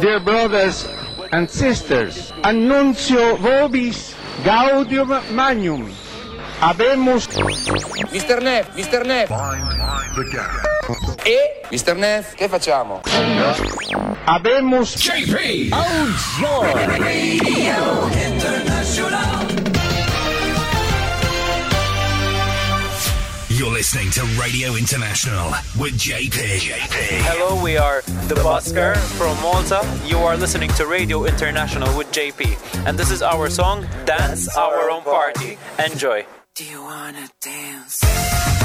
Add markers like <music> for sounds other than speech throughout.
Dear brothers and sisters, annuncio vobis gaudium magnum. Habemus Mr. Neff, Mr. Neff. E? Mr. Neff, che facciamo? habemus You're listening to Radio International with JP. JP. Hello, we are the Busker from Malta. You are listening to Radio International with JP, and this is our song Dance Our Own Party. Enjoy. Do you wanna dance?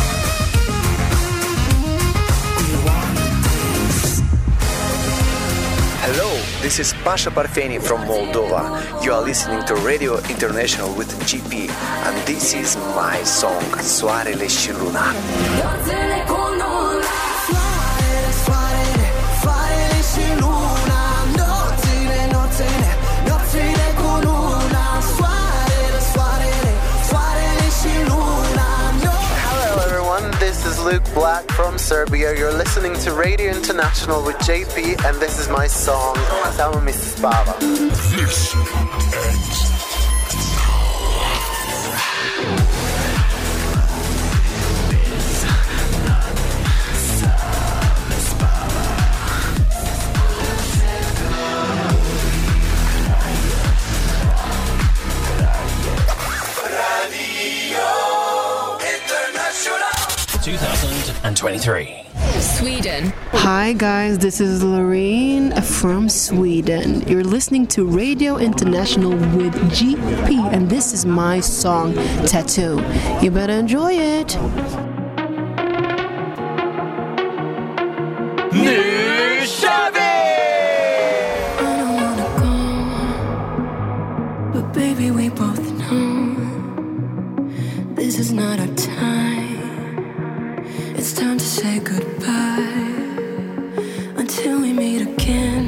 Hello, this is Pasha Parfeni from Moldova. You are listening to Radio International with GP, and this is my song, Soarele și Luna. Luke Black from Serbia. You're listening to Radio International with JP, and this is my song, Samo mi. And 23. Sweden. Hi guys, this is Loreen from Sweden. You're listening to Radio International with GP, and this is my song, Tattoo. You better enjoy it. I don't wanna go But baby, we both know This is not our goodbye Until we meet again.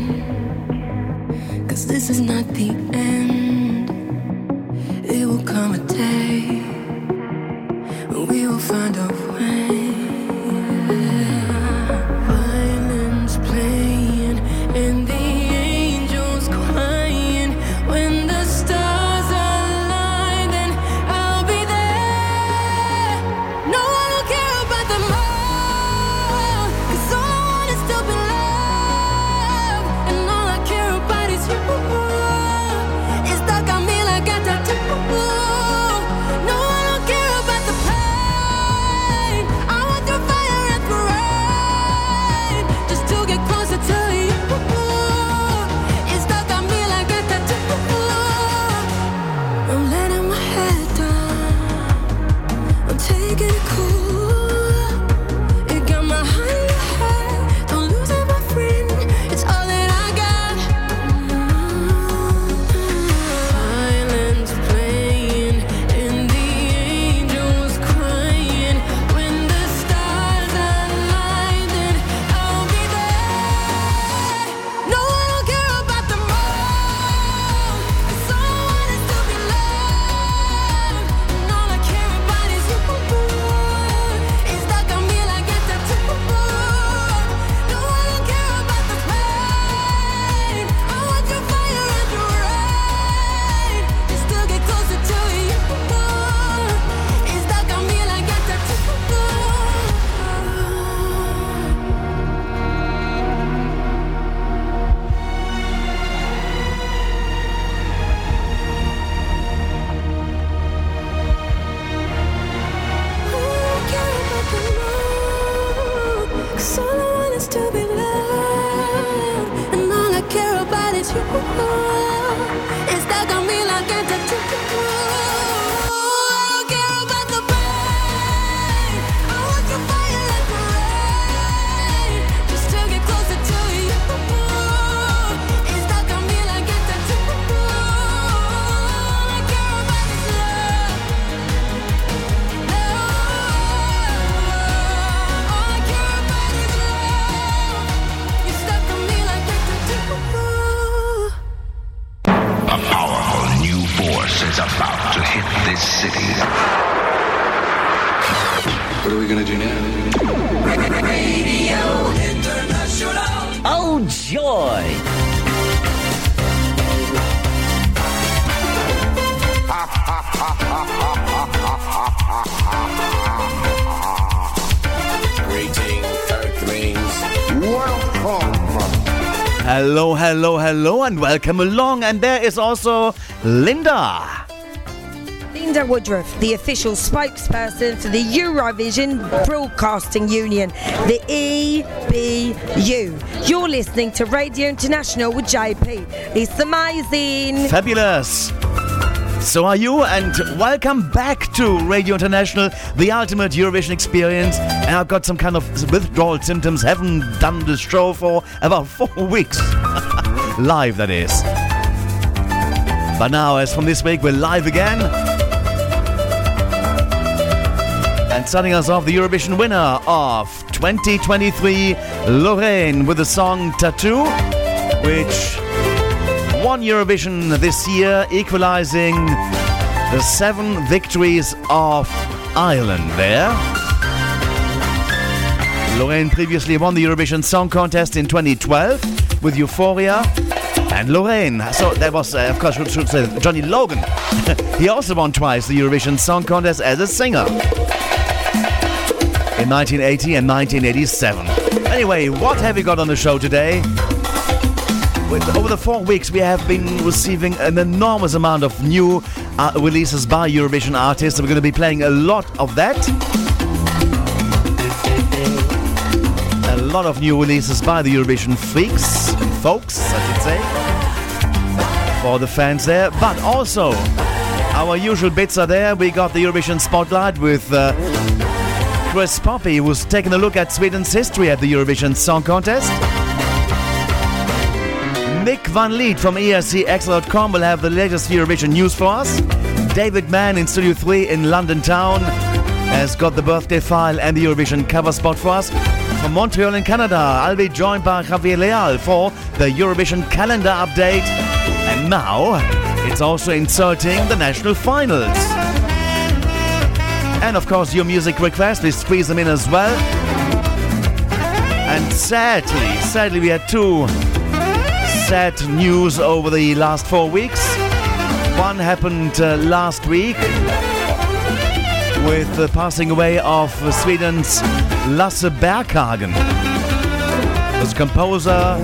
Cause this is not the end. It will come a day when We will find a way Hello, hello, and welcome along. And there is also Linda. Linda Woodruff, the official spokesperson for the Eurovision Broadcasting Union, the EBU. You're listening to Radio International with JP. It's amazing. Fabulous. So are you, and welcome back to Radio International, the ultimate Eurovision experience. And I've got some kind of withdrawal symptoms. Haven't done the show for about <laughs> four weeks. Live, that is. But now, as from this week, we're live again. And starting us off, the Eurovision winner of 2023, Loreen, with the song Tattoo, which won Eurovision this year, equalizing the seven victories of Ireland there. Loreen previously won the Eurovision Song Contest in 2012 with Euphoria. And Loreen, so that was, uh, of course, Johnny Logan. <laughs> he also won twice the Eurovision Song Contest as a singer in 1980 and 1987. Anyway, what have we got on the show today? Over the four weeks, we have been receiving an enormous amount of new uh, releases by Eurovision artists. We're going to be playing a lot of that. A lot of new releases by the Eurovision freaks, folks, I should say, for the fans there. But also, our usual bits are there. We got the Eurovision Spotlight with. Uh, Chris Poppe, who's taking a look at Sweden's history at the Eurovision Song Contest. Nick van Lith from escXtra.com will have the latest Eurovision news for us. David Mann in Studio 3 in London Town has got the birthday file and the Eurovision cover spot for us. From Montreal in Canada, I'll be joined by Javier Leal for the Eurovision calendar update. Now, it's also inserting the national finals. And of course, your music requests, we squeeze them in as well. And sadly, sadly, we had two sad news over the last four weeks. One happened uh, last week with the passing away of Sweden's Lasse Berghagen. He was a composer,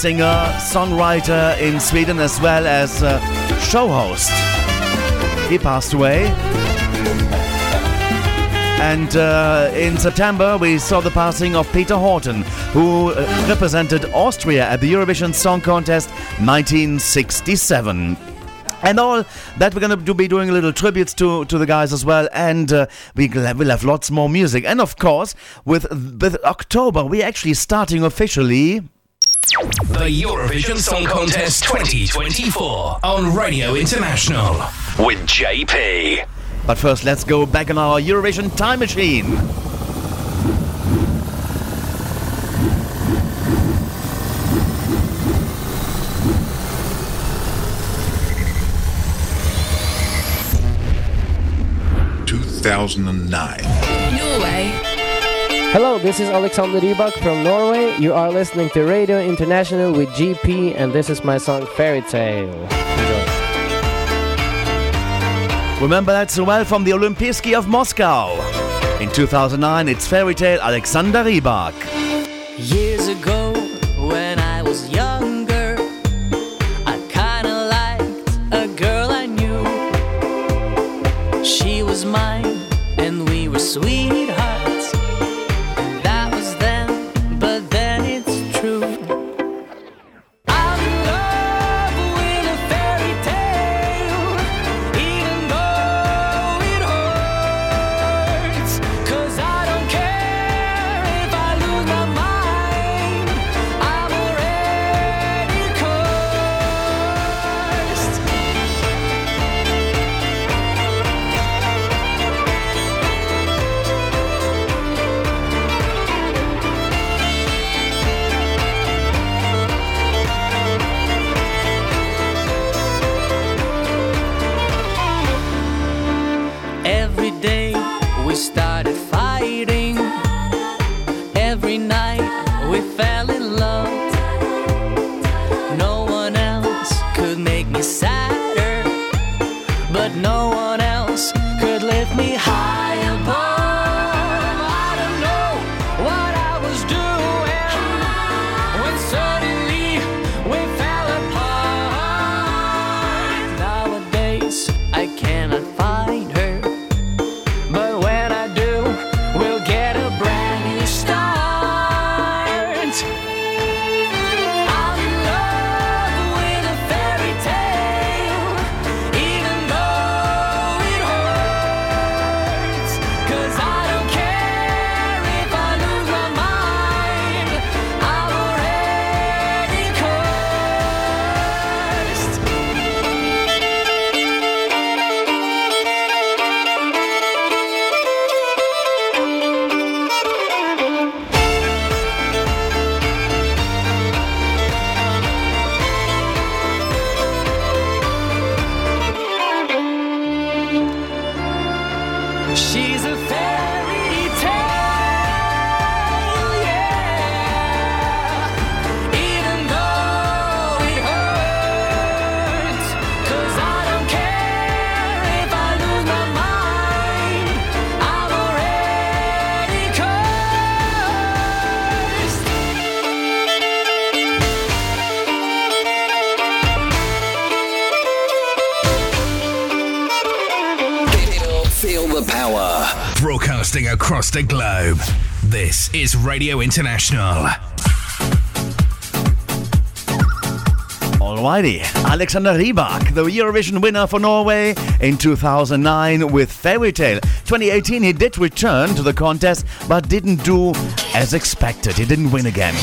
singer, songwriter in Sweden, as well as a show host. He passed away. And uh, in September, we saw the passing of Peter Horton, who uh, represented Austria at the Eurovision Song Contest 1967. And all that we're going to be doing a little tributes to, to the guys as well, and uh, we will have lots more music. And of course, with, with October, we're actually starting officially. The Eurovision Song Contest 2024 on Radio International with JP. But first, let's go back on our Eurovision time machine. Two thousand and nine. Norway. Hello, this is Alexander Rybak from Norway. You are listening to Radio International with GP, and this is my song Fairy Tale. Enjoy. Remember that so well from the Olympiski of Moscow. In 2009, it's fairy tale Alexander Rybak. Years ago, when I was younger, I kinda liked a girl I knew. She was mine, and we were sweethearts. Is Radio International. Alrighty, Alexander Rybak, the Eurovision winner for Norway in 2009 with Fairy Tale. 2018, he did return to the contest, but didn't do as expected. He didn't win again.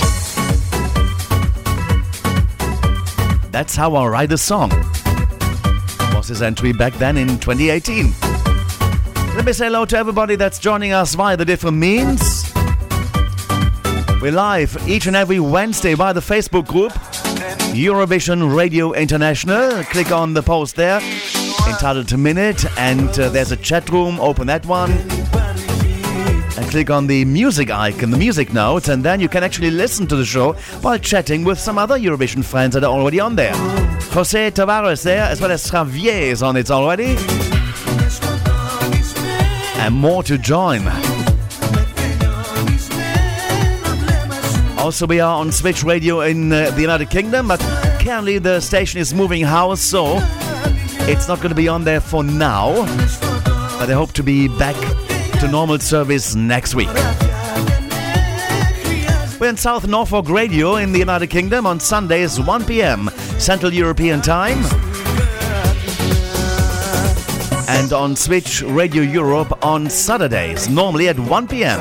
That's how I write a song. Was his entry back then in 2018. Let me say hello to everybody that's joining us via the different means. We're live each and every Wednesday via the Facebook group Eurovision Radio International. Click on the post there entitled to Minute, and uh, there's a chat room. Open that one. And click on the music icon, the music notes, and then you can actually listen to the show while chatting with some other Eurovision friends that are already on there. Jose Tavares there, as well as Javier is on it already. And more to join. Also, we are on Switch Radio in uh, the United Kingdom, but currently the station is moving house, so it's not going to be on there for now. But I hope to be back to normal service next week. We're in South Norfolk Radio in the United Kingdom on Sundays, 1 p.m. Central European Time. And on Switch Radio Europe on Saturdays, normally at 1 p.m.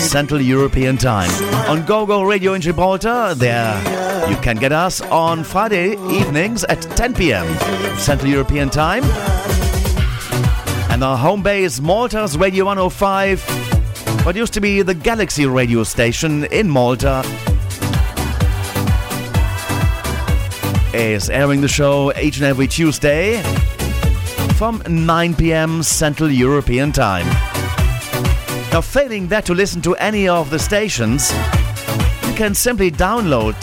Central European Time. On GoGo Radio in Gibraltar, there you can get us on Friday evenings at 10 p.m. Central European Time. And our home base, Malta's Radio 105, what used to be the Galaxy radio station in Malta, is airing the show each and every Tuesday from 9 p.m. Central European Time. Now, failing that to listen to any of the stations, you can simply download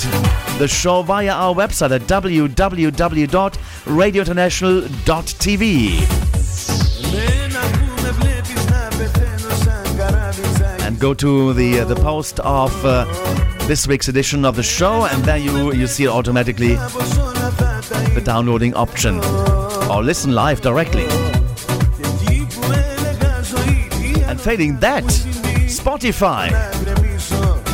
the show via our website at www.radiointernational.tv and go to the uh, the post of uh, this week's edition of the show, and then you you see automatically the downloading option or listen live directly. And failing that, Spotify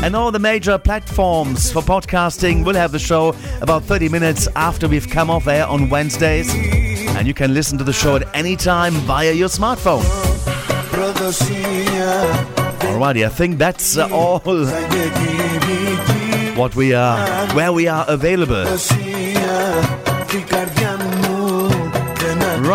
and all the major platforms for podcasting will have the show about 30 minutes after we've come off air on Wednesdays. And you can listen to the show at any time via your smartphone. Alrighty, I think that's uh, all what we are, where we are available.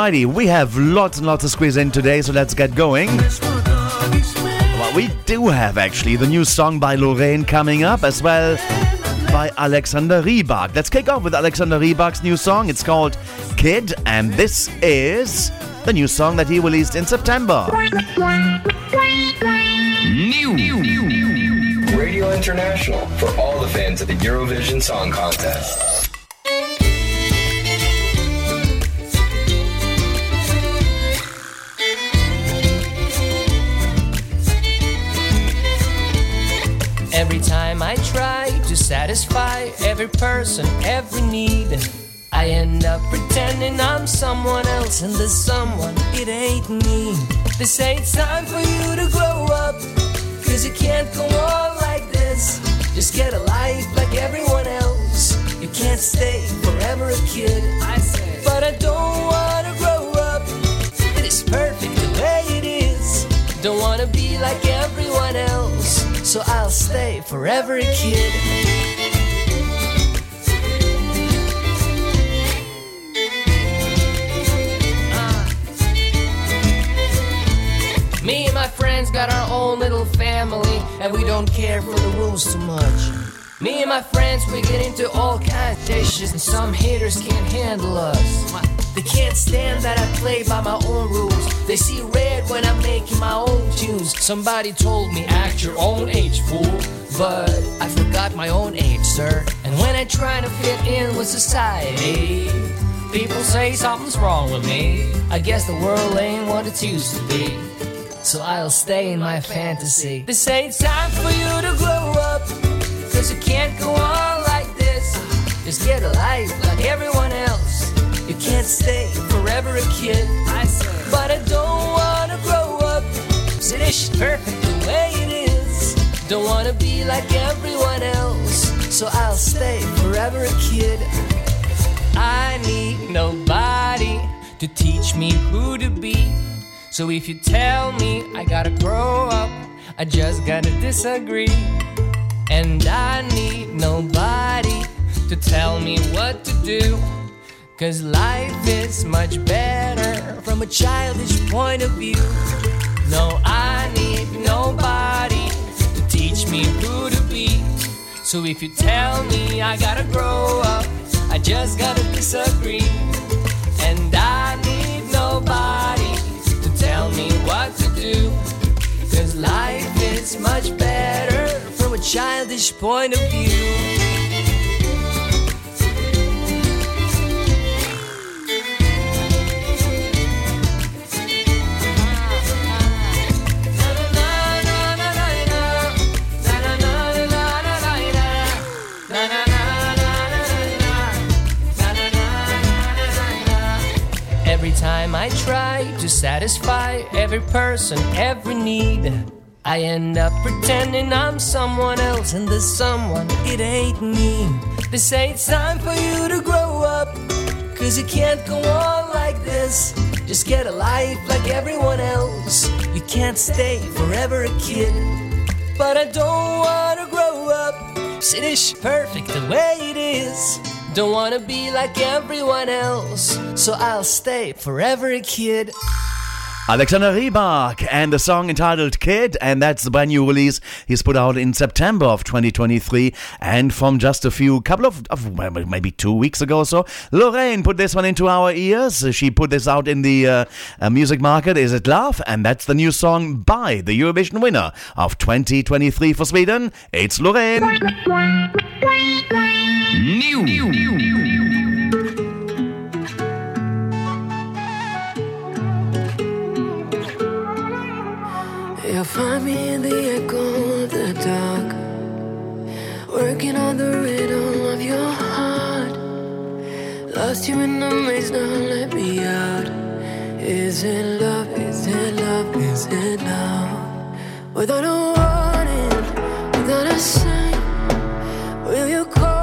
Righty, we have lots and lots of squeeze in today, so let's get going. Well, we do have actually the new song by Loreen coming up, as well by Alexander Rybak. Let's kick off with Alexander Rybak's new song. It's called Kid, and this is the new song that he released in September. New Radio International for all the fans of the Eurovision Song Contest. Every time I try to satisfy every person, every need, I end up pretending I'm someone else, and this someone, it ain't me. They say it's time for you to grow up, cause you can't go on like this. Just get a life like everyone else. You can't stay forever a kid. I say, but I don't wanna grow up. It is perfect the way it is. Don't wanna be like everyone else, so I'll stay forever a kid. Uh. Me and my friends got our own little family, and we don't care for the rules too much. Me and my friends, we get into all kinds of dishes, and some haters can't handle us. They can't stand that I play by my own rules. They see red when I'm making my own tunes. Somebody told me, act your own age, fool. But I forgot my own age, sir. And when I try to fit in with society, people say something's wrong with me. I guess the world ain't what it used to be. So I'll stay in my fantasy. They say it's time for you to grow up. Cause you can't go on like this. Just get a life like everyone else. Can't stay forever a kid. I say, but I don't wanna grow up. This perfect the way it is. Don't wanna be like everyone else. So I'll stay forever a kid. I need nobody to teach me who to be. So if you tell me I gotta grow up, I just gotta disagree. And I need nobody to tell me what to do. Cause life is much better from a childish point of view. No, I need nobody to teach me who to be. So if you tell me I gotta grow up, I just gotta disagree. And I need nobody to tell me what to do. Cause life is much better from a childish point of view. Time I try to satisfy every person, every need, I end up pretending I'm someone else, and this someone, it ain't me. They say it's time for you to grow up, cause you can't go on like this. Just get a life like everyone else. You can't stay forever a kid. But I don't wanna grow up. See, this perfect the way it is. Don't wanna be like everyone else, so I'll stay forever a kid. Alexander Rybak and the song entitled Kid, and that's the brand new release he's put out in September of 2023. And from just a few, couple of, of maybe two weeks ago or so, Loreen put this one into our ears. She put this out in the uh, uh, music market. Is it Love? And that's the new song by the Eurovision winner of 2023 for Sweden. It's Loreen. You'll find me in the echo of the dark, working on the riddle of your heart. Lost you in the maze, now let me out. Is it love? Is it love? Is it love? Without a warning, without a sign, will you call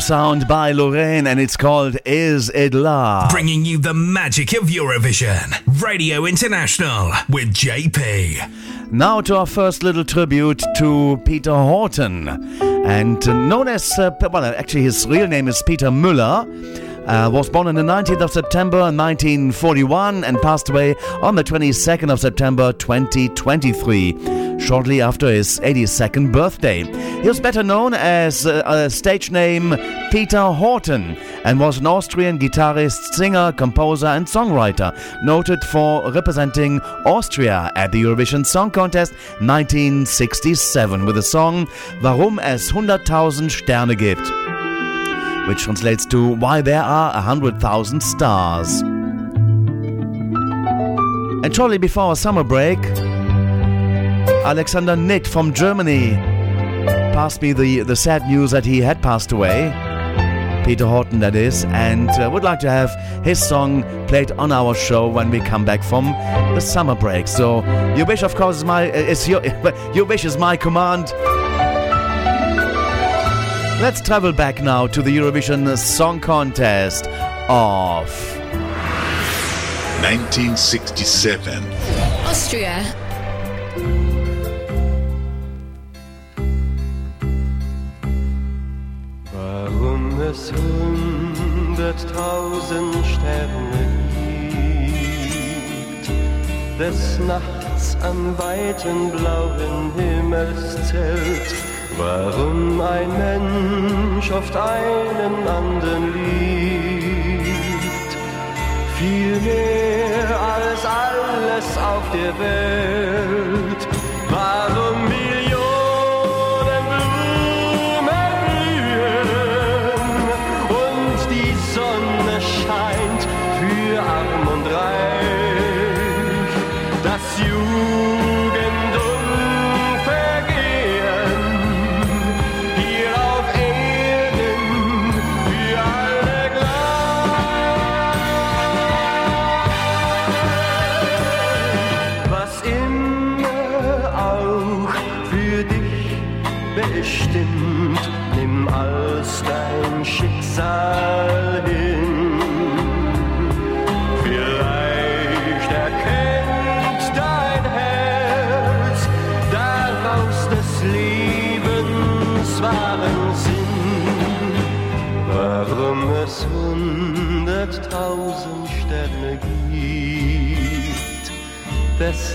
sound by Loreen, and it's called Is It Love? Bringing you the magic of Eurovision. Radio International with JP. Now to our first little tribute to Peter Horton. And known as, uh, well, actually, his real name is Peter Müller. Uh, was born on the 19th of September 1941 and passed away on the 22nd of September 2023, shortly after his 82nd birthday. He was better known as uh, a stage name Peter Horton and was an Austrian guitarist, singer, composer, and songwriter, noted for representing Austria at the Eurovision Song Contest 1967 with the song Warum es 100.000 Sterne gibt which translates to Why There Are a Hundred Thousand Stars. And shortly before our summer break, Alexander Nitt from Germany passed me the, the sad news that he had passed away. Peter Horton, that is, and uh, would like to have his song played on our show when we come back from the summer break. So, your wish, of course, is my is your <laughs> your wish is my command. Let's travel back now to the Eurovision Song Contest of 1967. Austria. Warum es hunderttausend Sterne gibt, des Nachts am weiten blauen Himmelszelt Warum ein Mensch oft einen anderen liebt, viel mehr als alles auf der Welt.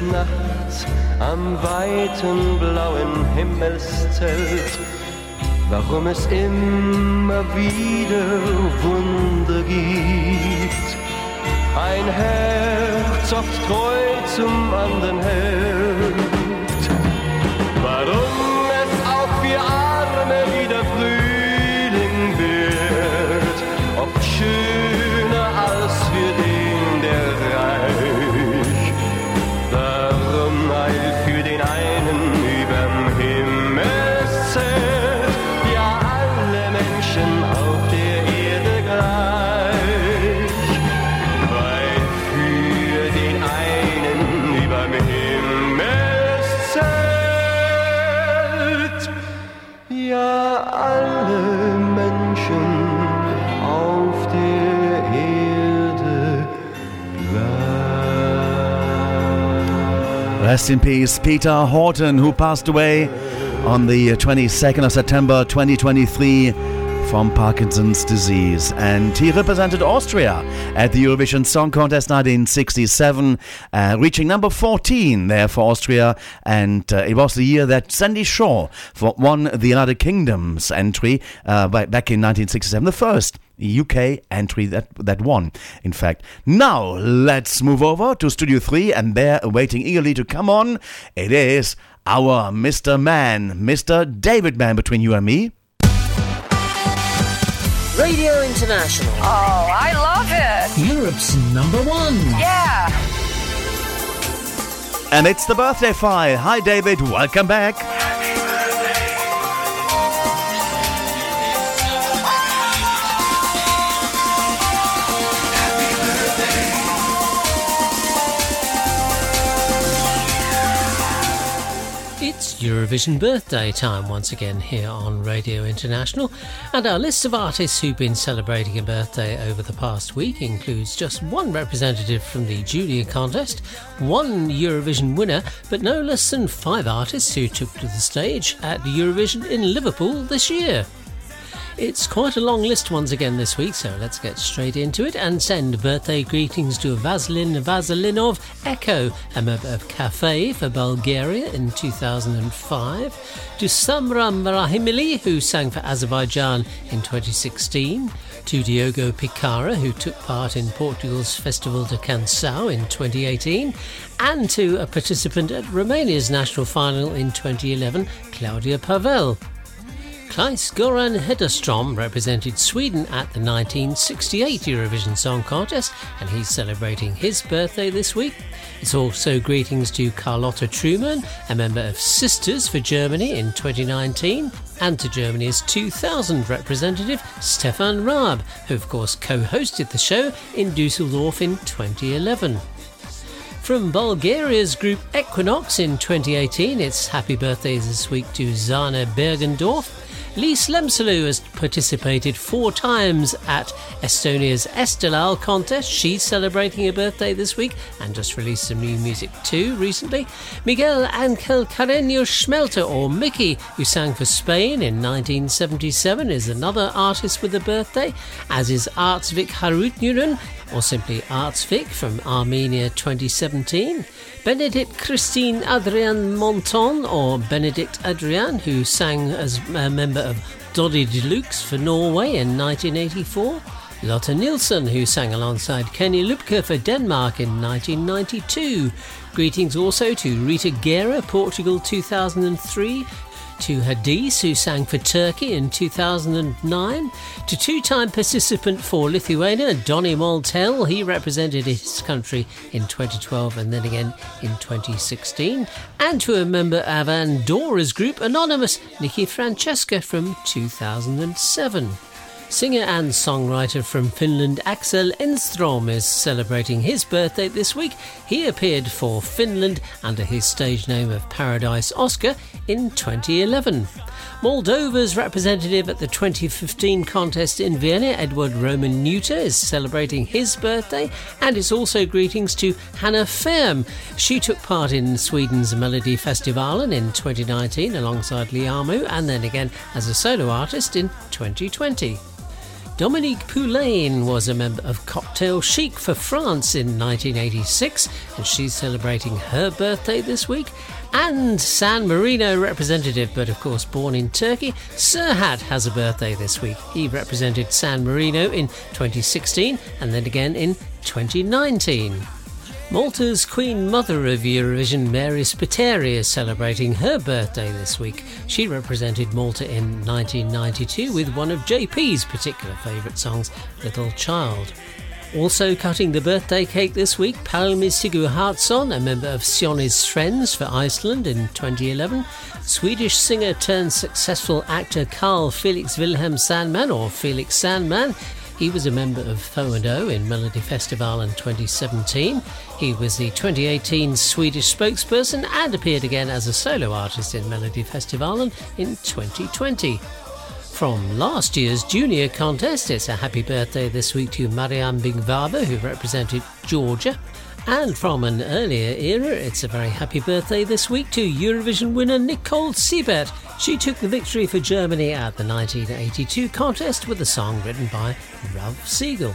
Nachts am weiten blauen Himmelszelt. Warum es immer wieder Wunder gibt, ein Herz oft treu zum anderen hält. Rest in peace, Peter Horton, who passed away on the 22nd of September 2023 from Parkinson's disease. And he represented Austria at the Eurovision Song Contest 1967, uh, reaching number 14 there for Austria. And uh, it was the year that Sandie Shaw won the United Kingdom's entry uh, back in 1967, the first UK entry that that won. In fact, now let's move over to Studio 3 and they're waiting eagerly to come on. It is our Mr. Mann, Mr. David Mann between you and me. Radio International. Oh, I love it. Europe's number one. Yeah. And it's the birthday file. Hi David, welcome back. Eurovision birthday time once again here on Radio International, and our list of artists who've been celebrating a birthday over the past week includes just one representative from the junior contest, one Eurovision winner, but no less than five artists who took to the stage at Eurovision in Liverpool this year. It's quite a long list once again this week, so let's get straight into it and send birthday greetings to Vasilin Vasilinov Echo, a member of Kaffe for Bulgaria in 2005, to Samra Rahimli, who sang for Azerbaijan in 2016, to Diogo Piçarra, who took part in Portugal's Festival de Canção in 2018, and to a participant at Romania's national final in 2011, Claudia Pavel. Claes-Göran Hederström represented Sweden at the 1968 Eurovision Song Contest, and he's celebrating his birthday this week. It's also greetings to Carlotta Truman, a member of Sisters for Germany in 2019, and to Germany's 2000 representative Stefan Raab, who of course co hosted the show in Dusseldorf in 2011. From Bulgaria's group Equinox in 2018, it's happy birthdays this week to Zhana Bergendorff. Liis Lemsalu has participated four times at Estonia's Eesti Laul contest. She's celebrating her birthday this week and just released some new music too recently. Miguel Angel Carreño Schmelter, or Mickey, who sang for Spain in 1977, is another artist with a birthday, as is Artsvik Harutyunyan, or simply Artsvik from Armenia 2017. Benedict Christine Adrian Monton, or Benedict Adrian, who sang as a member of Dollie de Luxe for Norway in 1984. Lotte Nilsson, who sang alongside Kenny Lübcke for Denmark in 1992. Greetings also to Rita Guerra, Portugal 2003, to Hadis, who sang for Turkey in 2009, to two time participant for Lithuania, Donny Montell, he represented his country in 2012 and then again in 2016, and to a member of Andorra's group, Anonymous, Nikki Francesca from 2007. Singer and songwriter from Finland Axel Ehnström is celebrating his birthday this week. He appeared for Finland under his stage name of Paradise Oscar in 2011. Moldova's representative at the 2015 contest in Vienna, Eduard Romanyuta, is celebrating his birthday, and it's also greetings to Hannah Ferm. She took part in Sweden's Melodifestivalen in 2019 alongside LIAMOO, and then again as a solo artist in 2020. Dominique Poulain was a member of Cocktail Chic for France in 1986, and she's celebrating her birthday this week. And San Marino representative, but of course born in Turkey, Serhat has a birthday this week. He represented San Marino in 2016 and then again in 2019. Malta's Queen Mother of Eurovision, Mary Spiteri, is celebrating her birthday this week. She represented Malta in 1992 with one of JP's particular favourite songs, Little Child. Also cutting the birthday cake this week, Palmi Sigurhardsson, a member of Sjonni's Friends for Iceland in 2011. Swedish singer turned successful actor Carl Felix Wilhelm Sandman, or Felix Sandman, he was a member of Fo and O in Melody Festival in 2017. He was the 2018 Swedish spokesperson and appeared again as a solo artist in Melody Festival in 2020. From last year's junior contest, it's a happy birthday this week to Mariam Bigvava, who represented Georgia. And from an earlier era, it's a very happy birthday this week to Eurovision winner Nicole Seibert. She took the victory for Germany at the 1982 contest with a song written by Ralph Siegel.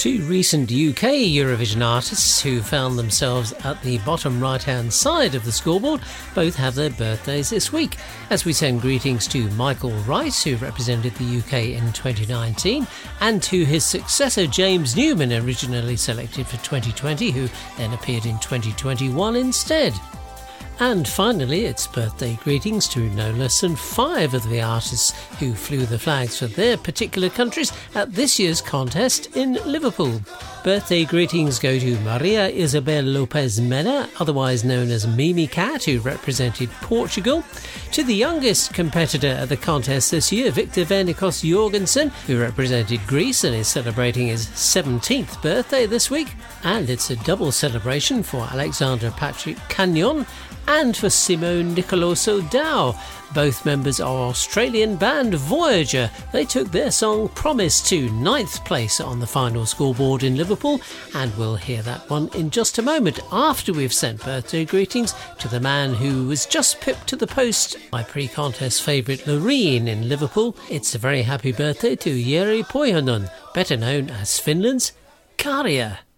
Two recent UK Eurovision artists who found themselves at the bottom right hand side of the scoreboard both have their birthdays this week. As we send greetings to Michael Rice, who represented the UK in 2019, and to his successor James Newman, originally selected for 2020, who then appeared in 2021 instead. And finally, it's birthday greetings to no less than five of the artists who flew the flags for their particular countries at this year's contest in Liverpool. Birthday greetings go to Maria Isabel Lopez Mena, otherwise known as Mimicat, who represented Portugal, to the youngest competitor at the contest this year, Victor Vernicos Jorgensen, who represented Greece and is celebrating his 17th birthday this week. And it's a double celebration for Alexandra Patrick Canyon and for Simone Nicoloso Dow. Both members are Australian band Voyager. They took their song Promise to ninth place on the final scoreboard in Liverpool, and we'll hear that one in just a moment after we've sent birthday greetings to the man who was just pipped to the post by pre contest favourite Loreen in Liverpool. It's a very happy birthday to Jere Pohjonen, better known as Finland's Käärijä.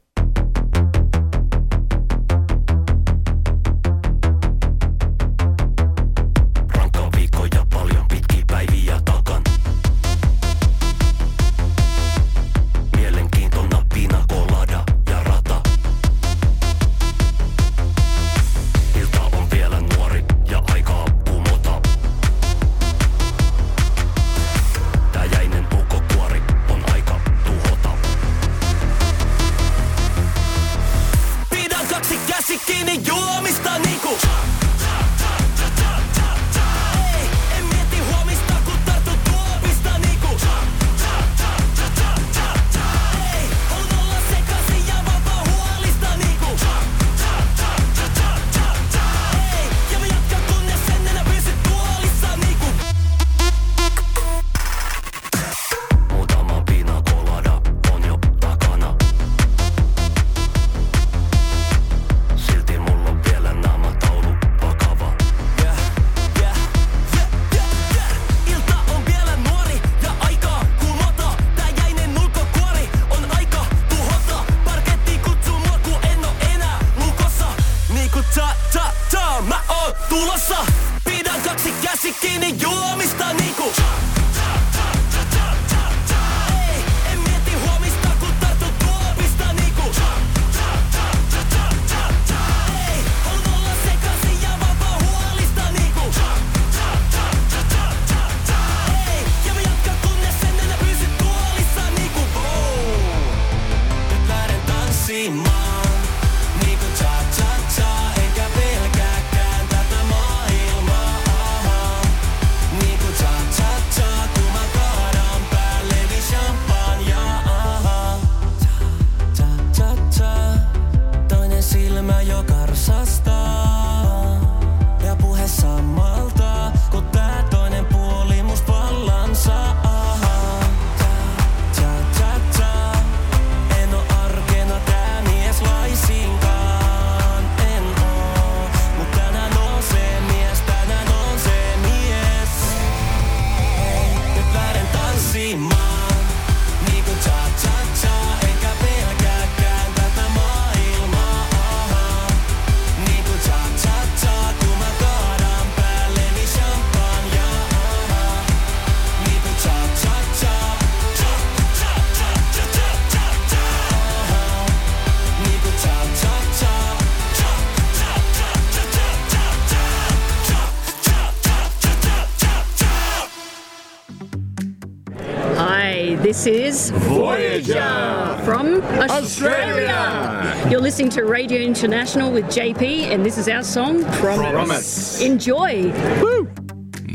Voyager Australia. Australia. You're listening to Radio International with JP, and this is our song Promise. Promise. Enjoy.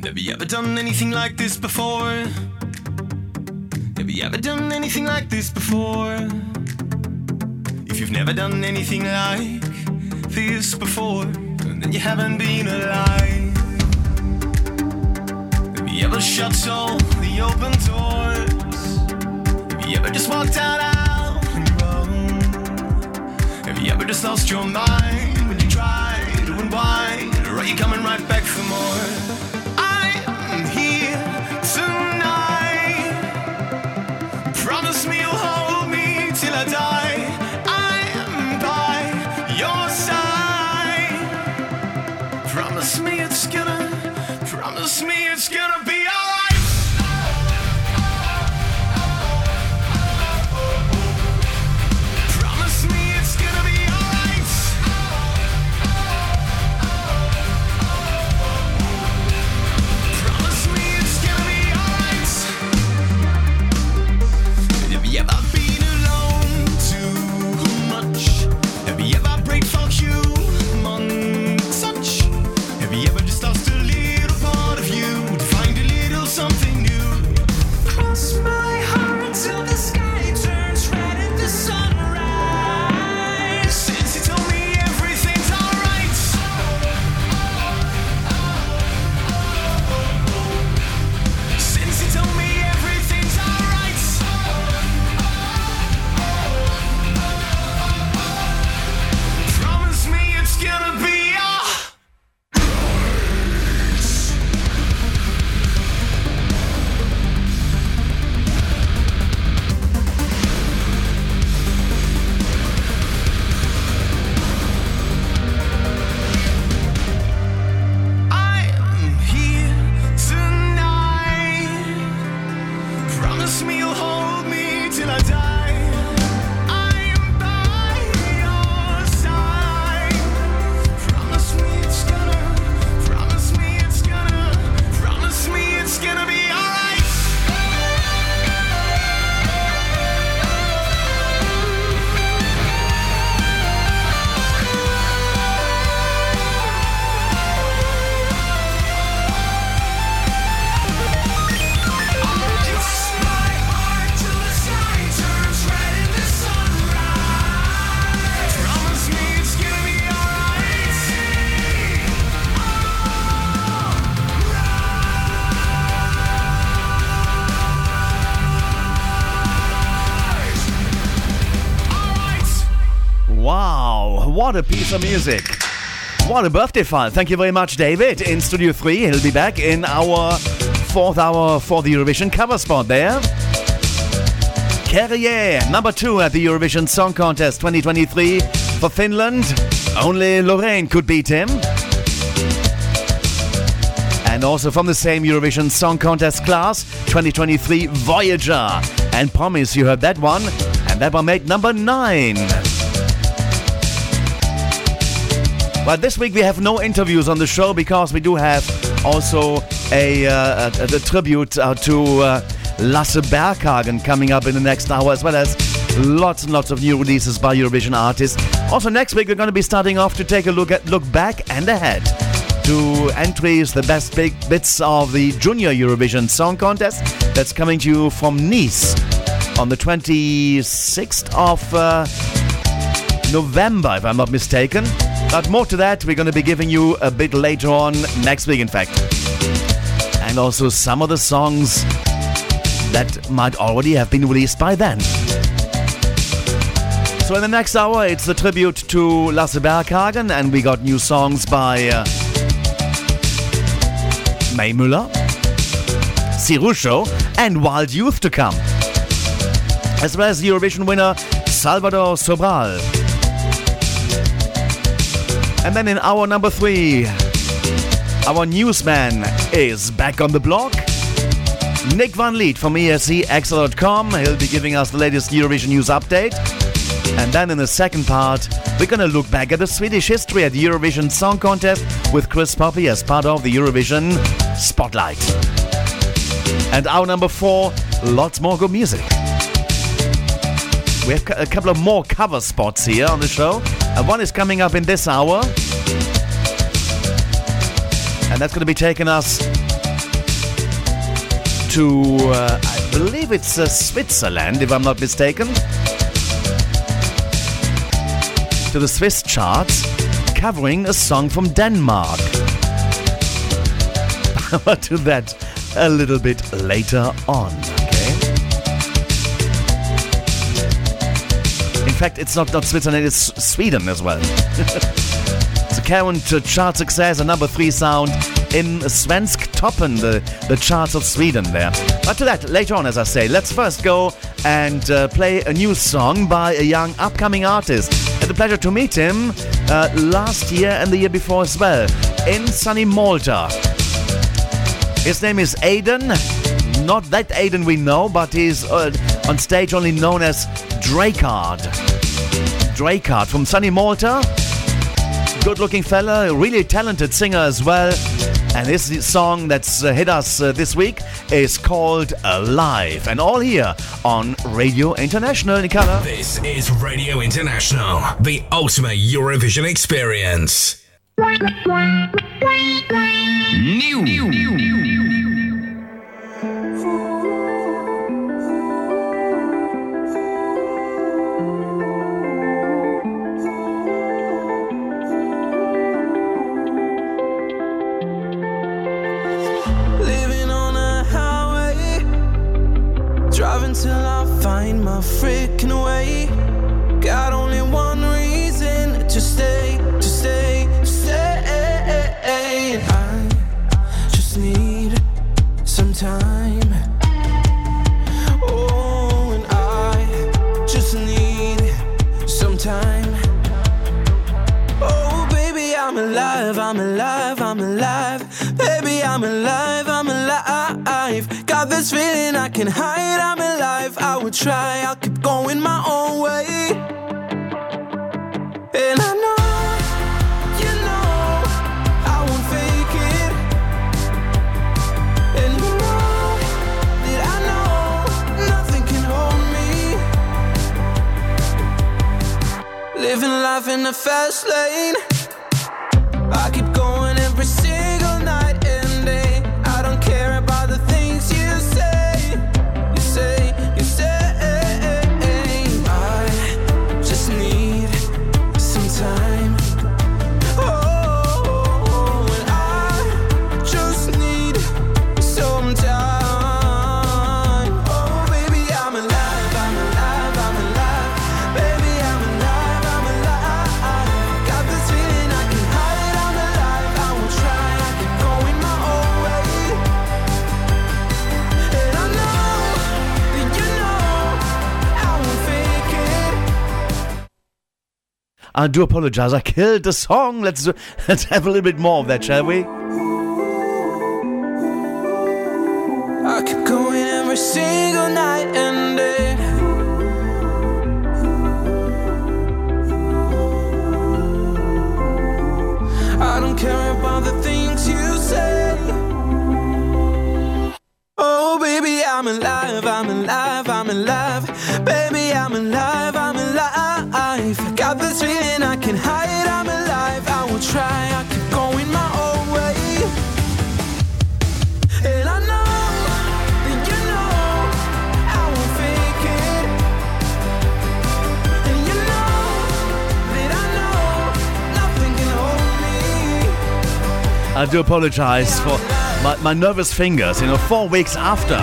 Have you ever done anything like this before? Have you ever done anything like this before? If you've never done anything like this before, then you haven't been alive. Have you ever shut all the open doors? Have you ever just walked out you ever just lost your mind when you try to unwind? Or are you coming right back for more? Of music. What a birthday file. Thank you very much, David, in Studio 3. He'll be back in our fourth hour for the Eurovision cover spot there. Käärijä, number two at the Eurovision Song Contest 2023 for Finland. Only Loreen could beat him. And also from the same Eurovision Song Contest class 2023 Voyager. And promise you heard that one. And that one made number nine. But this week we have no interviews on the show because we do have also a, uh, a, a tribute uh, to uh, Lasse Berghagen coming up in the next hour, as well as lots and lots of new releases by Eurovision artists. Also, next week we're going to be starting off to take a look at look back and ahead to entries, the best big bits of the Junior Eurovision Song Contest that's coming to you from Nice on the 26th of uh, November, if I'm not mistaken. But more to that, we're going to be giving you a bit later on next week, in fact. And also some of the songs that might already have been released by then. So in the next hour, it's the tribute to Lasse Berghagen, and we got new songs by uh, May Müller, Sirusho, and Wild Youth to come. As well as the Eurovision winner Salvador Sobral. And then in hour number three, our newsman is back on the block. Nick Van Lith from escXtra.com. He'll be giving us the latest Eurovision news update. And then in the second part, we're gonna look back at the Swedish history at the Eurovision Song Contest with Chris Poppe as part of the Eurovision Spotlight. And hour number four, lots more good music. We have a couple of more cover spots here on the show. And one is coming up in this hour. And that's going to be taking us to, uh, I believe it's uh, Switzerland, if I'm not mistaken. To the Swiss charts, covering a song from Denmark. <laughs> but to that a little bit later on. Fact, it's not, not Switzerland, it's Sweden as well. <laughs> a current chart success, a number three sound in Svensktoppen, the, the charts of Sweden there. But to that, later on, as I say, let's first go and uh, play a new song by a young upcoming artist. Had the pleasure to meet him uh, last year and the year before as well in sunny Malta. His name is Aiden. Not that Aiden we know, but he's uh, on stage only known as Drakard. Drakard from sunny Malta. Good looking fella, really talented singer as well. And this song that's uh, hit us uh, this week is called Alive. And all here on Radio International in color. This is Radio International, the ultimate Eurovision experience. New. Living This feeling I can hide, I'm alive. I will try, I'll keep going my own way. And I know, you know, I won't fake it. And you know that I know nothing can hold me. Living life in the fast lane. I do apologize. I killed the song. Let's <laughs> let's have a little bit more of that, shall we? I keep going every single night and day. I don't care about the things you say. Oh, baby, I'm alive, I'm alive, I'm alive. Baby, I do apologize for my, my nervous fingers, you know, four weeks after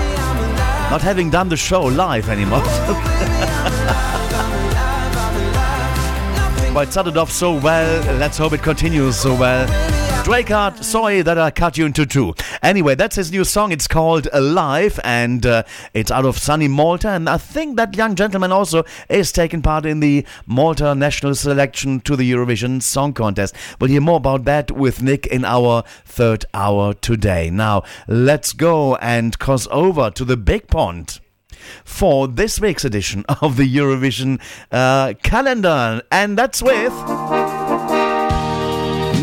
not having done the show live anymore. <laughs> but it started off so well, let's hope it continues so well. Drakard, sorry that I cut you into two. Anyway, that's his new song. It's called Alive, and uh, it's out of sunny Malta. And I think that young gentleman also is taking part in the Malta national selection to the Eurovision Song Contest. We'll hear more about that with Nick in our third hour today. Now, let's go and cross over to the big pond for this week's edition <laughs> of the Eurovision uh, calendar, and that's with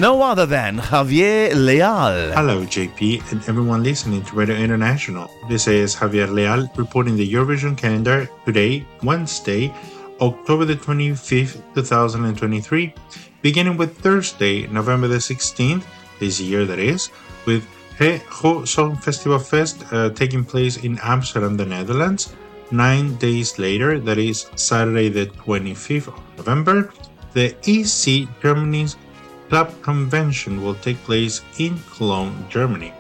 no other than Javier Leal. Hello, JP, and everyone listening to Radio International. This is Javier Leal reporting the Eurovision calendar today, Wednesday, October the 25th, 2023, beginning with Thursday, November the 16th, this year that is, with He Ho Song Festival Fest uh, taking place in Amsterdam, the Netherlands. Nine days later, that is Saturday, the 25th of November, the EC Germany's Club Convention will take place in Cologne, Germany.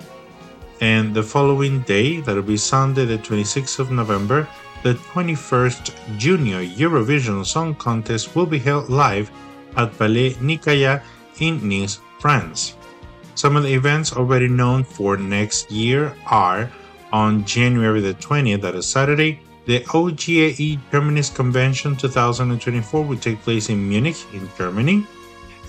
And the following day, that'll be Sunday, the 26th of November, the 21st Junior Eurovision Song Contest will be held live at Palais Nikaia in Nice, France. Some of the events already known for next year are on January the 20th, that is Saturday, the OGAE Germany's Convention 2024 will take place in Munich, in Germany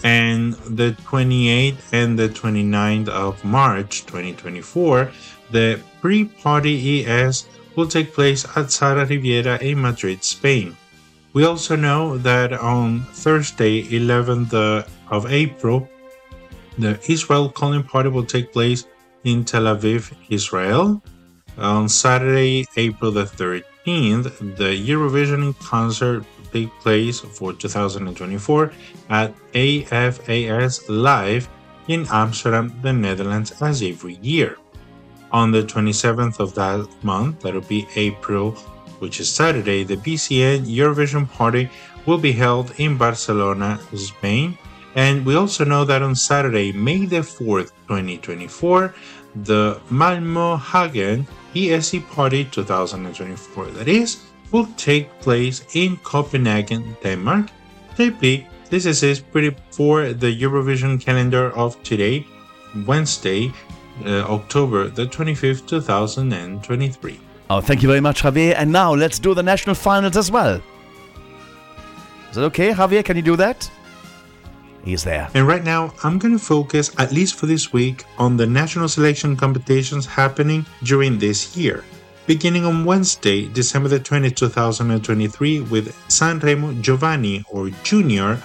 and the 28th and the 29th of March 2024, the pre-party ES will take place at Sara Riviera in Madrid, Spain. We also know that on Thursday, 11th uh, of April, the Israel Calling Party will take place in Tel Aviv, Israel. On Saturday, April the 13th, the Eurovision concert take place for 2024 at AFAS Live in Amsterdam, the Netherlands, as every year. On the 27th of that month, that'll be April, which is Saturday, the BCN Eurovision Party will be held in Barcelona, Spain. And we also know that on Saturday, May the 4th, 2024, the Malmo Hagen ESC Party 2024, that is, will take place in Copenhagen, Denmark. JP, this is it pretty for the Eurovision calendar of today, Wednesday, uh, October the 25th, 2023. Oh, thank you very much, Javier. And now let's do the national finals as well. Is that okay, Javier? Can you do that? He's there. And right now, I'm going to focus, at least for this week, on the national selection competitions happening during this year beginning on Wednesday, December the 20th, 2023, with Sanremo Giovani or Junior,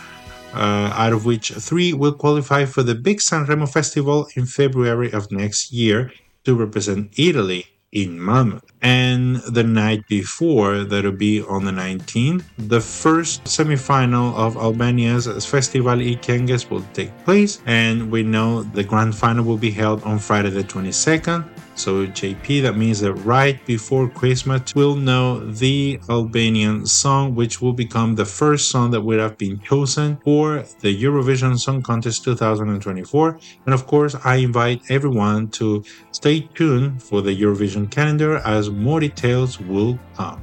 uh, out of which three will qualify for the big Sanremo Festival in February of next year to represent Italy in Malmö. And the night before, that'll be on the 19th, the first semi-final of Albania's Festival i Këngës will take place, and we know the grand final will be held on Friday the 22nd. So JP, that means that right before Christmas, we'll know the Albanian song, which will become the first song that would have been chosen for the Eurovision Song Contest 2024. And of course, I invite everyone to stay tuned for the Eurovision calendar as more details will come.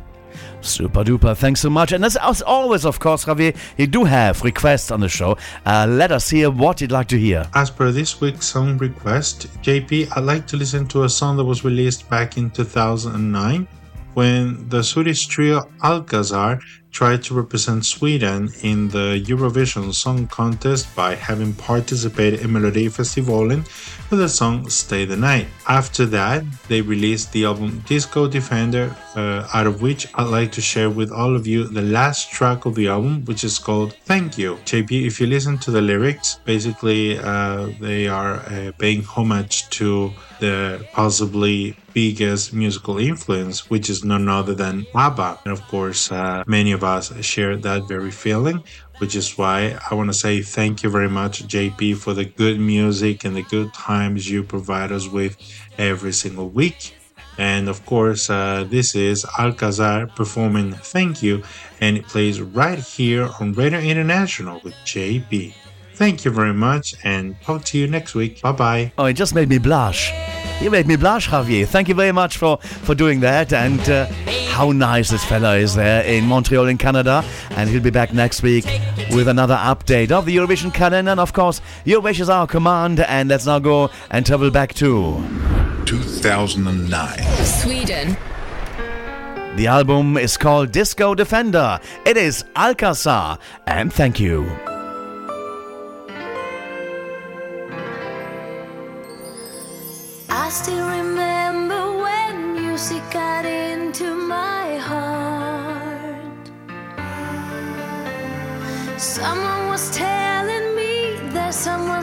Super duper, thanks so much. And as, always, of course, Javier, you do have requests on the show. Uh, let us hear what you'd like to hear. As per this week's song request, JP, I'd like to listen to a song that was released back in 2009 when the Swedish trio Alcazar tried to represent Sweden in the Eurovision Song Contest by having participated in Melody Melodifestivalen with the song Stay the Night. After that, they released the album Disco Defender, uh, out of which I'd like to share with all of you the last track of the album, which is called Thank You. JP, if you listen to the lyrics, basically uh, they are uh, paying homage to the possibly biggest musical influence, which is none other than ABBA. And of course, uh, many of us share that very feeling, which is why I want to say thank you very much, JP, for the good music and the good times you provide us with every single week. And of course, uh, this is Alcazar performing Thank You, and it plays right here on Radio International with JP. Thank you very much, and talk to you next week. Bye bye. Oh, it just made me blush. You made me blush, Javier. Thank you very much for, for doing that. And uh, how nice this fella is there in Montreal, in Canada. And he'll be back next week with another update of the Eurovision calendar. And of course, your wish is our command. And let's now go and travel back to 2009. Sweden. The album is called Disco Defender. It is Alcazar. And thank you.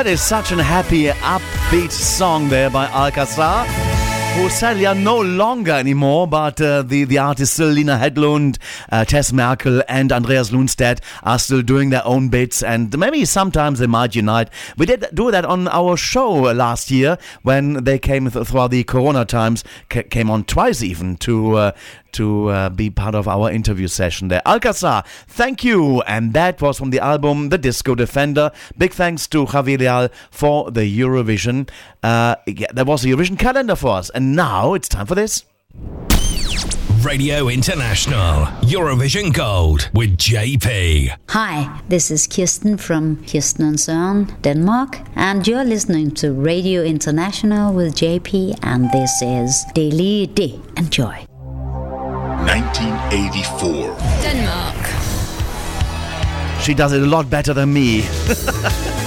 That is such a happy, upbeat song there by Alcazar. Who sadly are no longer anymore, but uh, the, the artists still, Lina Hedlund, uh, Tess Merkel, and Andreas Lundstedt are still doing their own bits, and maybe sometimes they might unite. We did do that on our show last year when they came th- throughout the Corona times, ca- came on twice even to uh, to uh, be part of our interview session there. Alcazar, thank you. And that was from the album The Disco Defender. Big thanks to Javier Leal for the Eurovision. Uh, yeah, that was the Eurovision calendar for us. And now it's time for this. Radio International Eurovision Gold with JP. Hi, this is Kirsten from Kirsten and Søren, Denmark, and you're listening to Radio International with JP, and this is Det' lige det. Enjoy. 1984. Denmark. She does it a lot better than me. <laughs>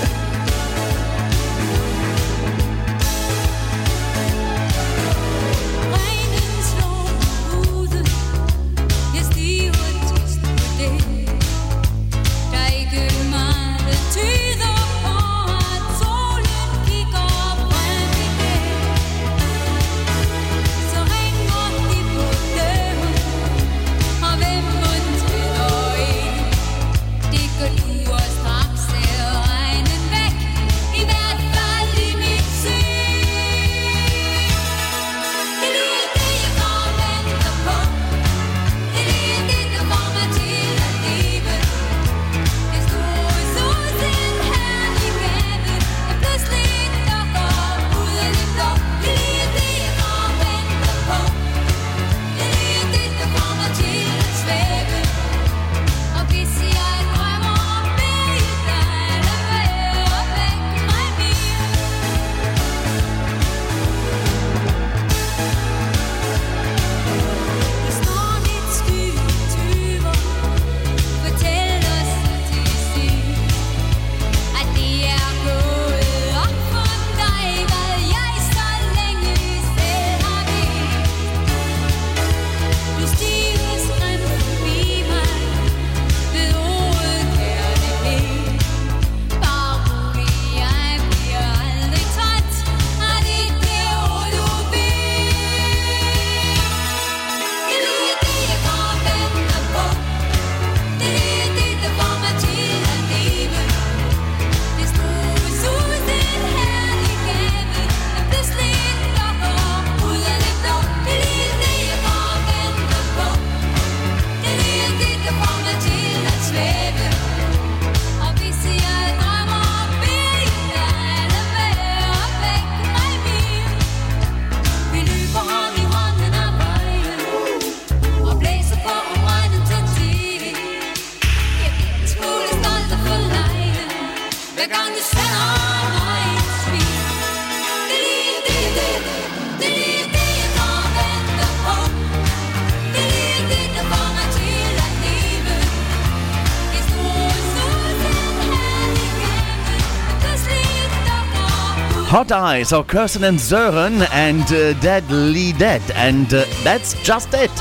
Eyes of Kirsten and Søren and uh, Det' lige det. And uh, that's just it.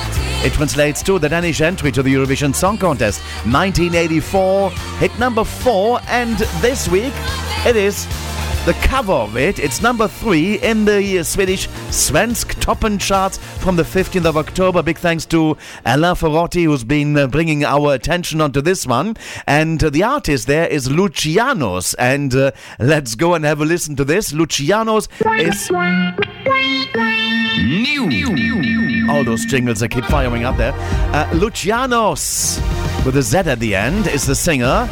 It translates to the Danish entry to the Eurovision Song Contest 1984, hit number four. And this week it is the cover of it. It's number three in the Swedish Svensktoppen charts from the 15th of October. Big thanks to Alain Ferrotti, who's been uh, bringing our attention onto this one. And uh, the artist there is Lucianoz. And uh, let's go and have a listen to this. Lucianoz is. New. All those jingles that keep firing up there. Uh, Lucianoz, with a Z at the end, is the singer.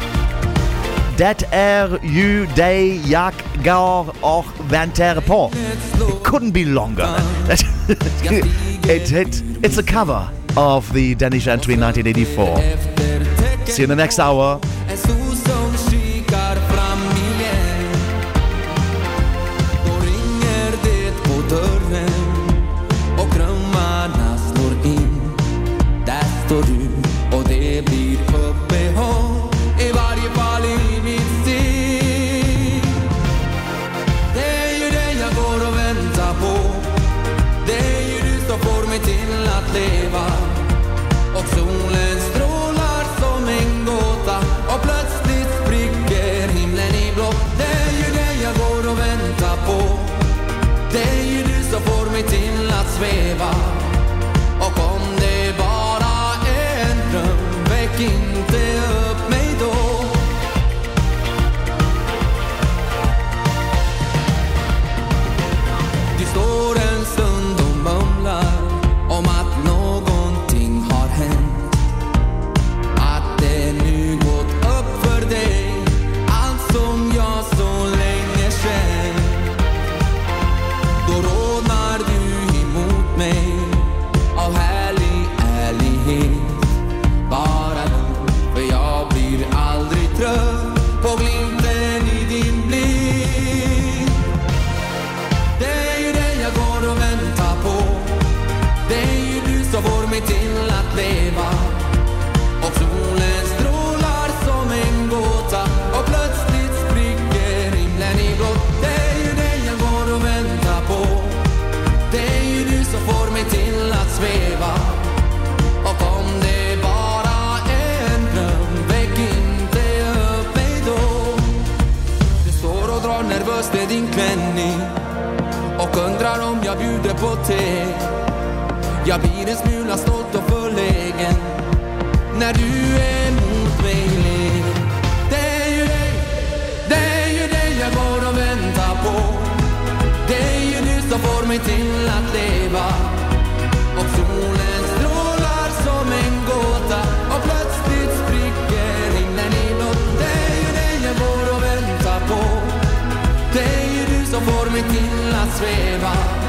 Det är ju det jag går och väntar på. It couldn't be longer. <laughs> it, it, it's a cover of the Danish entry 1984. See you in the next hour. Jag på te. Jag blir en smula stolt och förlägen när du är mot mig ler. Det är ju dig, det är ju dig jag går och väntar på. Det är ju du som får mig till att leva. Och solen strålar som en gåta och plötsligt spricker himlen inåt. Det är ju dig jag går och väntar på. Det är ju du som får mig till att sväva.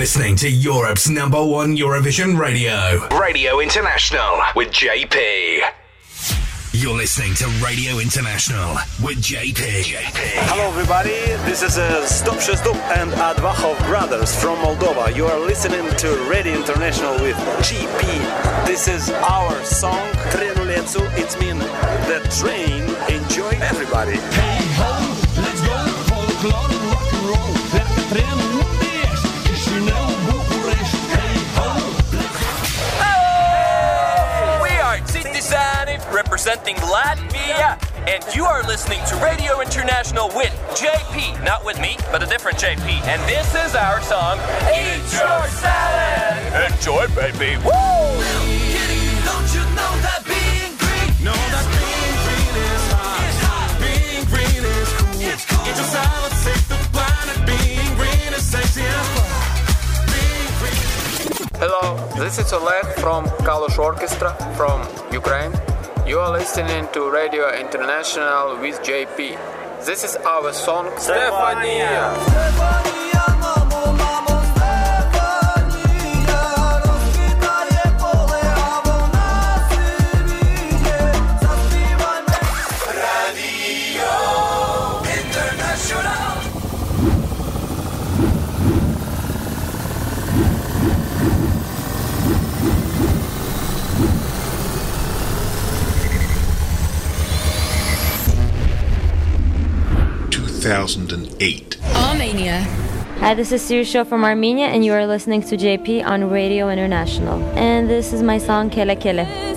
Listening to Europe's number one Eurovision radio. Radio International with JP. You're listening to Radio International with JP. Hello, everybody. This is uh, Zdob și Zdub and Advahov Brothers from Moldova. You are listening to Radio International with GP. This is our song Trenulețu. It means the train. Enjoy, everybody. Hey ho, let's go, folklore, rock representing Latvia, and you are listening to Radio International with JP, not with me, but a different JP. And this is our song, Eat Your Salad! Enjoy, baby! Woo! Don't you know that being green? Know that being green is hot. It's hot. Being green is cool. It's cool. Get your salad, save the planet. Being green is sexy and fun. Hello, this is Oleg from Kalush Orchestra from Ukraine. You are listening to Radio International with JP. This is our song Stefania. Radio 2008. Armenia. Hi, this is Sirusho from Armenia, and you are listening to JP on Radio International. And this is my song Kele Kele.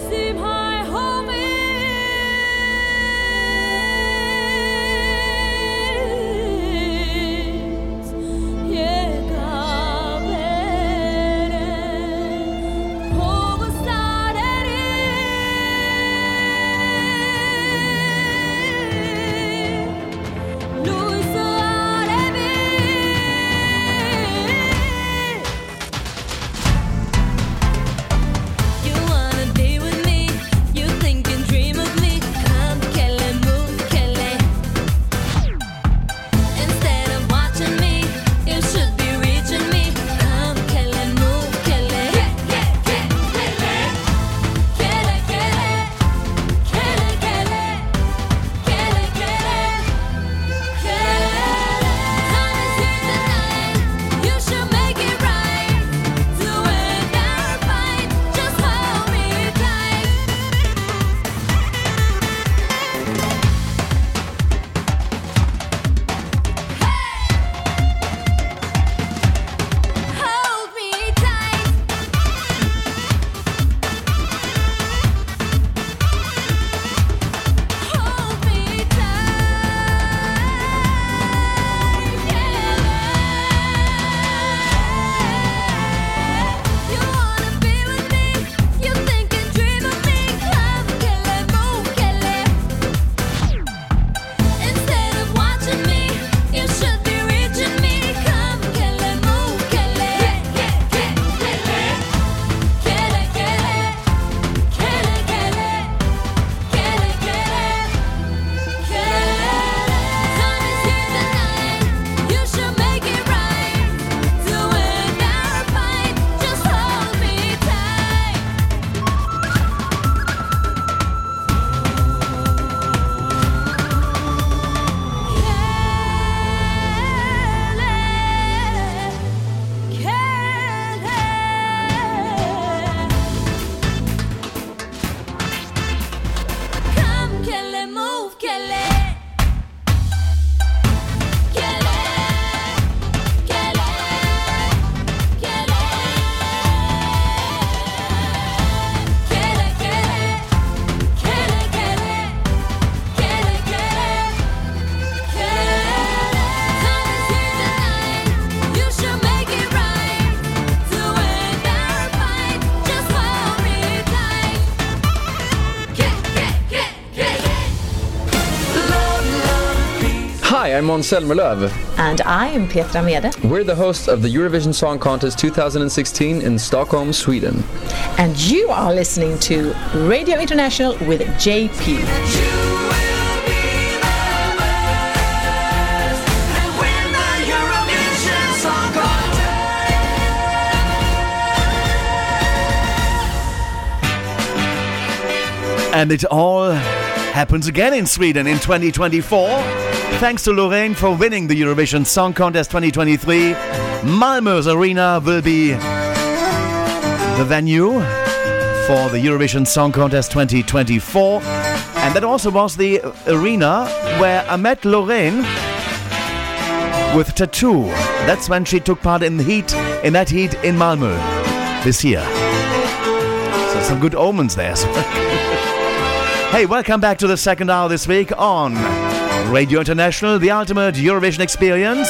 I'm Måns Zelmerlöw. And I am Petra Mede. We're the hosts of the Eurovision Song Contest 2016 in Stockholm, Sweden. And you are listening to Radio International with JP. And it all happens again in Sweden in 2024. Thanks to Loreen for winning the Eurovision Song Contest 2023. Malmö's arena will be the venue for the Eurovision Song Contest 2024. And that also was the arena where I met Loreen with Tattoo. That's when she took part in the heat, in that heat in Malmö this year. So some good omens there. <laughs> Hey, welcome back to the second hour this week on Radio International, the ultimate Eurovision experience.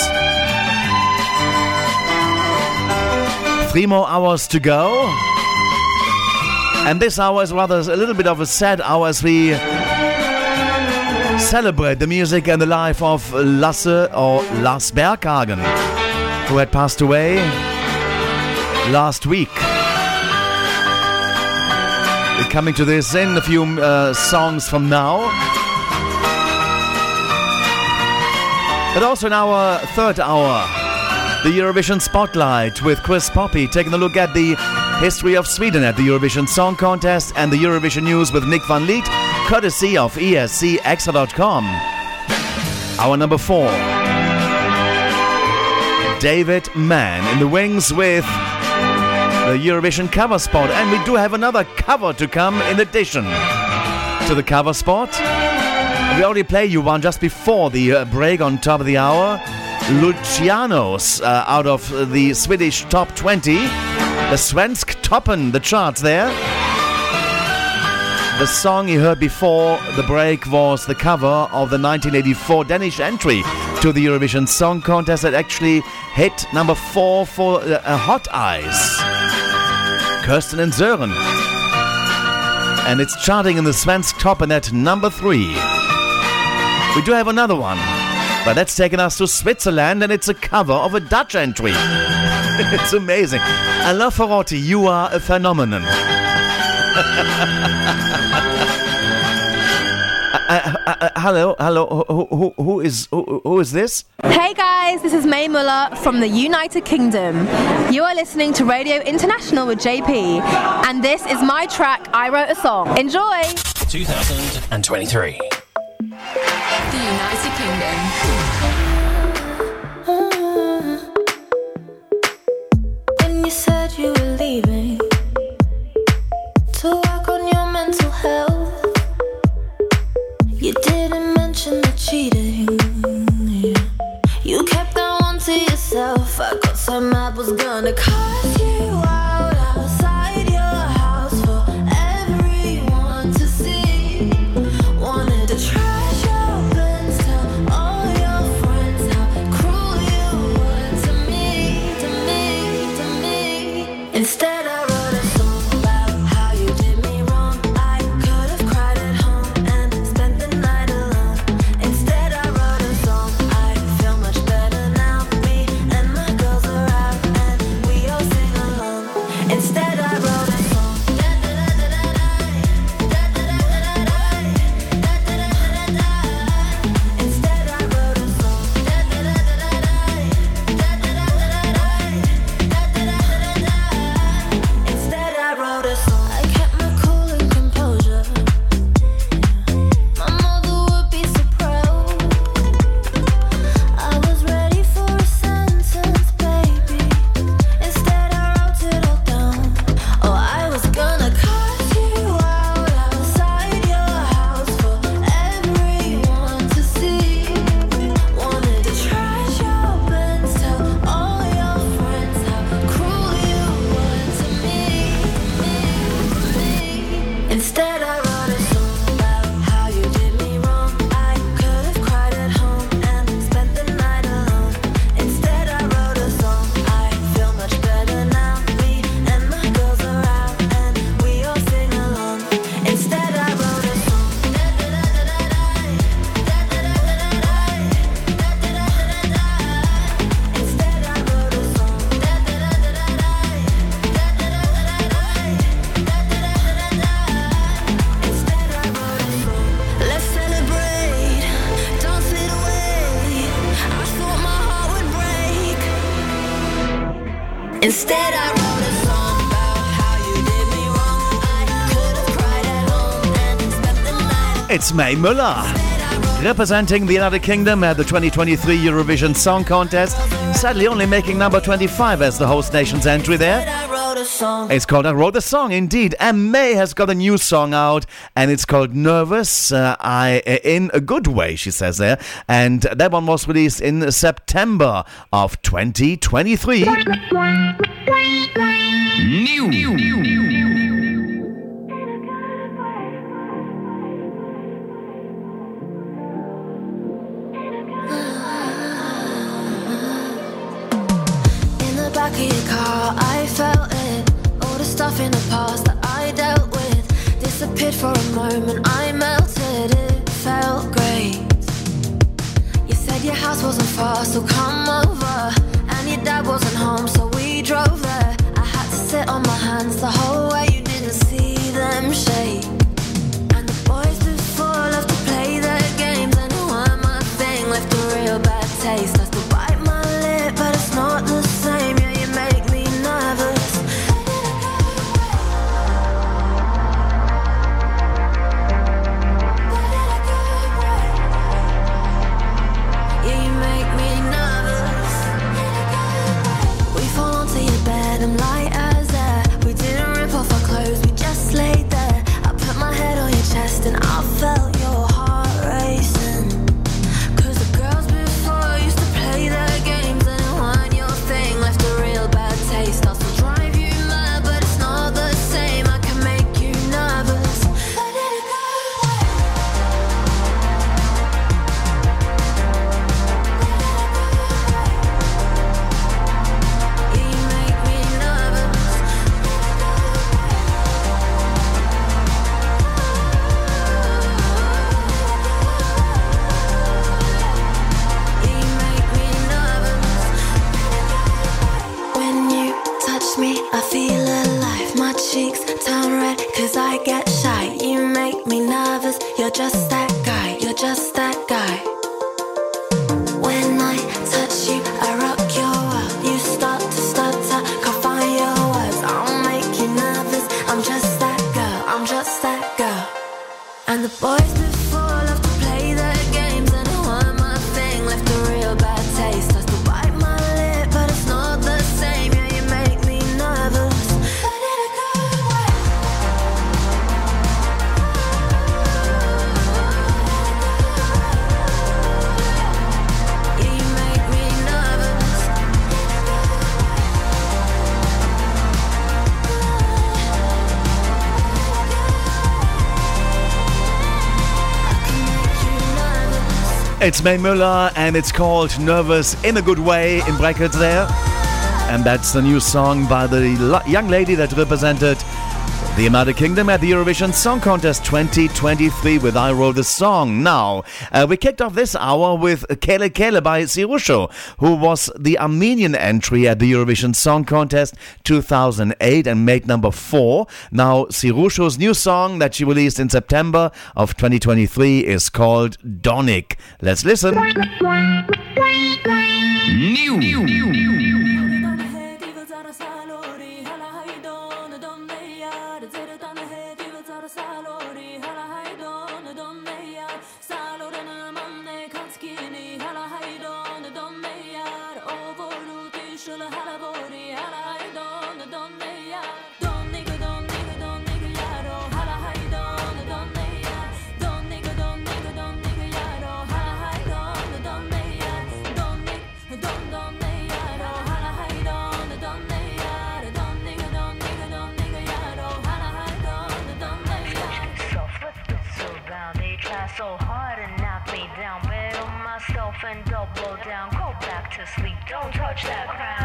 Three more hours to go. And this hour is rather a little bit of a sad hour as we celebrate the music and the life of Lasse or Lars Berghagen, who had passed away last week. Coming to this in a few uh, songs from now. But also in our third hour, the Eurovision Spotlight with Chris Poppe taking a look at the history of Sweden at the Eurovision Song Contest and the Eurovision News with Nick van Lith, courtesy of escXtra.com. Our number four, David Mann in the wings with the Eurovision cover spot. And we do have another cover to come in addition to the cover spot. We already played you one just before the uh, break on top of the hour. Lucianoz uh, out of the Swedish top 20. The Svensktoppen, the charts there. The song you heard before the break was the cover of the 1984 Danish entry to the Eurovision Song Contest that actually hit number four for uh, Hot Eyes. Kirsten and Søren. And it's charting in the Svensktoppen at number three. We do have another one, but that's taken us to Switzerland and it's a cover of a Dutch entry. <laughs> it's amazing. Alain Ferrotti, you are a phenomenon. <laughs> Uh, uh, uh, hello, hello. Who, who, who is who, who is this? Hey guys, this is Mae Muller from the United Kingdom. You are listening to Radio International with JP, and this is my track. I wrote a song. Enjoy. 2023. The United Kingdom. Mae Muller. Representing the United Kingdom at the 2023 Eurovision Song Contest, sadly only making number 25 as the host nation's entry there. It's called I Wrote a Song, indeed. And May has got a new song out, and it's called Nervous. Uh, I in a good way, she says there. And that one was released in September of 2023. In the car, I felt it. All the stuff in the past that I dealt with disappeared for a moment. I melted. It felt great. You said your house wasn't far, so come over. And your dad wasn't home, so just It's Mae Muller, and it's called Nervous in a Good Way, in brackets there. And that's the new song by the young lady that represented the United Kingdom at the Eurovision Song Contest 2023 with I Wrote a Song. Now, uh, we kicked off this hour with Kele Kele by Sirusho, who was the Armenian entry at the Eurovision Song Contest 2008 and made number four. Now, Sirusho's new song that she released in September of 2023 is called Donic. Let's listen. They don't touch that crown.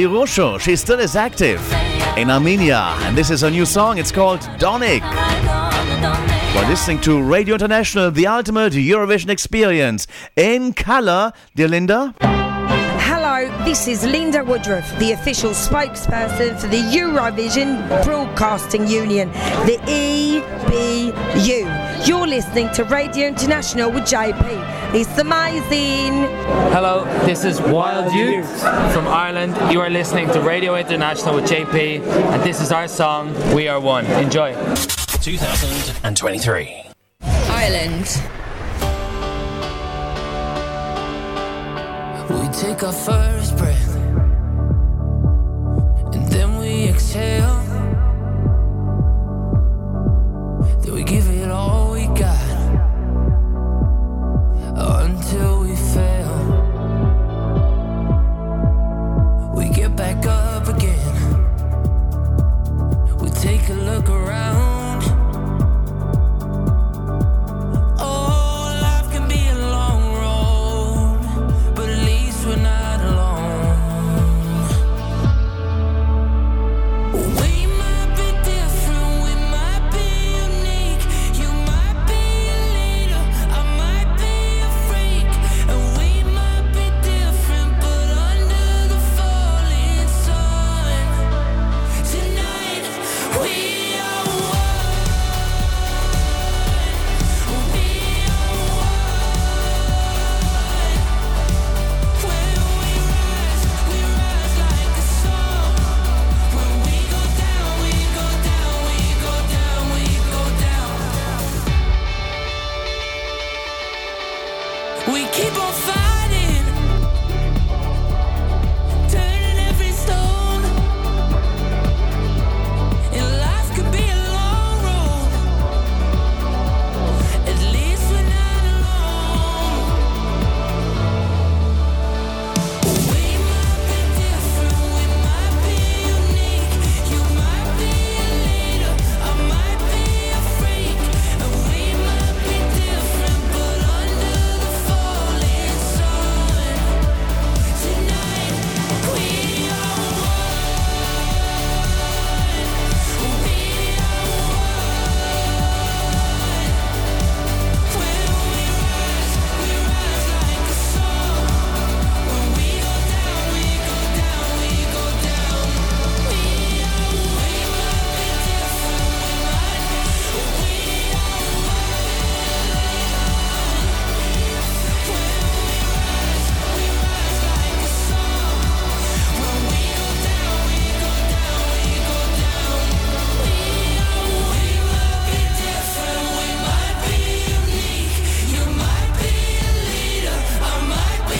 Sirusho, she still is active in Armenia, and this is her new song. It's called Donic. We're listening to Radio International, the ultimate Eurovision experience in color. Dear Linda. Hello, this is Linda Woodruff, the official spokesperson for the Eurovision Broadcasting Union, the EBU. You're listening to Radio International with JP. It's amazing. Hello, this is Wild Youth from Ireland. You are listening to Radio International with JP, and this is our song, We Are One. Enjoy. 2023. Ireland. We take our first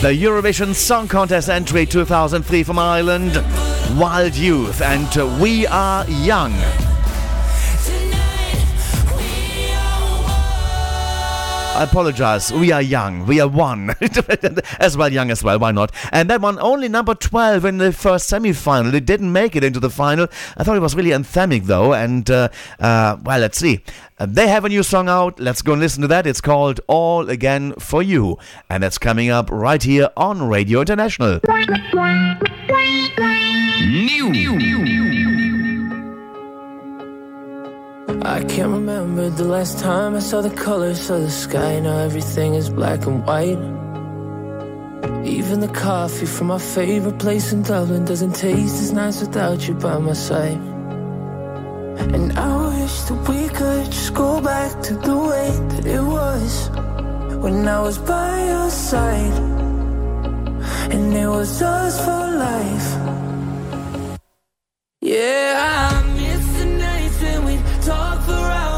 The Eurovision Song Contest entry 2003 from Ireland, Wild Youth, and We Are Young. I apologize. We are young. We are one. <laughs> as well, young as well. Why not? And that one only number 12 in the first semi final. It didn't make it into the final. I thought it was really anthemic, though. And, uh, uh, well, let's see. Uh, they have a new song out. Let's go and listen to that. It's called All Again for You. And that's coming up right here on Radio International. I can't remember the last time I saw the colors of the sky. Now everything is black and white. Even the coffee from my favorite place in Dublin doesn't taste as nice without you by my side. And I wish that we could just go back to the way that it was when I was by your side. And it was us for life. Yeah, I miss the nights when we talk for hours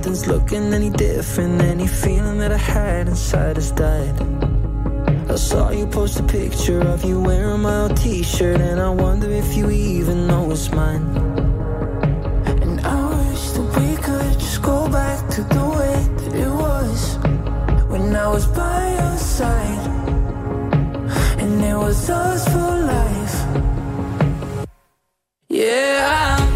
nothing's looking any different. Any feeling that I had inside has died. I saw you post a picture of you wearing my old t shirt, and I wonder if you even know it's mine. And I wish that we could just go back to the way that it was when I was by your side, and it was us for life. Yeah. I'm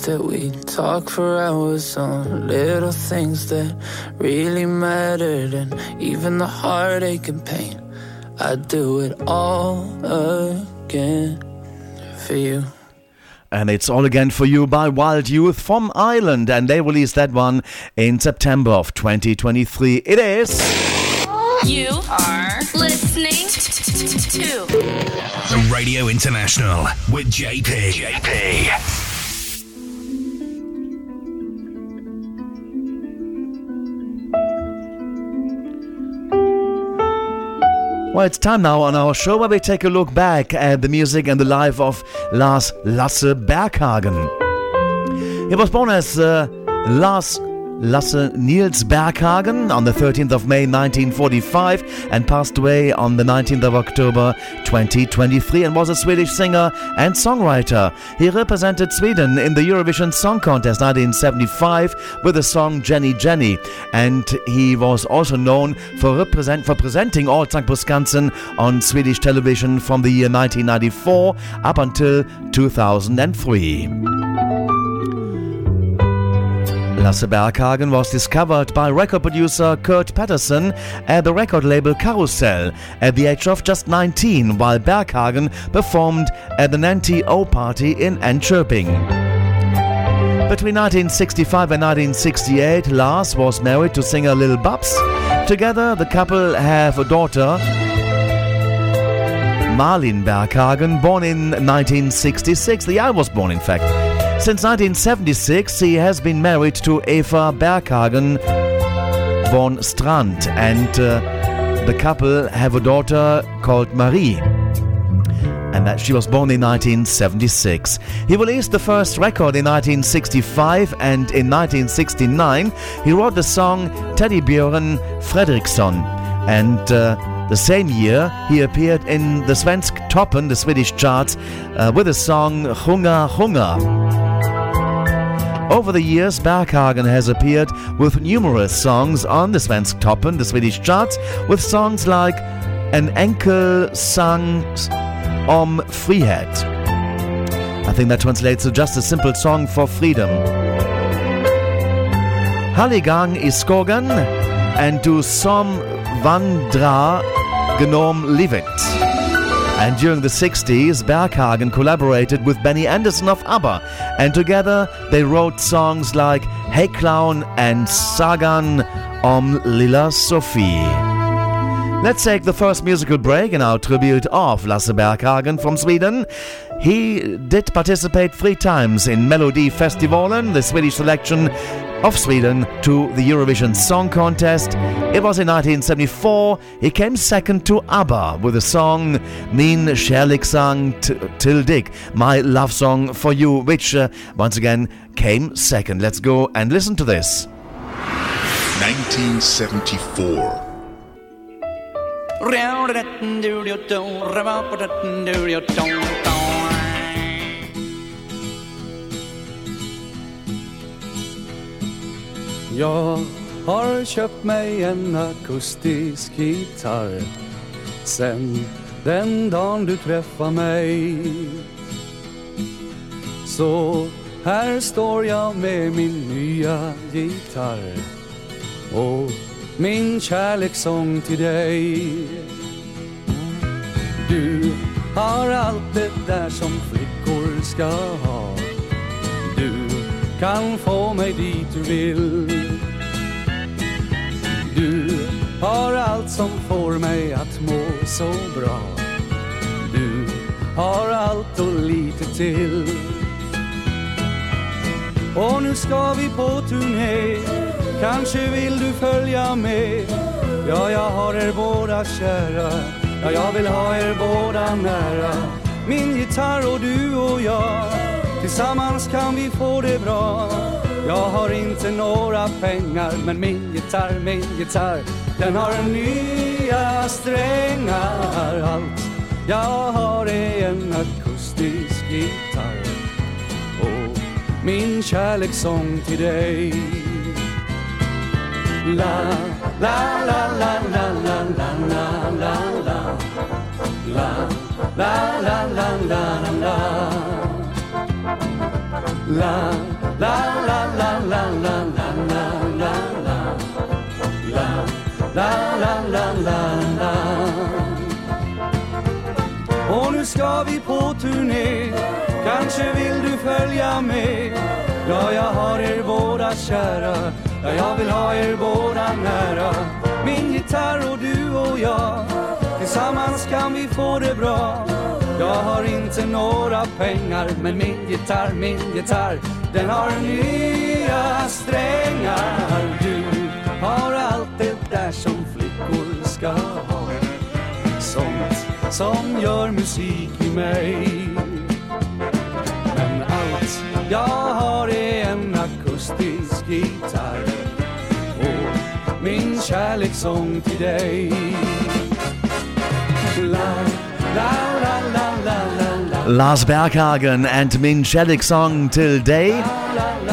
nights that we talk for hours on little things that really mattered, and even the heartache and pain. I'd do it all again for you. And it's all again for you by Wild Youth from Ireland, and they released that one in September of 2023. It is. You are listening to Radio International with JP. JP. Well, it's time now on our show where we take a look back at the music and the life of Lars Lasse Berghagen. He was born as uh, Lars Lasse Niels Berghagen on the 13th of May 1945 and passed away on the 19th of October 2023 and was a Swedish singer and songwriter. He represented Sweden in the Eurovision Song Contest 1975 with the song Jenny Jenny and he was also known for, represent, for presenting Allsång på Skansen on Swedish television from the year 1994 up until 2003. Lasse Berghagen was discovered by record producer Kurt Patterson at the record label Carousel at the age of just 19 while Berghagen performed at the Nanty O party in Antwerping. Between 1965 and 1968, Lars was married to singer Lill-Babs. Together, the couple have a daughter, Malin Berghagen, born in 1966. The year I was born, in fact. Since 1976, he has been married to Eva Berghagen, von Strand, and uh, the couple have a daughter called Marie. And that she was born in 1976. He released the first record in 1965, and in 1969 he wrote the song Teddy Björn Fredriksson. And uh, the same year, he appeared in the Svensktoppen, the Swedish charts, uh, with the song Hunger Hunger. Over the years, Berghagen has appeared with numerous songs on the Svensktoppen, the Swedish charts, with songs like En enkel sang om frihet. I think that translates to just a simple song for freedom. Halligang i skogen and Du som vandrar genom livet. And during the 60s, Berghagen collaborated with Benny Andersson of ABBA, and together they wrote songs like Hey Clown and Sagan om Lilla Sophie. Let's take the first musical break in our tribute of Lasse Berghagen from Sweden. He did participate three times in Melodifestivalen, the Swedish selection of Sweden to the Eurovision Song Contest. It was in 1974. He came second to ABBA with the song Min Kärlekssang till dig, my love song for you, which uh, once again came second. Let's go and listen to this. 1974. Jag har köpt mig en akustisk gitarr Sen den dagen du träffar mig. Så här står jag med min nya gitarr Och min kärlekssång till dig. Du har allt det där som flickor ska ha. Du kan få mig dit du vill Du har allt som får mig att må så bra. Du har allt och lite till. Och nu ska vi på turné, kanske vill du följa med. Ja, jag har er båda kära, ja, jag vill ha er båda nära. Min gitarr och du och jag, tillsammans kan vi få det bra. Jag har inte några pengar, men min gitarr, min gitarr, den har nya strängar. Allt jag har är en akustisk gitarr och min kärlekssång till dig. La, la, la, la, la, la, la, la, la, la. La, la, la, la, la, la. La, la, la, la, la, la, la, la, la, la. La, la, la, la, la, la. Och nu ska vi på turné, kanske vill du följa med. Ja, jag har er båda kära, ja, jag vill ha er båda nära. Min gitarr och du och jag, tillsammans kan vi få det bra. Jag har inte några pengar, men min gitarr, min gitarr, den har nya strängar. Du har allt det där som flickor ska ha. Sånt som gör musik i mig. Men allt jag har är en akustisk gitarr och min kärlekssång till dig. La, la, la, la, la, la, la. Lars Berghagen and Min Shelik song Till Day.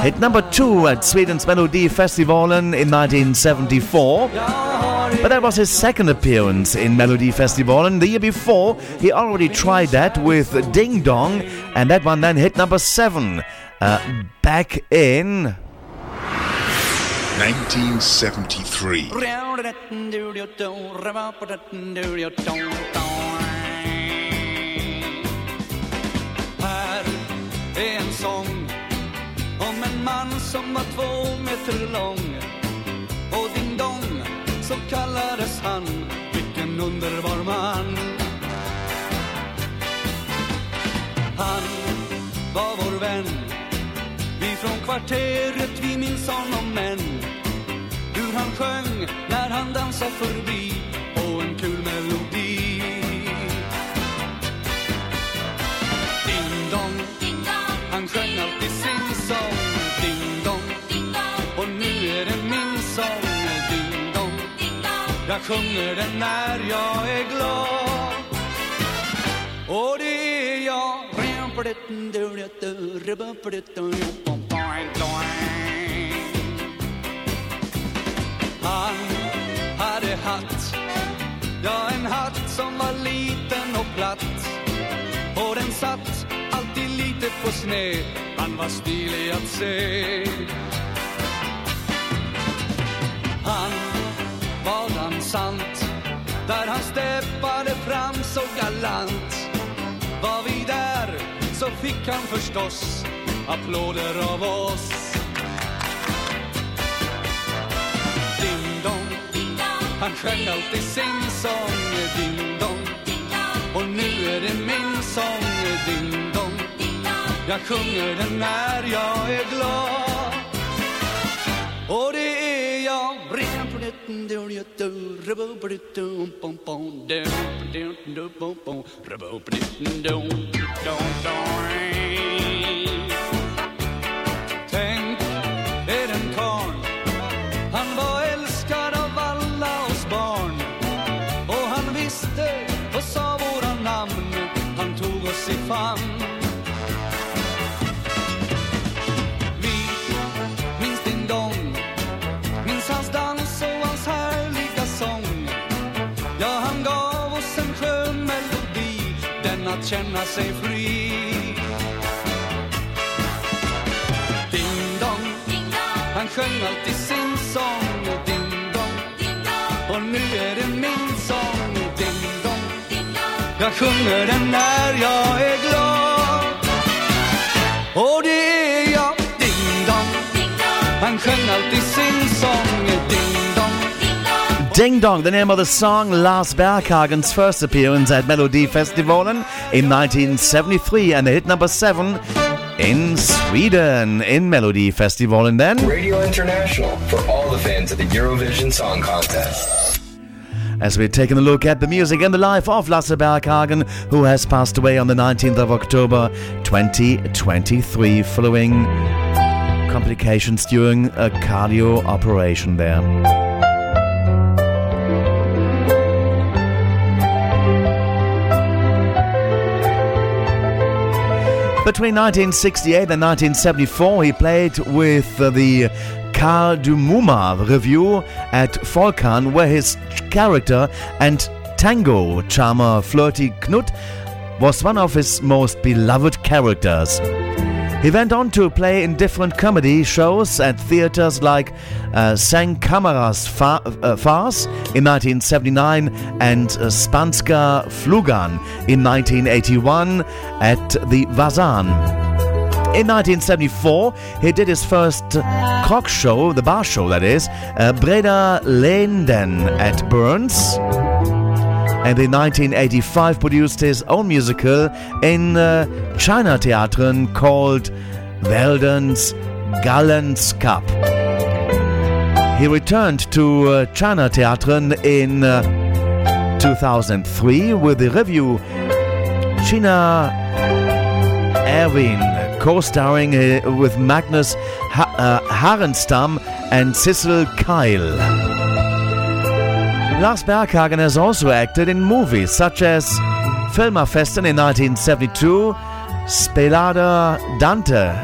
Hit number two at Sweden's Melodifestivalen in 1974. But that was his second appearance in Melodifestivalen. The year before, he already tried that with Ding Dong, and that one then hit number seven. Uh, back in 1973. Är en sång om en man som var två meter lång. Och ding dong så kallades han. Vilken underbar man. Han var vår vän. Vi från kvarteret vi minns honom men Hur han sjöng när han dansade förbi. På en kul melodi han sjöng alltid sin sång. Ding dong, och nu är det min sång. Ding dong, jag sjunger den när jag är glad. Och det är jag. Han hade hatt. Ja, en hatt som var liten och platt. Och den satt lite på sned Han var stilig att se Han var dansant Där han steppade fram så galant. Var vi där så fick han förstås applåder av oss. Ding dong, han sjöng alltid sin sång. Ding dong, och nu är det min sång jag sjunger den när jag är glad. Och det är jag. Tänk är en karl. Han var älskad av alla oss barn. Och han visste och sa våra namn. Han tog oss i famn. Känna sig fri. Ding dong, han sjöng alltid sin sång. Ding dong, och nu är det min sång. Ding dong, jag sjunger den när jag är glad. Och det Ding Dong, the name of the song, Lars Berghagen's first appearance at Melodifestivalen in 1973 and a hit number 7 in Sweden in Melodifestivalen then. Radio International for all the fans of the Eurovision Song Contest. As we're taking a look at the music and the life of Lasse Berghagen, who has passed away on the 19th of October 2023 following complications during a cardio operation there. Between 1968 and 1974, he played with uh, the Kardemumma Review at Folkan, where his character and tango charmer Flirty Knut was one of his most beloved characters. He went on to play in different comedy shows at theaters like uh, Sang Kameras Fa- uh, Farce in 1979 and uh, Spanska Flugan in 1981 at the Vasan. In 1974, he did his first cock show, the bar show that is, uh, Breda Lenden at Burns. And in 1985 produced his own musical in uh, Chinateatern called Weldon's Gallenskap. He returned to uh, Chinateatern in uh, 2003 with the review China Erwin, co-starring uh, with Magnus ha- uh, Härenstam and Cecil Kyle. Lars Berghagen has also acted in movies such as Firmafesten in 1972, Spelada Dante,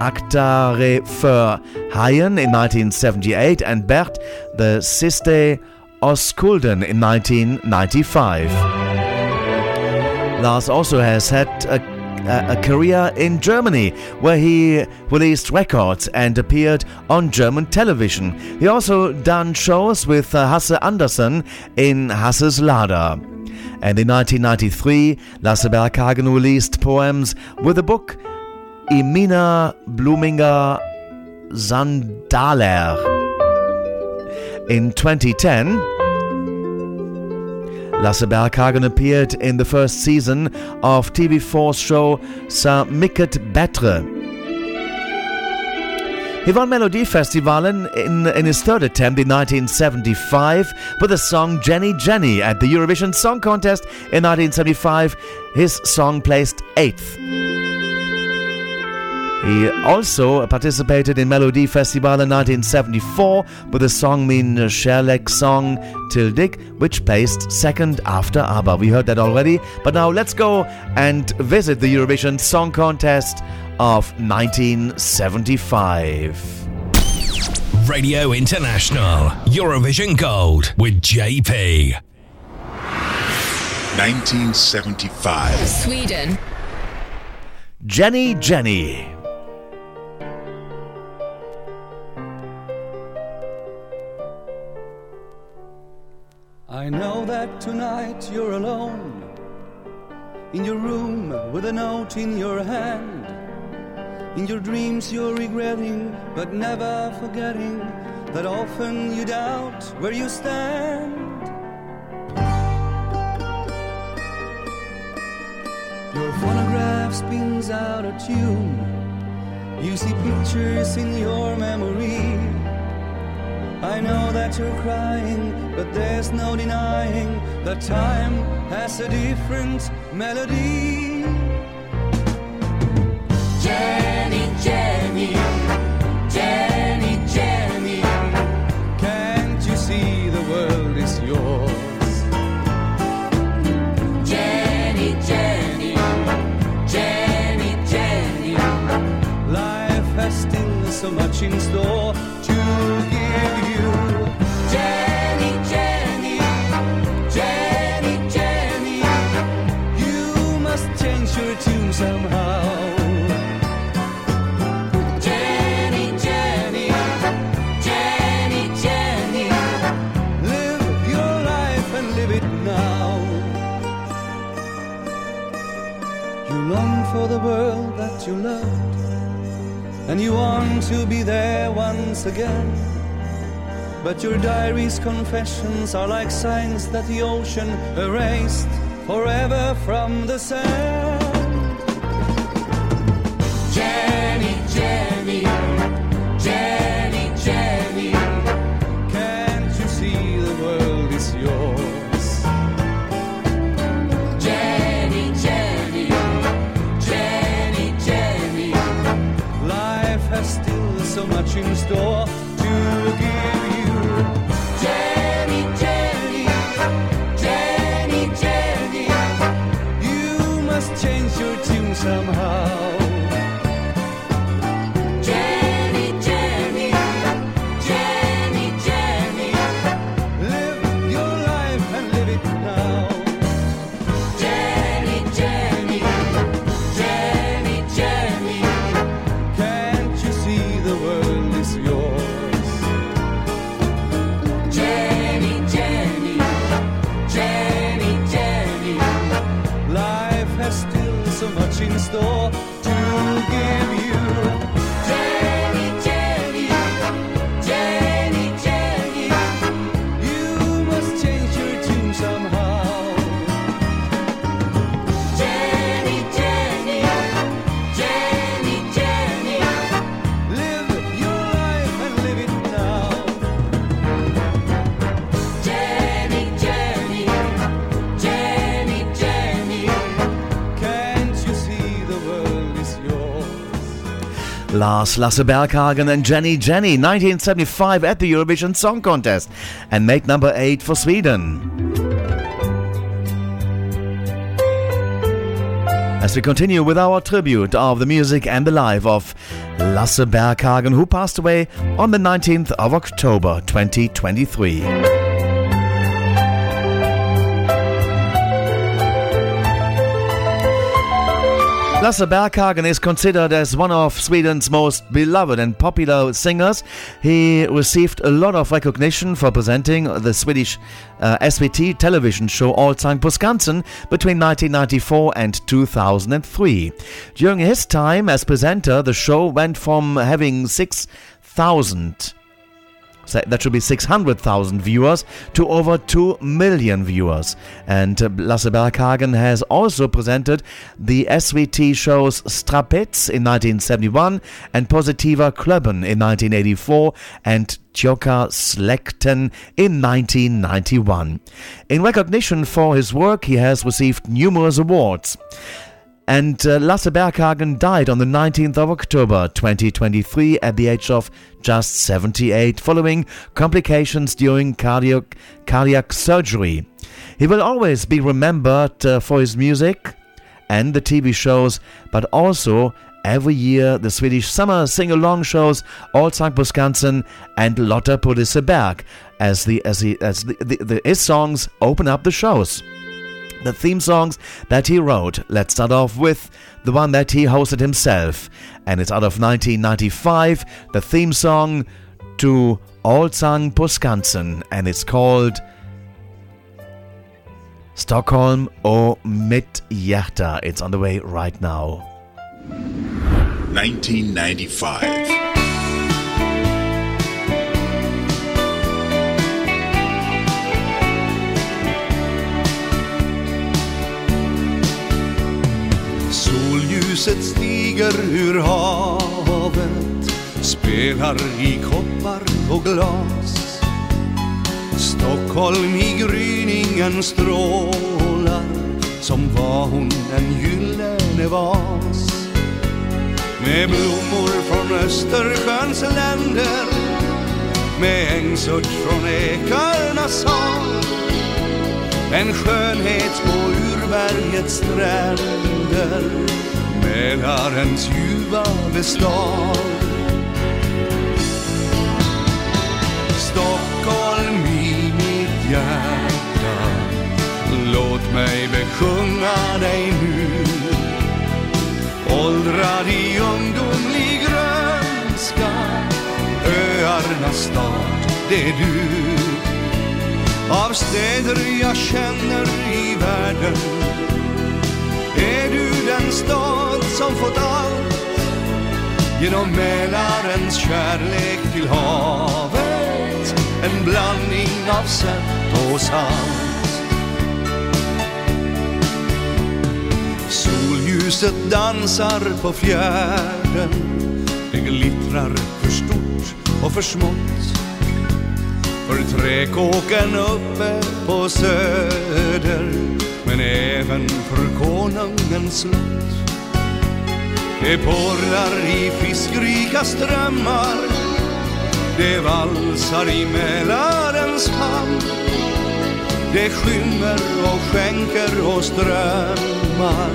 Actare für Haien in 1978 and Bert the Siste Oskulden in 1995. Lars also has had a a, career in Germany, where he released records and appeared on German television. He also done shows with uh, Hasse Andersson in Hasse's Lada. And in 1993, Lasse Berghagen released poems with the book Imina Bluminger Sandaler. In 2010, Lasse Berghagen appeared in the first season of TV4's show Så mycket bättre. He won Melodifestivalen in, in his third attempt in 1975 with the song Jenny Jenny at the Eurovision Song Contest in 1975. His song placed 8th. He also participated in Melody Festival in 1974 with the song Min Sherlek song Till Dick, which placed second after ABBA. We heard that already, but now let's go and visit the Eurovision Song Contest of 1975. Radio International Eurovision Gold with JP. 1975. Sweden. Jenny Jenny. I know that tonight you're alone in your room with a note in your hand. In your dreams you're regretting, but never forgetting that often you doubt where you stand. Your phonograph spins out a tune. You see pictures in your memory. I know that you're crying, but there's no denying that time has a different melody. Jenny, Jenny, Jenny, Jenny. Can't you see the world is yours? Jenny, Jenny, Jenny, Jenny. Life has still so much in store the world that you loved, and you want to be there once again. But your diary's confessions are like signs that the ocean erased forever from the sand. Jenny, much in store to give you. Jenny, Jenny, Jenny, Jenny. You must change your tune somehow. Lars Lasse Berghagen and Jenny Jenny, 1975 at the Eurovision Song Contest, and made number 8 for Sweden. As we continue with our tribute of the music and the life of Lasse Berghagen, who passed away on the 19th of October 2023. Lasse Berghagen is considered as one of Sweden's most beloved and popular singers. He received a lot of recognition for presenting the Swedish uh, SVT television show Allsång på Skansen between 1994 and 2003. During his time as presenter, the show went from having 6,000 so that should be 600,000 viewers to over 2 million viewers. And uh, Lasse Berghagen has also presented the SVT shows Strapetz in 1971 and Positiva Klubben in 1984 and Tjocka släkten in 1991. In recognition for his work, he has received numerous awards. And uh, Lasse Berghagen died on the 19th of October 2023 at the age of just 78 following complications during cardiac, cardiac surgery. He will always be remembered uh, for his music and the TV shows, but also every year the Swedish summer sing-along shows Allsång på Skansen and Lotta på Liseberg as the as, the, as the, the, the, his songs open up the shows the theme songs that he wrote. Let's start off with the one that he hosted himself, and it's out of 1995, the theme song to Allsång på Skansen, and it's called Stockholm o mitt hjärta. It's on the way right now. 1995. Ljuset stiger ur havet Spelar i koppar och glas. Stockholm i gryningen strålar Som var hon en gyllene vas. Med blommor från Östersjöns länder Med ängsört från ekarnas hav. En skönhet på urbergets stränder. Mälarens ljuva stad Stockholm i mitt hjärta. Låt mig besjunga dig nu. Åldrad i ungdomlig grönska. Öarnas stad, det är du. Av städer jag känner i världen. Är du den stad som fått allt? Genom Mälarens kärlek till havet En blandning av sött och salt. Solljuset dansar på fjärden Det glittrar för stort och för smått. För träkåken uppe på söder men även för konungens slott Det porlar i fiskrika strömmar. Det valsar i Mälarens hamn. Det skymmer och skänker och strömmar.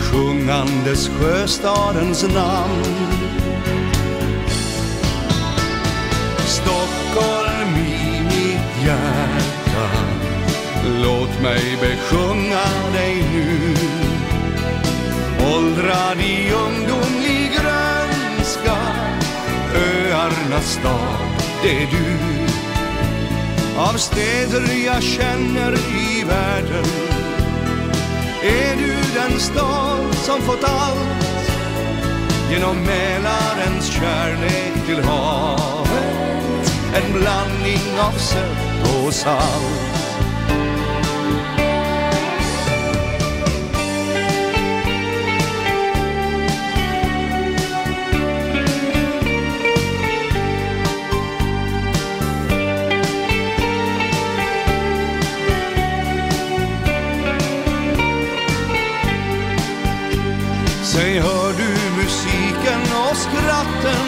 Sjungandes sjöstadens namn. Stockholm i mitt hjärta. Låt mig besjunga dig nu. Åldrad i ungdomlig grönska Öarnas stad, det är du. Av städer jag känner i världen Är du den stad som fått allt Genom Mälarens kärlek till havet. En blandning av sött och salt. Säg hör du musiken och skratten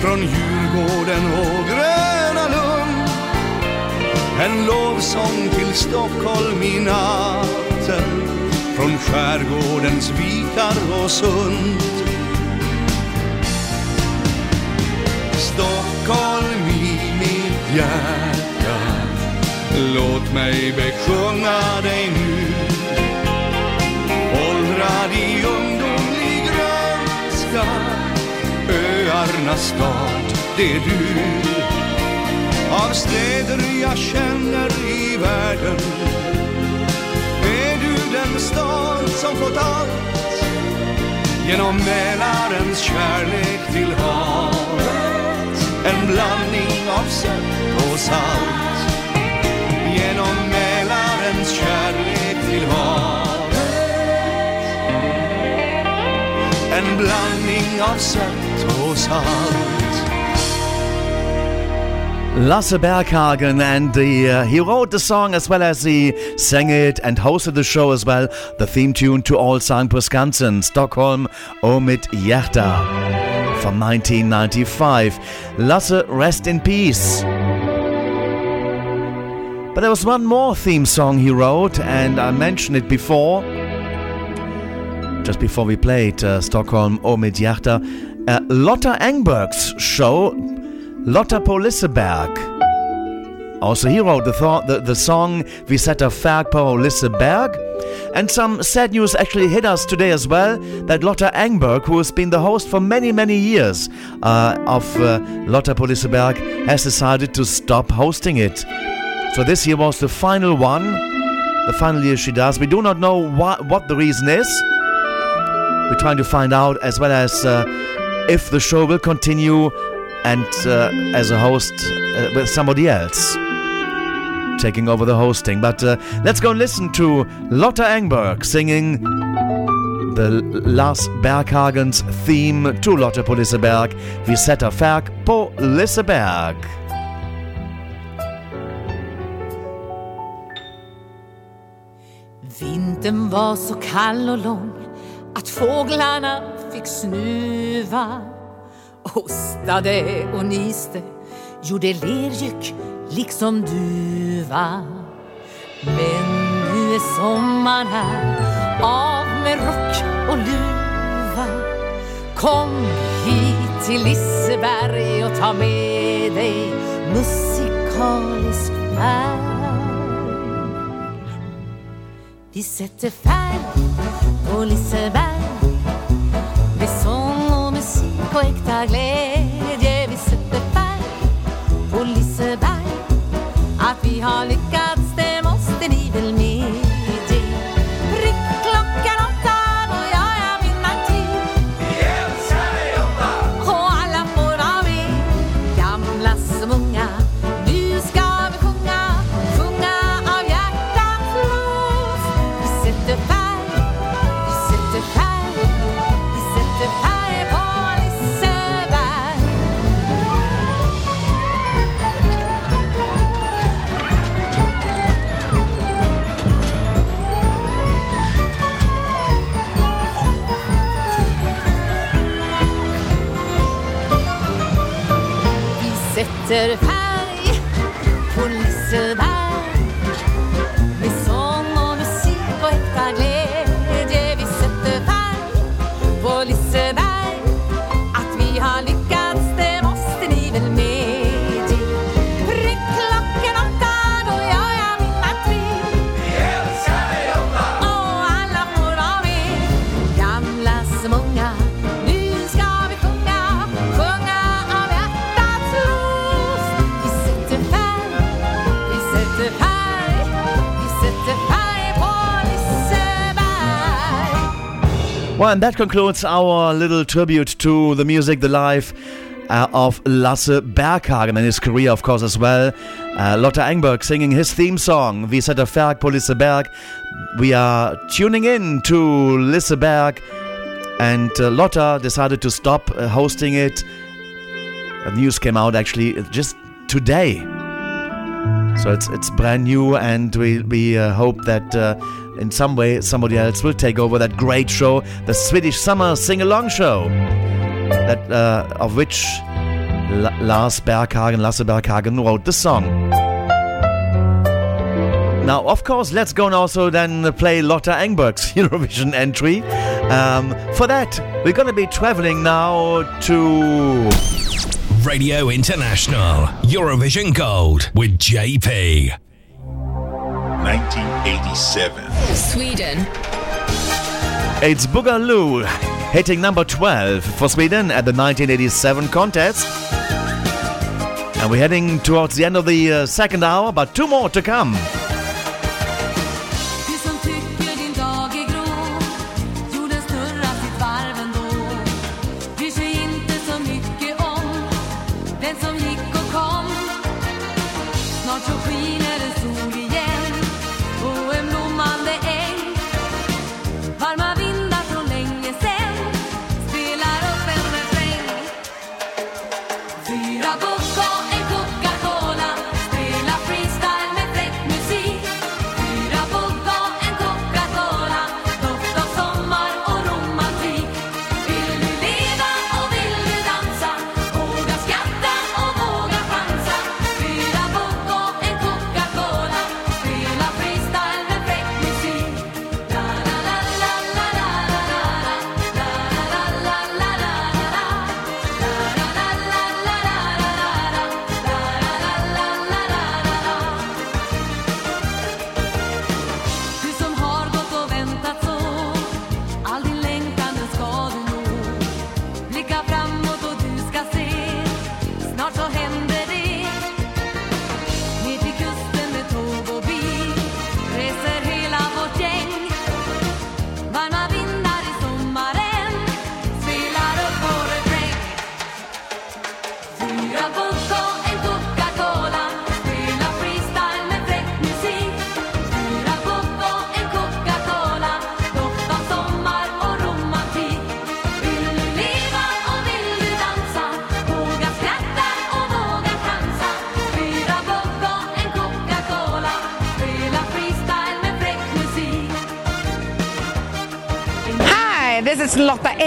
Från Djurgården och Gröna Lund. En lovsång till Stockholm i natten Från skärgårdens vikar och sund Stockholm i mitt hjärta Låt mig besjunga dig nu. Åldrad i ungdomlig grönska Öarnas stad, det är du. Av städer jag känner i världen. Är du den stad som fått allt? Genom Mälarens kärlek till havet. En blandning av sött och salt. Genom av salt Lasse Berghagen, and the, uh, he wrote the song as well as he sang it and hosted the show as well. The theme tune to Allsång på Skansen, Stockholm och mitt from 1995. Lasse, rest in peace. But there was one more theme song he wrote, and I mentioned it before. Just before we played uh, Stockholm hjärta, uh, Lotta Engberg's show Lotta på Liseberg. Also, he wrote the, th- the, the song Vi sätter färg på Liseberg. And some sad news actually hit us today as well that Lotta Engberg, who has been the host for many, many years uh, of uh, Lotta på Liseberg, has decided to stop hosting it. So this year was the final one, the final year she does. We do not know wha- what the reason is. We're trying to find out as well as uh, if the show will continue and uh, as a host uh, with somebody else taking over the hosting. But uh, let's go and listen to Lotta Engberg singing the Lars Berghagens theme to Lotta på Liseberg. Vi sätter färg var så kall och lång att fåglarna fick snuva Hostade och niste gjorde lergyck liksom duva. Men nu är sommaren här, av med rock och luva. Kom hit till Liseberg och ta med dig musikalisk värld. Vi sätter färg på Liseberg. Med sång och musik och äkta glädje. Sätter Well, and that concludes our little tribute to the music, the life uh, of Lasse Berghagen and his career, of course, as well. Uh, Lotta Engberg singing his theme song, Vi sätter färg på Liseberg. We are tuning in to Liseberg, and uh, Lotta decided to stop uh, hosting it. The news came out actually just today. So it's it's brand new, and we we uh, hope that uh, in some way somebody else will take over that great show, the Swedish Summer Sing Along Show, that uh, of which La- Lars Berghagen, Lasse Berghagen wrote the song. Now, of course, let's go and also then play Lotta Engberg's <laughs> Eurovision entry. Um, for that, we're going to be traveling now to Radio International Eurovision Gold with JP. 1987. Sweden. It's Boogaloo, hitting number 12 for Sweden at the 1987 contest. And we're heading towards the end of the uh, second hour, but two more to come.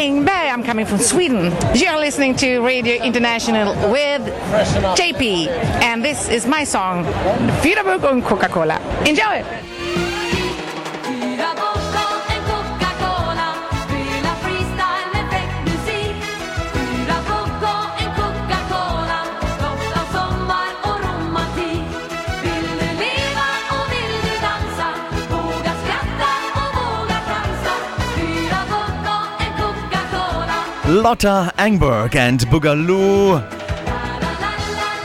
Engberg. I'm coming from Sweden. You're listening to Radio International with JP, and this is my song, und Coca-Cola. Enjoy! Lotta Engberg and Boogaloo.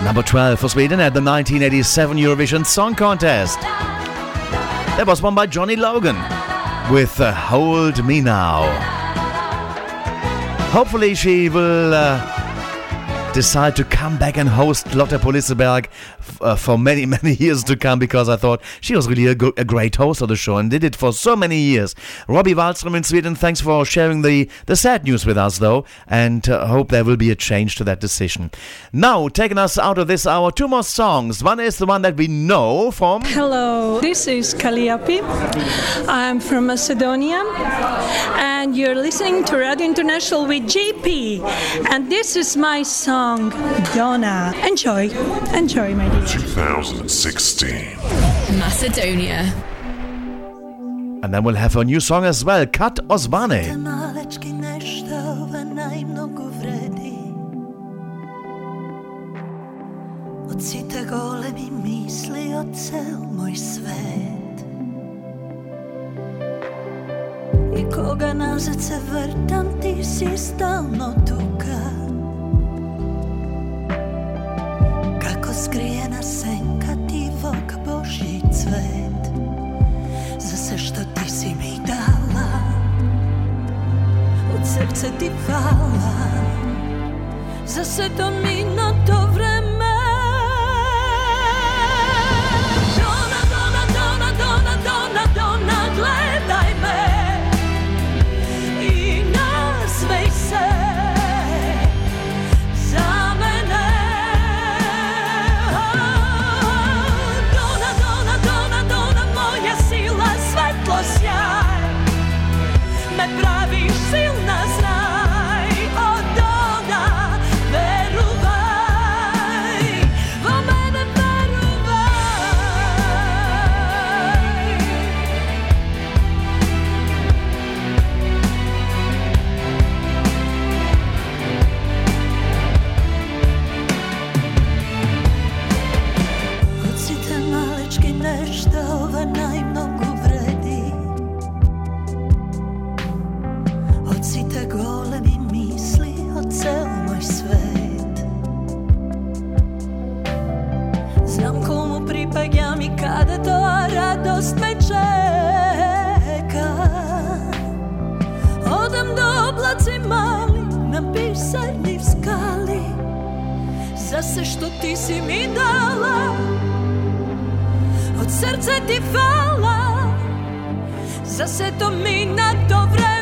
Number 12 for Sweden at the 1987 Eurovision Song Contest. That was won by Johnny Logan with uh, Hold Me Now. Hopefully, she will uh, decide to come back and host Lotta på Liseberg f- uh, for many, <laughs> many years to come because I thought she was really a, go- a great host of the show and did it for so many years. Robbie Wallström in Sweden, thanks for sharing the, the sad news with us, though, and uh, hope there will be a change to that decision. Now, taking us out of this hour, two more songs. One is the one that we know from. Hello, this is Kaliopi. I'm from Macedonia, and you're listening to Radio International with JP. And this is my song, Dona. Enjoy, enjoy, my dear. 2016. Macedonia. And then we'll have a new song as well, Kad osvane. malečky neštova najmnogo vredi Od sita gole mi misli o cel moj svet I koga nazad razkrijena senka divog Božji cvet. Za sve što ti si mi dala Od srce ti hvala. Za sve to mi na to vreme за се што ти си ми дала. Од срце ти фала За се тоа ми мина добре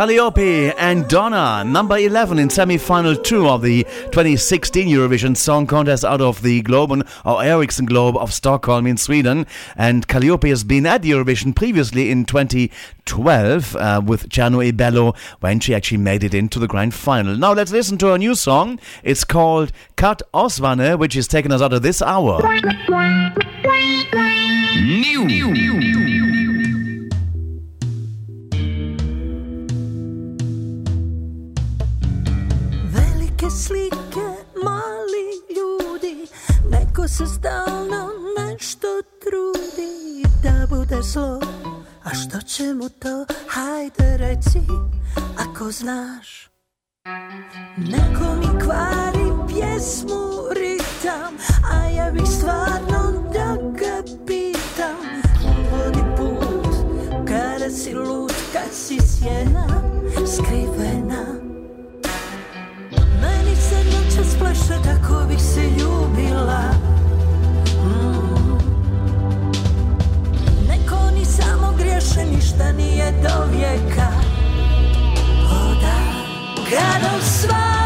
Kaliopi and Dona, number 11 in semi-final 2 of the 2016 Eurovision Song Contest out of the Globen or Ericsson Globe of Stockholm in Sweden. And Kaliopi has been at the Eurovision previously in 2012 uh, with Gianno e Bello when she actually made it into the grand final. Now let's listen to a new song. It's called Kad osvane, which is taking us out of this hour. Velike slike, mali ljudi Neko se stalno nešto trudi Da bude zlo. A što će mu to, hajde reci Ako znaš. Neko mi kvari pjesmu, ritam A ja bih stvarno da ga pitam. Vodi put Kada si lud, kad si sjena Skrivena Meni se noćas pleše tako bih se ljubila Mm. Neko ni samo griješe ništa nije do vijeka O da Kad osvane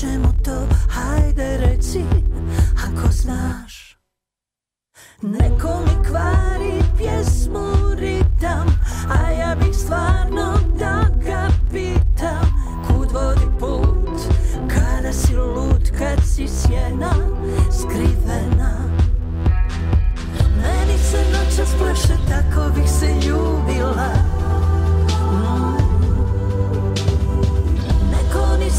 ćemo to, hajde reci, ako znaš. Neko mi kvari pjesmu ritam, a ja bih stvarno da ga pitam. Kud vodi put, kada si lud, kad si sjena, skrivena? Meni se noća splaše tako bih se ljubila.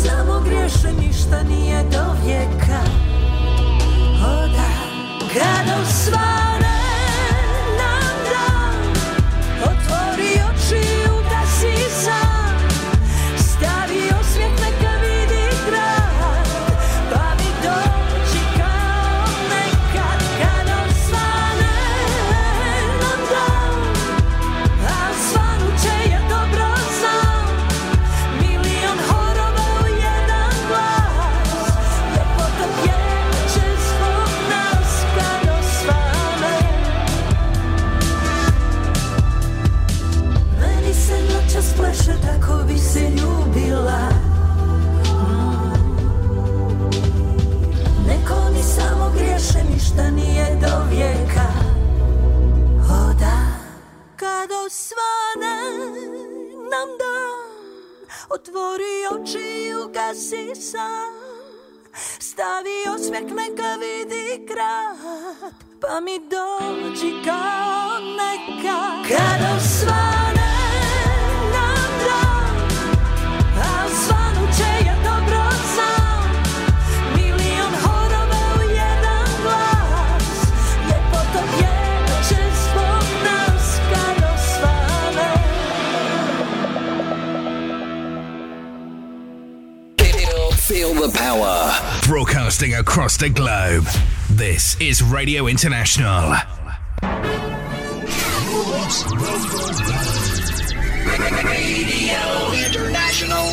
Samo griješe Ništa nije do vijeka. O da Kad osvane nam Kad osvane nam dan Otvori oči i ugasi sam Stavi osmijeh neka vidi grad. Pa mi dođi kao neka Kad osvane across the globe. This is Radio International. Radio International.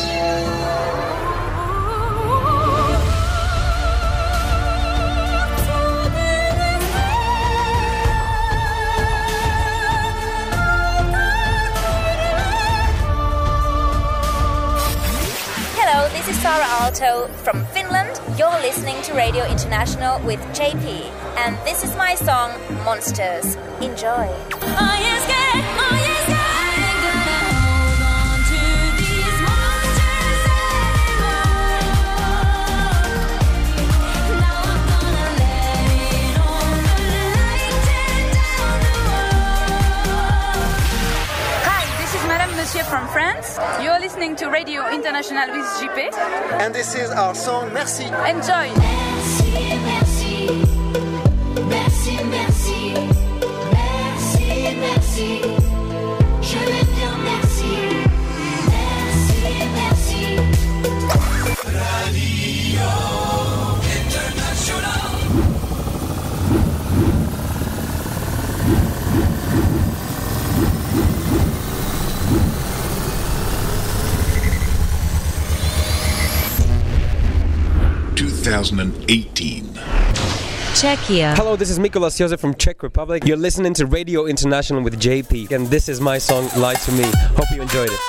Hello, this is Sara Aalto from. You're listening to Radio International with JP, and this is my song Monsters. Enjoy. Is from France. You're listening to Radio International with JP. And this is our song Merci. Enjoy. 2018. Czechia. Hello, this is Mikolas Josef from Czech Republic. You're listening to Radio International with JP, and this is my song "Lie to Me." Hope you enjoyed it.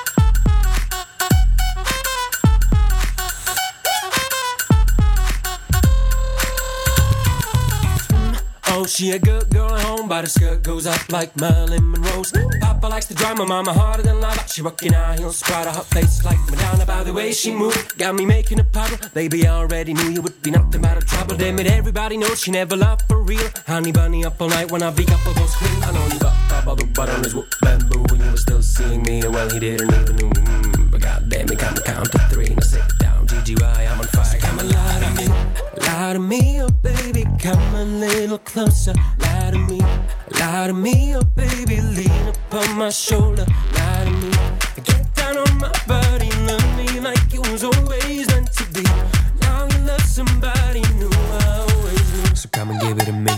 Oh, she a good girl but her skirt goes up like Marilyn Monroe's. Papa likes to drive my mama harder than lava. She rockin' high heels, proud of her face like Madonna by the way she move. Got me making a puddle. Baby, I already knew you would be nothing but a trouble. Damn it, everybody knows she never loved for real. Honey bunny up all night when I beat up a those clean. I know you got of the butter is whoop bamboo when you were still seeing me. Well, he didn't even know. Mm, but goddamn it, come count to three. Now sit down, GGY, I'm on fire. Come and lie to me, lie to me, oh baby, come a little closer. Lie to me, lie to me, oh baby, lean upon my shoulder. Lie to me, get down on my body, love me like it was always meant to be. Now you love somebody new, I always knew. So come and give it to me.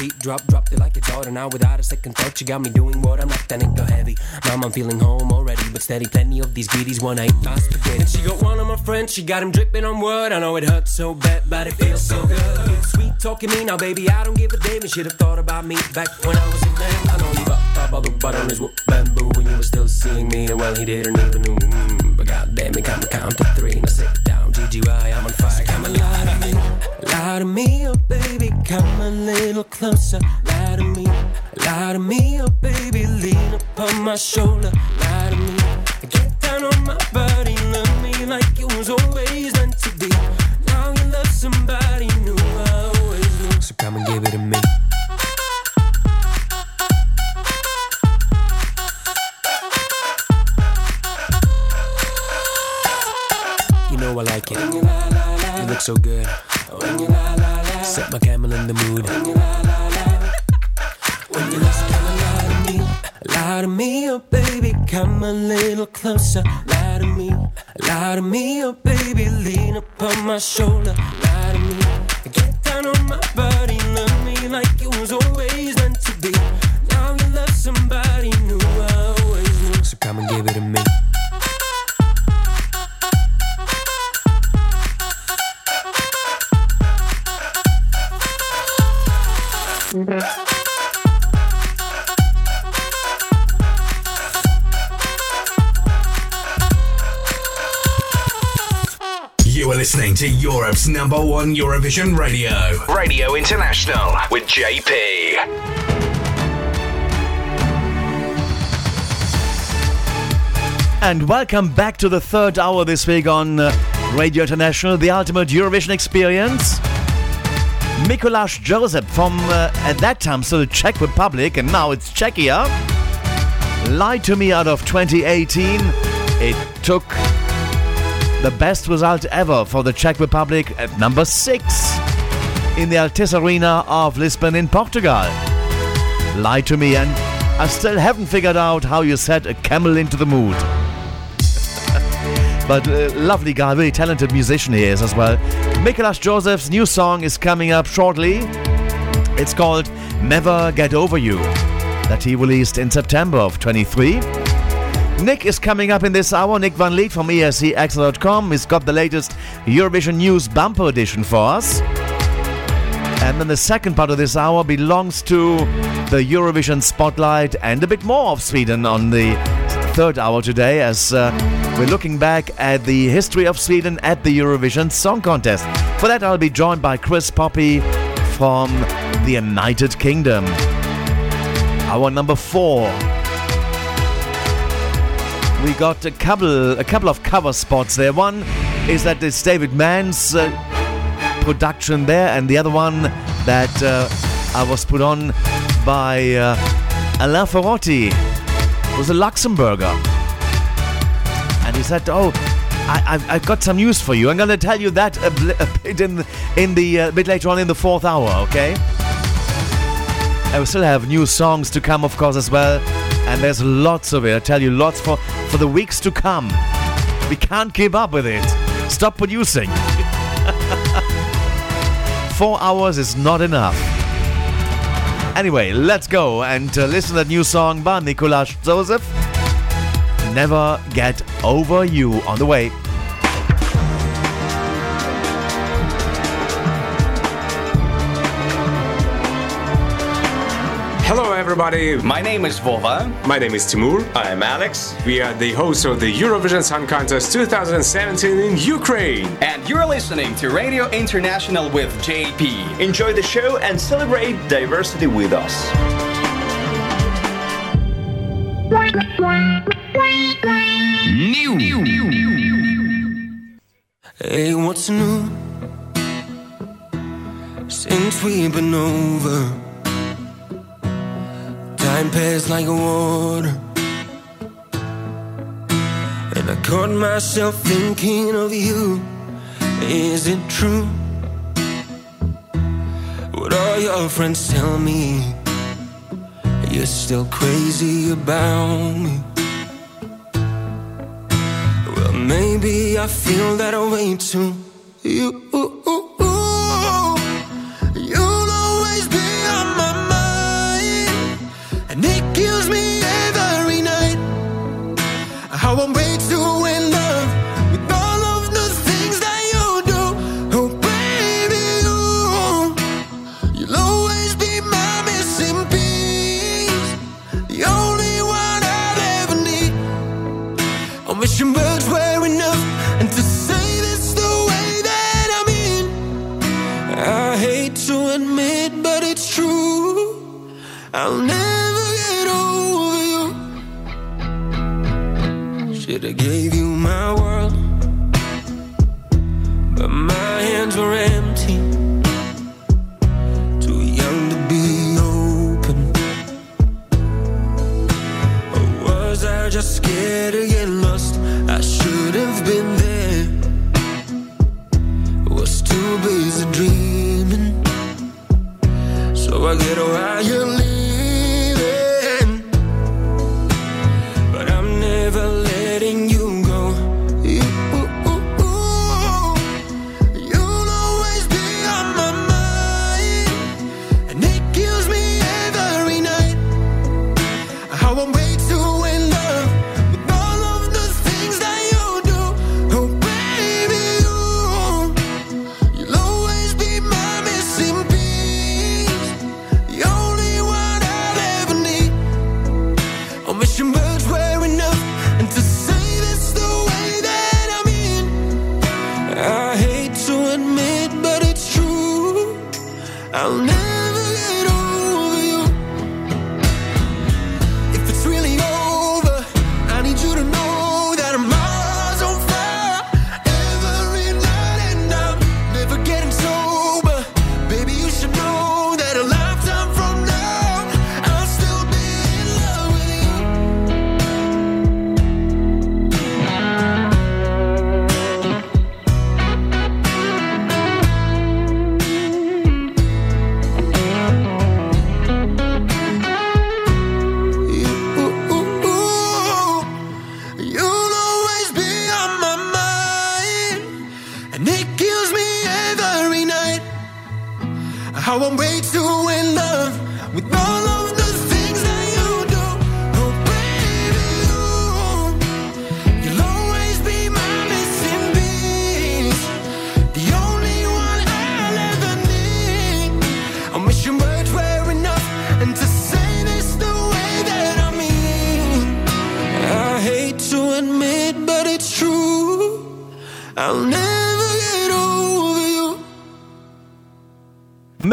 Beat drop, it like it's order. Now without a second thought, you got me doing what I'm not. Then it go heavy. Mom, I'm feeling home already, but steady. Plenty of these greedies one ain't my spaghetti. And she got one of my friends, she got him dripping on wood. I know it hurts so bad, but it feels so good. Sweet talking me now, baby. I don't give a damn. You should have thought about me back when I was in there. I know you got top all the butter is what bamboo when you were still seeing me. And well, he didn't even know. Mm, but goddamn, it come count to three. Now sit down, GGY, I'm on fire. Lie to me, oh baby, come a little closer. Lie to me, lie to me, oh baby, lean upon my shoulder. Lie to me, get down on my body, love me like it was always meant to be. Now you love somebody new, I always knew. So come and give it to me. You know I like it. You look so good. Set my camel in the mood. When you just kinda lie to me, lie to me, oh baby, come a little closer. Lie to me, lie to me, oh baby, lean upon my shoulder. Lie to me, get down on my body, listening to Europe's number one Eurovision radio. Radio International with JP. And welcome back to the third hour this week on uh, Radio International, the ultimate Eurovision experience. Mikolas Josef from, uh, at that time, still the Czech Republic, and now it's Czechia. Lied to Me out of 2018. It took the best result ever for the Czech Republic at number six in the Altice Arena of Lisbon in Portugal. Lie to me, and I still haven't figured out how you set a camel into the mood. <laughs> but uh, lovely guy, very talented musician he is as well. Mikolas Josef's new song is coming up shortly. It's called Never Get Over You, that he released in September of 23. Nick is coming up in this hour. Nick Van Lith from E escXtra.com. He's got the latest Eurovision News bumper edition for us. And then the second part of this hour belongs to the Eurovision Spotlight and a bit more of Sweden on the third hour today as uh, we're looking back at the history of Sweden at the Eurovision Song Contest. For that, I'll be joined by Chris Poppe from the United Kingdom. Hour number four. We got a couple, a couple of cover spots there. One is that it's David Mann's uh, production there, and the other one that uh, I was put on by uh, Alain Ferrotti, who's a Luxembourger. And he said, "Oh, I, I've, I've got some news for you. I'm going to tell you that a, bl- a bit in in the uh, bit later on in the fourth hour, okay?" I still have new songs to come, of course, as well. And there's lots of it. I tell you, lots for, for the weeks to come. We can't keep up with it. Stop producing. <laughs> Four hours is not enough. Anyway, let's go and uh, listen to that new song by Mikolas Josef. Never Get Over You on the way. Everybody. My name is Vova. My name is Timur. I'm Alex. We are the hosts of the Eurovision Song Contest 2017 in Ukraine. And you're listening to Radio International with JP. Enjoy the show and celebrate diversity with us. New. Hey, what's new? Since we've been over, passed like water. And I caught myself thinking of you. Is it true? What all your friends tell me? You're still crazy about me. Well, maybe I feel that way too. You,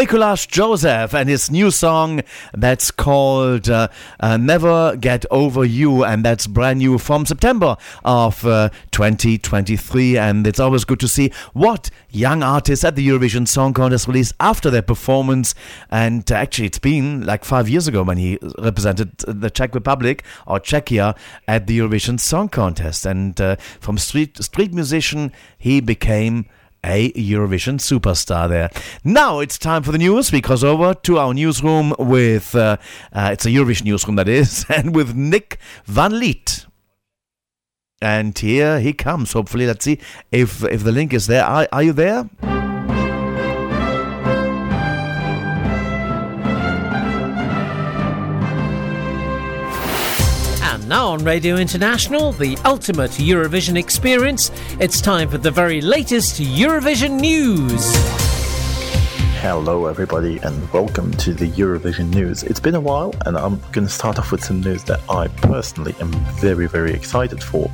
Mikolas Josef and his new song that's called uh, uh, Never Get Over You, and that's brand new from September of uh, 2023. And it's always good to see what young artists at the Eurovision Song Contest release after their performance. And actually, it's been like five years ago when he represented the Czech Republic or Czechia at the Eurovision Song Contest. And uh, from street street musician, he became a Eurovision superstar there. Now it's time for the news. We cross over to our newsroom with, uh, uh, it's a Eurovision newsroom that is, <laughs> and with Nick Van Lith. And here he comes. Hopefully, let's see if if the link is there. Are, are you there? Now on Radio International, the ultimate Eurovision experience, it's time for the very latest Eurovision news. Hello, everybody, and welcome to the Eurovision news. It's been a while, and I'm going to start off with some news that I personally am very, very excited for.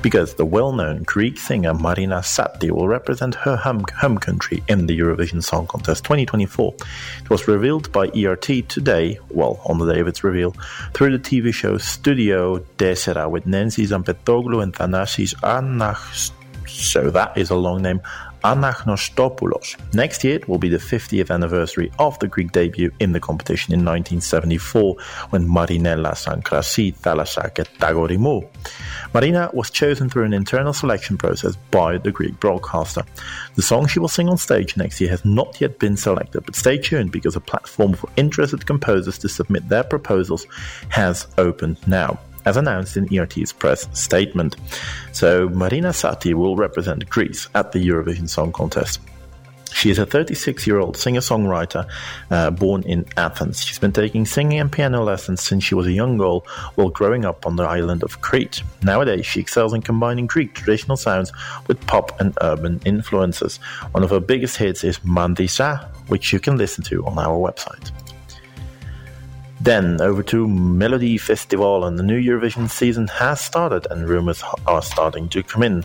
Because the well known Greek singer Marina Satti will represent her home, home country in the Eurovision Song Contest 2024. It was revealed by ERT today, well, on the day of its reveal, through the TV show Studio Desera with Nancy Zampetoglou and Thanasis Anach. So that is a long name. Anachnóstopoulos. Next year will be the 50th anniversary of the Greek debut in the competition in 1974 when Marinella Sankrasi Thalasake Tagorimou. Marina was chosen through an internal selection process by the Greek broadcaster. The song she will sing on stage next year has not yet been selected, but stay tuned because a platform for interested composers to submit their proposals has opened now as announced in ERT's press statement. So, Marina Satti will represent Greece at the Eurovision Song Contest. She is a 36 year old singer songwriter uh, born in Athens. She's been taking singing and piano lessons since she was a young girl while growing up on the island of Crete. Nowadays, she excels in combining Greek traditional sounds with pop and urban influences. One of her biggest hits is Mantissa, which you can listen to on our website. Then over to Melody Festival, and the new Eurovision season has started, and rumours are starting to come in.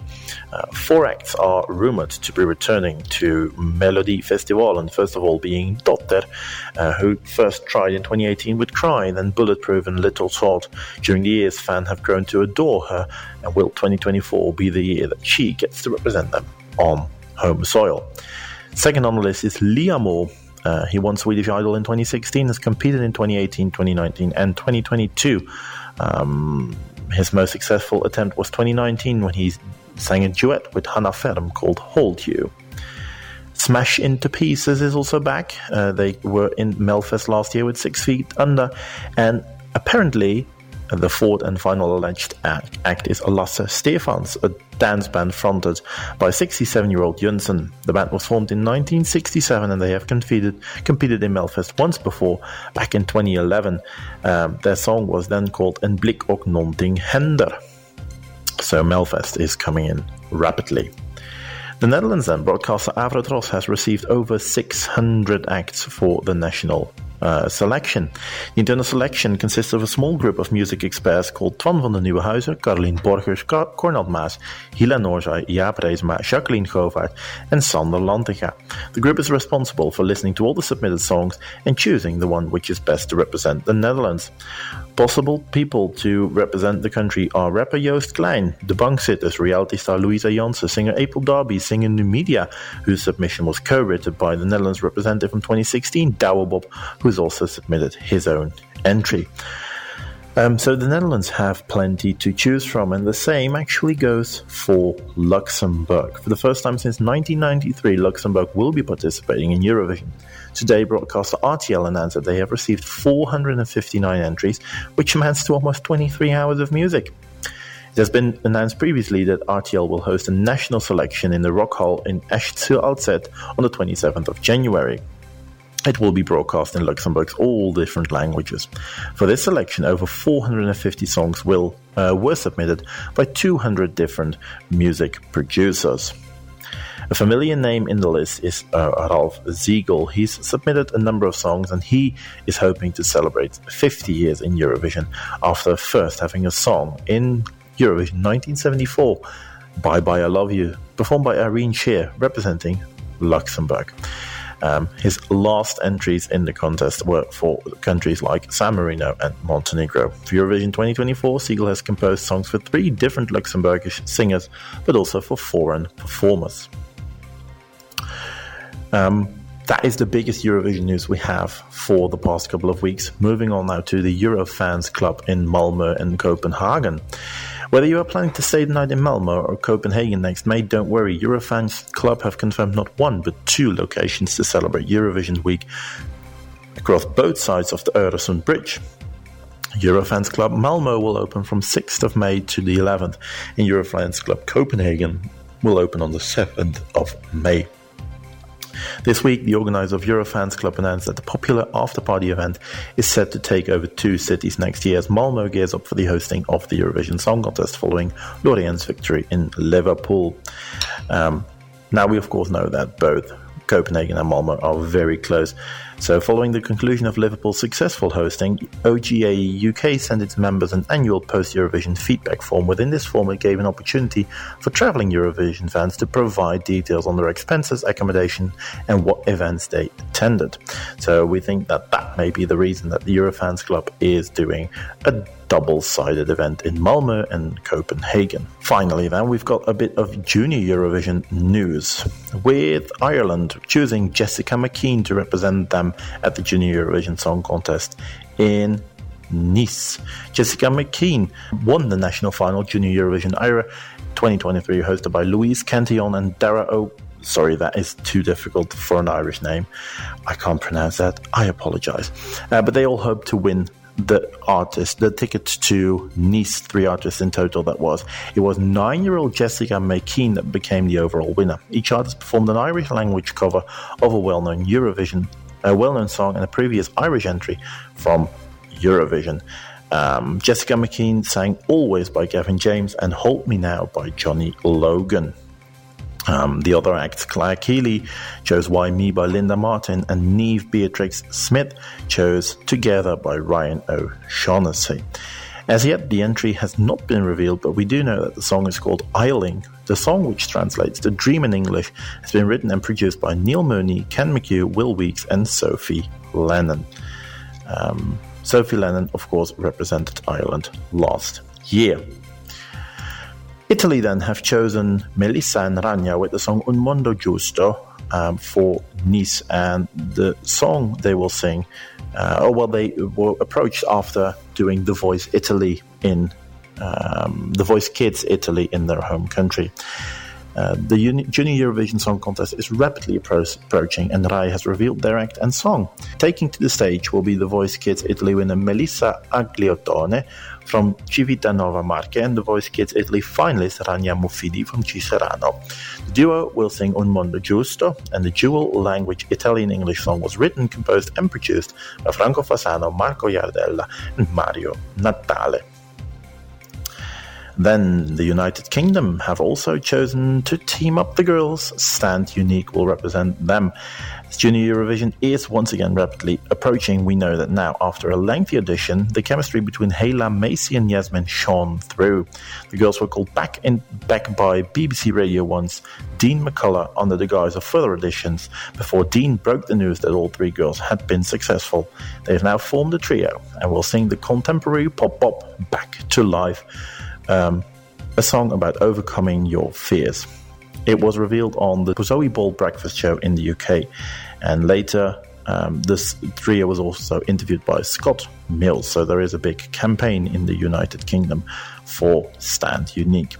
Uh, four acts are rumoured to be returning to Melody Festival, and first of all being Dotter, uh, who first tried in 2018 with Cry, then Bulletproof and Little Salt. During the years, fans have grown to adore her, and will 2024 be the year that she gets to represent them on home soil? Second on the list is Liam uh, he won Swedish Idol in 2016, has competed in 2018, 2019, and 2022. Um, his most successful attempt was 2019 when he sang a duet with Hanna Ferm called Hold You. Smash Into Pieces is also back. Uh, they were in Melfest last year with Six Feet Under, and apparently the fourth and final alleged act, act is Lasse Stefanz, a dance band fronted by 67 year old Jönsson. The band was formed in 1967 and they have competed, competed in Melfest once before, back in 2011. Um, their song was then called En blick och någonting händer. So Melfest is coming in rapidly. The Netherlands then broadcaster Avrotros has received over 600 acts for the national uh, selection. The internal selection consists of a small group of music experts called Twan van den Nieuwenhuizen, Caroline Borgers, Cornel Maas, Hila Noorzai, Jaap Reesema, Jacqueline Govaert, and Sander Lantinga. The group is responsible for listening to all the submitted songs and choosing the one which is best to represent the Netherlands. Possible people to represent the country are rapper Joost Klein, the Bankzitters, reality star Louisa Janssen, singer April Darby, singer Numidia, whose submission was co-written by the Netherlands representative from 2016, Douwe Bob, who's also submitted his own entry. Um, so the Netherlands have plenty to choose from, and the same actually goes for Luxembourg. For the first time since 1993, Luxembourg will be participating in Eurovision. Today, broadcaster RTL announced that they have received 459 entries, which amounts to almost 23 hours of music. It has been announced previously that RTL will host a national selection in the Rockhal in Esch-sur-Alzette on the 27th of January. It will be broadcast in Luxembourg's all different languages. For this selection, over 450 songs will uh, were submitted by 200 different music producers. A familiar name in the list is uh, Ralph Siegel. He's submitted a number of songs and he is hoping to celebrate 50 years in Eurovision after first having a song in Eurovision 1974, Bye Bye I Love You, performed by Ireen Sheer, representing Luxembourg. Um, his last entries in the contest were for countries like San Marino and Montenegro. For Eurovision 2024, Siegel has composed songs for three different Luxembourgish singers, but also for foreign performers. Um, that is the biggest Eurovision news we have for the past couple of weeks. Moving on now to the Eurofans Club in Malmö and Copenhagen. Whether you are planning to stay the night in Malmö or Copenhagen next May, don't worry. Eurofans Club have confirmed not one but two locations to celebrate Eurovision week across both sides of the Öresund Bridge. Eurofans Club Malmö will open from 6th of May to the 11th, and Eurofans Club Copenhagen will open on the 7th of May. This week, the organizer of Eurofans Club announced that the popular after-party event is set to take over two cities next year as Malmö gears up for the hosting of the Eurovision Song Contest following Loreen's victory in Liverpool. Um, now, we of course know that both Copenhagen and Malmo are very close. So, following the conclusion of Liverpool's successful hosting, OGAE UK sent its members an annual post Eurovision feedback form. Within this form, it gave an opportunity for travelling Eurovision fans to provide details on their expenses, accommodation, and what events they attended. So, we think that that may be the reason that the Eurofans Club is doing a double sided event in Malmö and Copenhagen. Finally, then, we've got a bit of junior Eurovision news, with Ireland choosing Jessica McKean to represent them at the Junior Eurovision Song Contest in Nice. Jessica McKean won the national final Junior Eurovision Éire 2023, hosted by Louise Cantillon and Dara O. Sorry, that is too difficult for an Irish name. I can't pronounce that. I apologize. Uh, but they all hope to win the artist, the ticket to Nice, three artists in total that was. It was nine year old Jessica McKean that became the overall winner. Each artist performed an Irish language cover of a well known Eurovision, a well known song, and a previous Irish entry from Eurovision. Um, Jessica McKean sang Always by Gavin James and Hold Me Now by Johnny Logan. Um, the other acts, Claire Keeley chose Why Me by Linda Martin, and Neve Beatrix Smith chose Together by Ryan O'Shaughnessy. As yet, the entry has not been revealed, but we do know that the song is called Aisling. The song, which translates to Dream in English, has been written and produced by Neil Mooney, Ken McHugh, Will Weeks, and Sophie Lennon. Um, Sophie Lennon, of course, represented Ireland last year. Italy then have chosen Melissa and Rania with the song Un Mondo Giusto um, for Nice, and the song they will sing, uh, or well, they were approached after doing The Voice Italy in um, The Voice Kids Italy in their home country. Uh, the Uni- Junior Eurovision Song Contest is rapidly appro- approaching, and Rai has revealed their act and song. Taking to the stage will be The Voice Kids Italy winner Melissa Agliottone from Civitanova Marche and The Voice Kids Italy finalist Rania Moufidi from Cicerano. The duo will sing Un Mondo Giusto, and the dual language Italian English song was written, composed, and produced by Franco Fasano, Marco Iardella, and Mario Natale. Then the United Kingdom have also chosen to team up the girls. Stand Unique will represent them. As Junior Eurovision is once again rapidly approaching, we know that now, after a lengthy audition, the chemistry between Hayla, Macy, and Yasmin shone through. The girls were called back in back by BBC Radio One's Dean McCullough under the guise of further auditions before Dean broke the news that all three girls had been successful. They have now formed a trio and will sing the contemporary pop pop back to life um, a song about overcoming your fears. It was revealed on the Zoe Ball breakfast show in the UK, and later um, this trio was also interviewed by Scott Mills. So there is a big campaign in the United Kingdom for Stand Unique.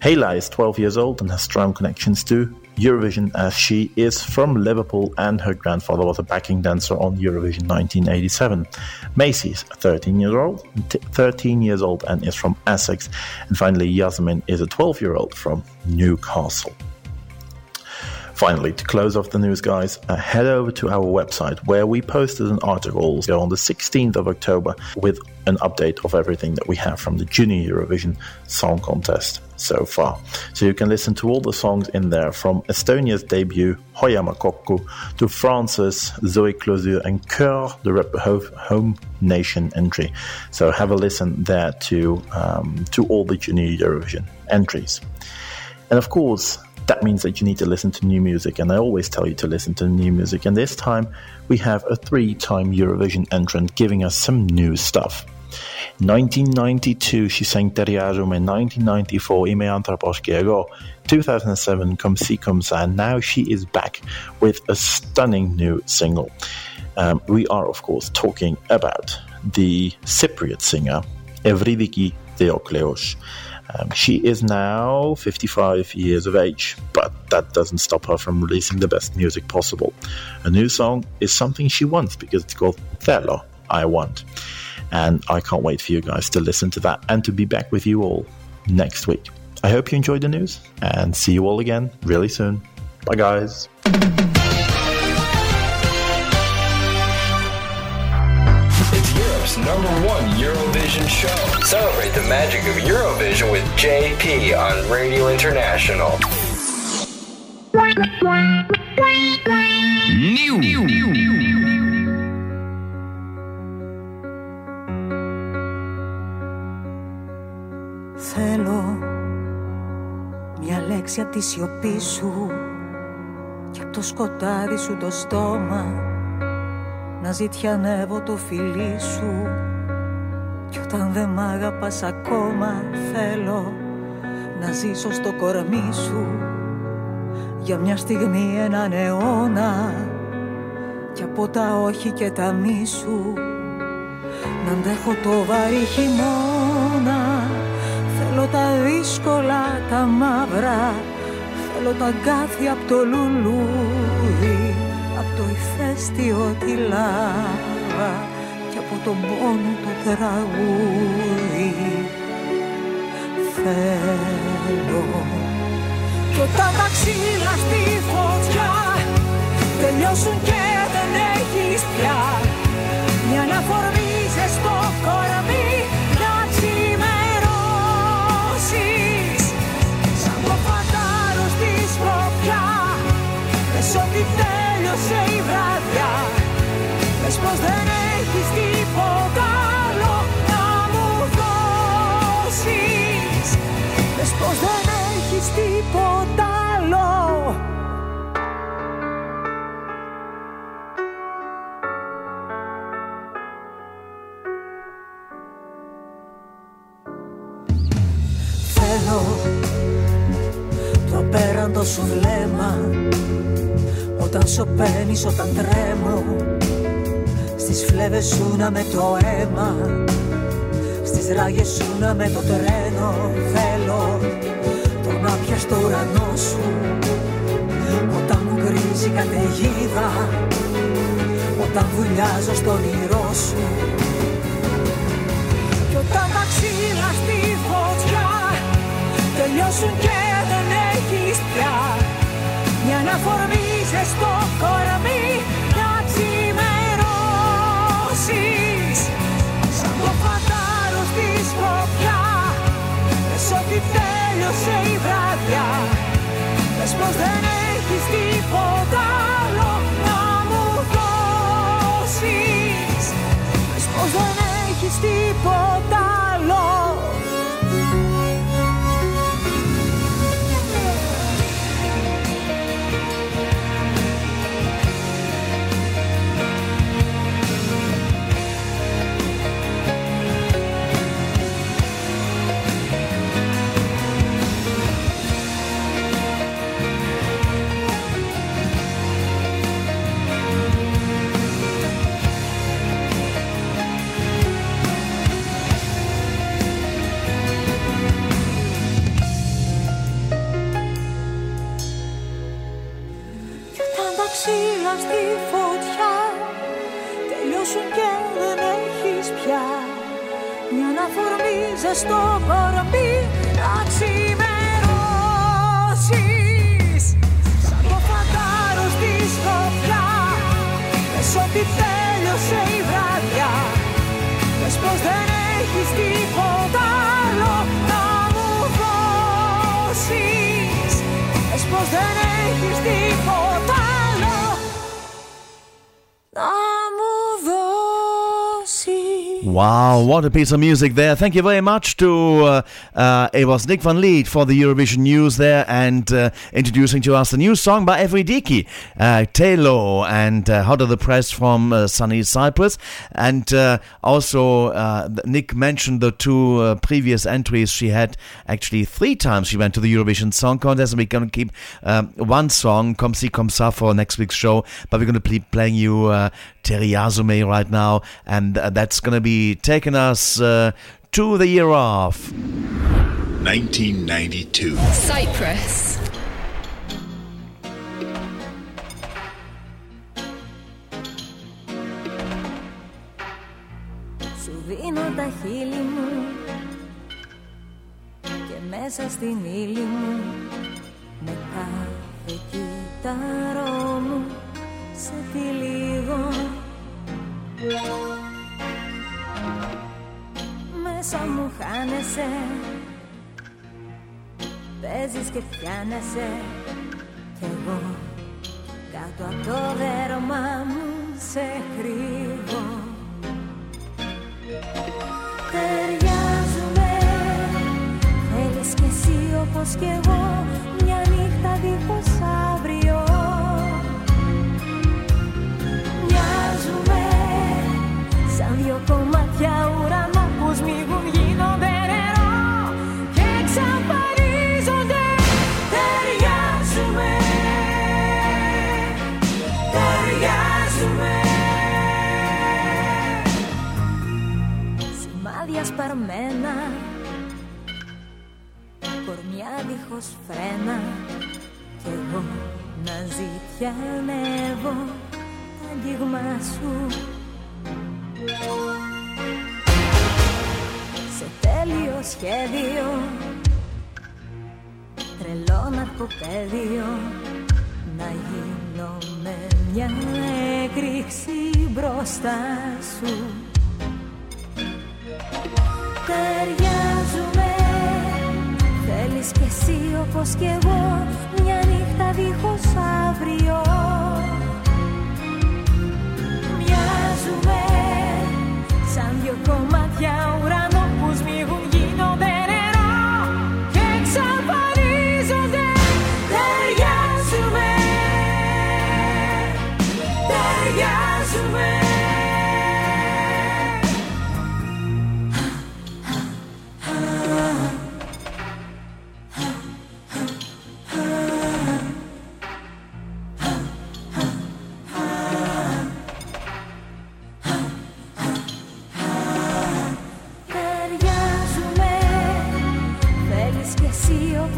Hayla is 12 years old and has strong connections to Eurovision as she is from Liverpool and her grandfather was a backing dancer on Eurovision 1987. Macy's 13 years old, 13 years old and is from Essex. And finally, Yasmin is a 12 year old from Newcastle. Finally, to close off the news, guys, uh, head over to our website where we posted an article on the 16th of October with an update of everything that we have from the Junior Eurovision Song Contest so far. So you can listen to all the songs in there from Estonia's debut, Hoiame Kokku, to France's Zoe Clauzure and Coeur, the rep- home nation entry. So have a listen there to, um, to all the Junior Eurovision entries. And of course, that means that you need to listen to new music, and I always tell you to listen to new music. And this time, we have a three time Eurovision entrant giving us some new stuff. 1992, she sang Teriarium. In 1994, Ime Anthropos Ki Ego. 2007, Come Si Come Sa. Now she is back with a stunning new single. Um, we are, of course, talking about the Cypriot singer, Evridiki Theokleos. Um, she is now 55 years of age, but that doesn't stop her from releasing the best music possible. A new song is something she wants because it's called Thelo, I Want. And I can't wait for you guys to listen to that and to be back with you all next week. I hope you enjoyed the news and see you all again really soon. Bye, guys. It's Europe's number one Eurovision show. Celebrate the magic of Eurovision with JP on Radio International. New. Θέλω μια λέξη από τη σιωπή σου και από το σκοτάδι σου το στόμα να ζητιανεύω το φιλί σου. Κι όταν δεν μ' αγαπάς ακόμα θέλω να ζήσω στο κορμί σου. Για μια στιγμή έναν αιώνα και από τα όχι και τα μη σου. Να αντέχω το βαρύ χειμώνα Θέλω τα δύσκολα, τα μαύρα. Θέλω τα αγκάθια από το λουλούδι Από το ηφαίστειο τη λάβα Και από τον πόνο το τραγούδι. Θέλω. Κι όταν τα ξύλα στη φωτιά Τελειώσουν και δεν έχεις πια Μια να Σε η βραδιά. Πες πως δεν έχεις τίποτα άλλο να μου δώσεις. Πες πως δεν Όταν σωπαίνεις, όταν τρέμω. Στις φλέβες σου να με το αίμα Στις ράγες σου να με το τρένο. Θέλω το να πιας το ουρανό σου Όταν μου γκρίζει η καταιγίδα Όταν βουλιάζω στο όνειρό σου. Κι όταν τα ξύλα στη φωτιά Τελειώσουν και δεν έχεις πια Μια αναφορμή σε στο κορμί Να ξημερώσεις Σαν το φαντάρο στη σκοπιά Πες ότι τέλειωσε η βράδια Πες πως δεν έχεις τίποτα άλλο να μου δώσεις. Πες πως δεν έχεις τίποτα στη φωτιά. Τελειώσουν και δεν έχεις πια. Μια αναφορμή ζεστό κορμί Να ξημερώσεις. Σαν το φαντάρο στη σκοπιά. Πες ότι τέλειωσε η βράδια Πες πως δεν έχεις τίποτα άλλο να μου δώσεις. Πες πως δεν έχεις τίποτα Wow, what a piece of music there. Thank you very much to, uh, uh, it was Nick van Lith for the Eurovision News there and uh, introducing to us the new song by Evridiki, uh, Telo and uh, Hot of the Press from uh, sunny Cyprus. And uh, also, uh, Nick mentioned the two previous entries she had actually three times she went to the Eurovision Song Contest and we're going to keep um, one song, Comme si comme ça, for next week's show, but we're going to be playing you Teriazoume right now, and that's going to be taking us uh, to the year off. 1992. Cyprus. Δίνω τα χείλη μου και μέσα στην ύλη μου με κάθε κύτταρο μου Σε τυλίγω Μέσα μου χάνεσαι. Παίζεις και πιάνεσαι Κι εγώ κάτω από το δέρμα μου σε κρύβω. Ταιριάζουμε. Θέλεις κι εσύ όπως κι εγώ Μια νύχτα δίχως αύριο Σαν δυο κομμάτια ουρανό που σμίγουν γίνονται νερό Και εξαφανίζονται Ταιριάζουμε Ταιριάζουμε. Σημάδια σπαρμένα Κορμιά δίχως φρένα. Κι εγώ να ζητιανεύω Τα αγγίγμα σου Σε τέλειο σχέδιο Τρελό ναρκοπαίδιο Να γίνω με μια έκρηξη μπροστά σου. Ταιριάζουμε Θέλεις κι εσύ όπως κι εγώ Μια νύχτα δίχως αύριο. Μοιάζουμε Σαν down.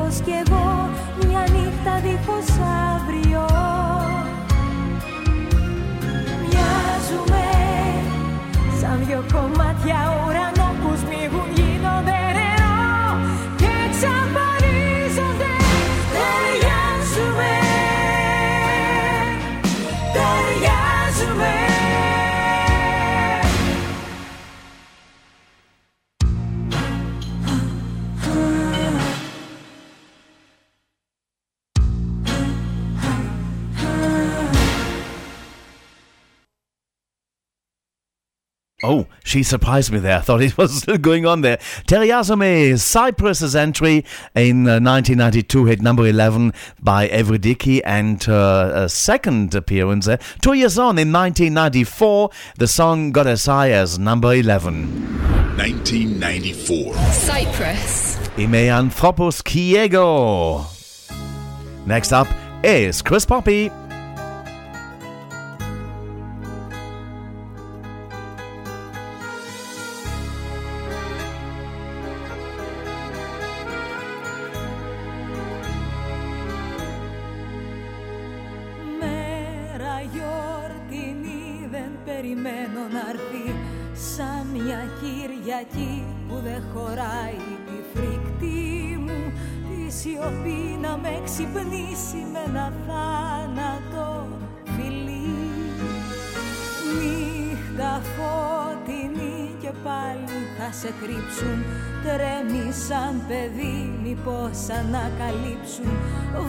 Όπως κι εγώ μια νύχτα δίχως αύριο Oh, she surprised me there. I thought it <laughs> was still going on there. Teriazoume, Cyprus's entry in uh, 1992 hit number 11 by Evridiki and uh, second appearance there. Two years on in 1994, the song got as high as number 11. 1994. Cyprus. Ime Anthropos Ki Ego. Next up is Chris Poppe. Ανακαλύψουν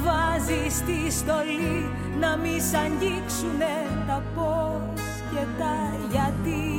Βάζεις τη στολή να μη σ' αγγίξουνε τα πώς και τα γιατί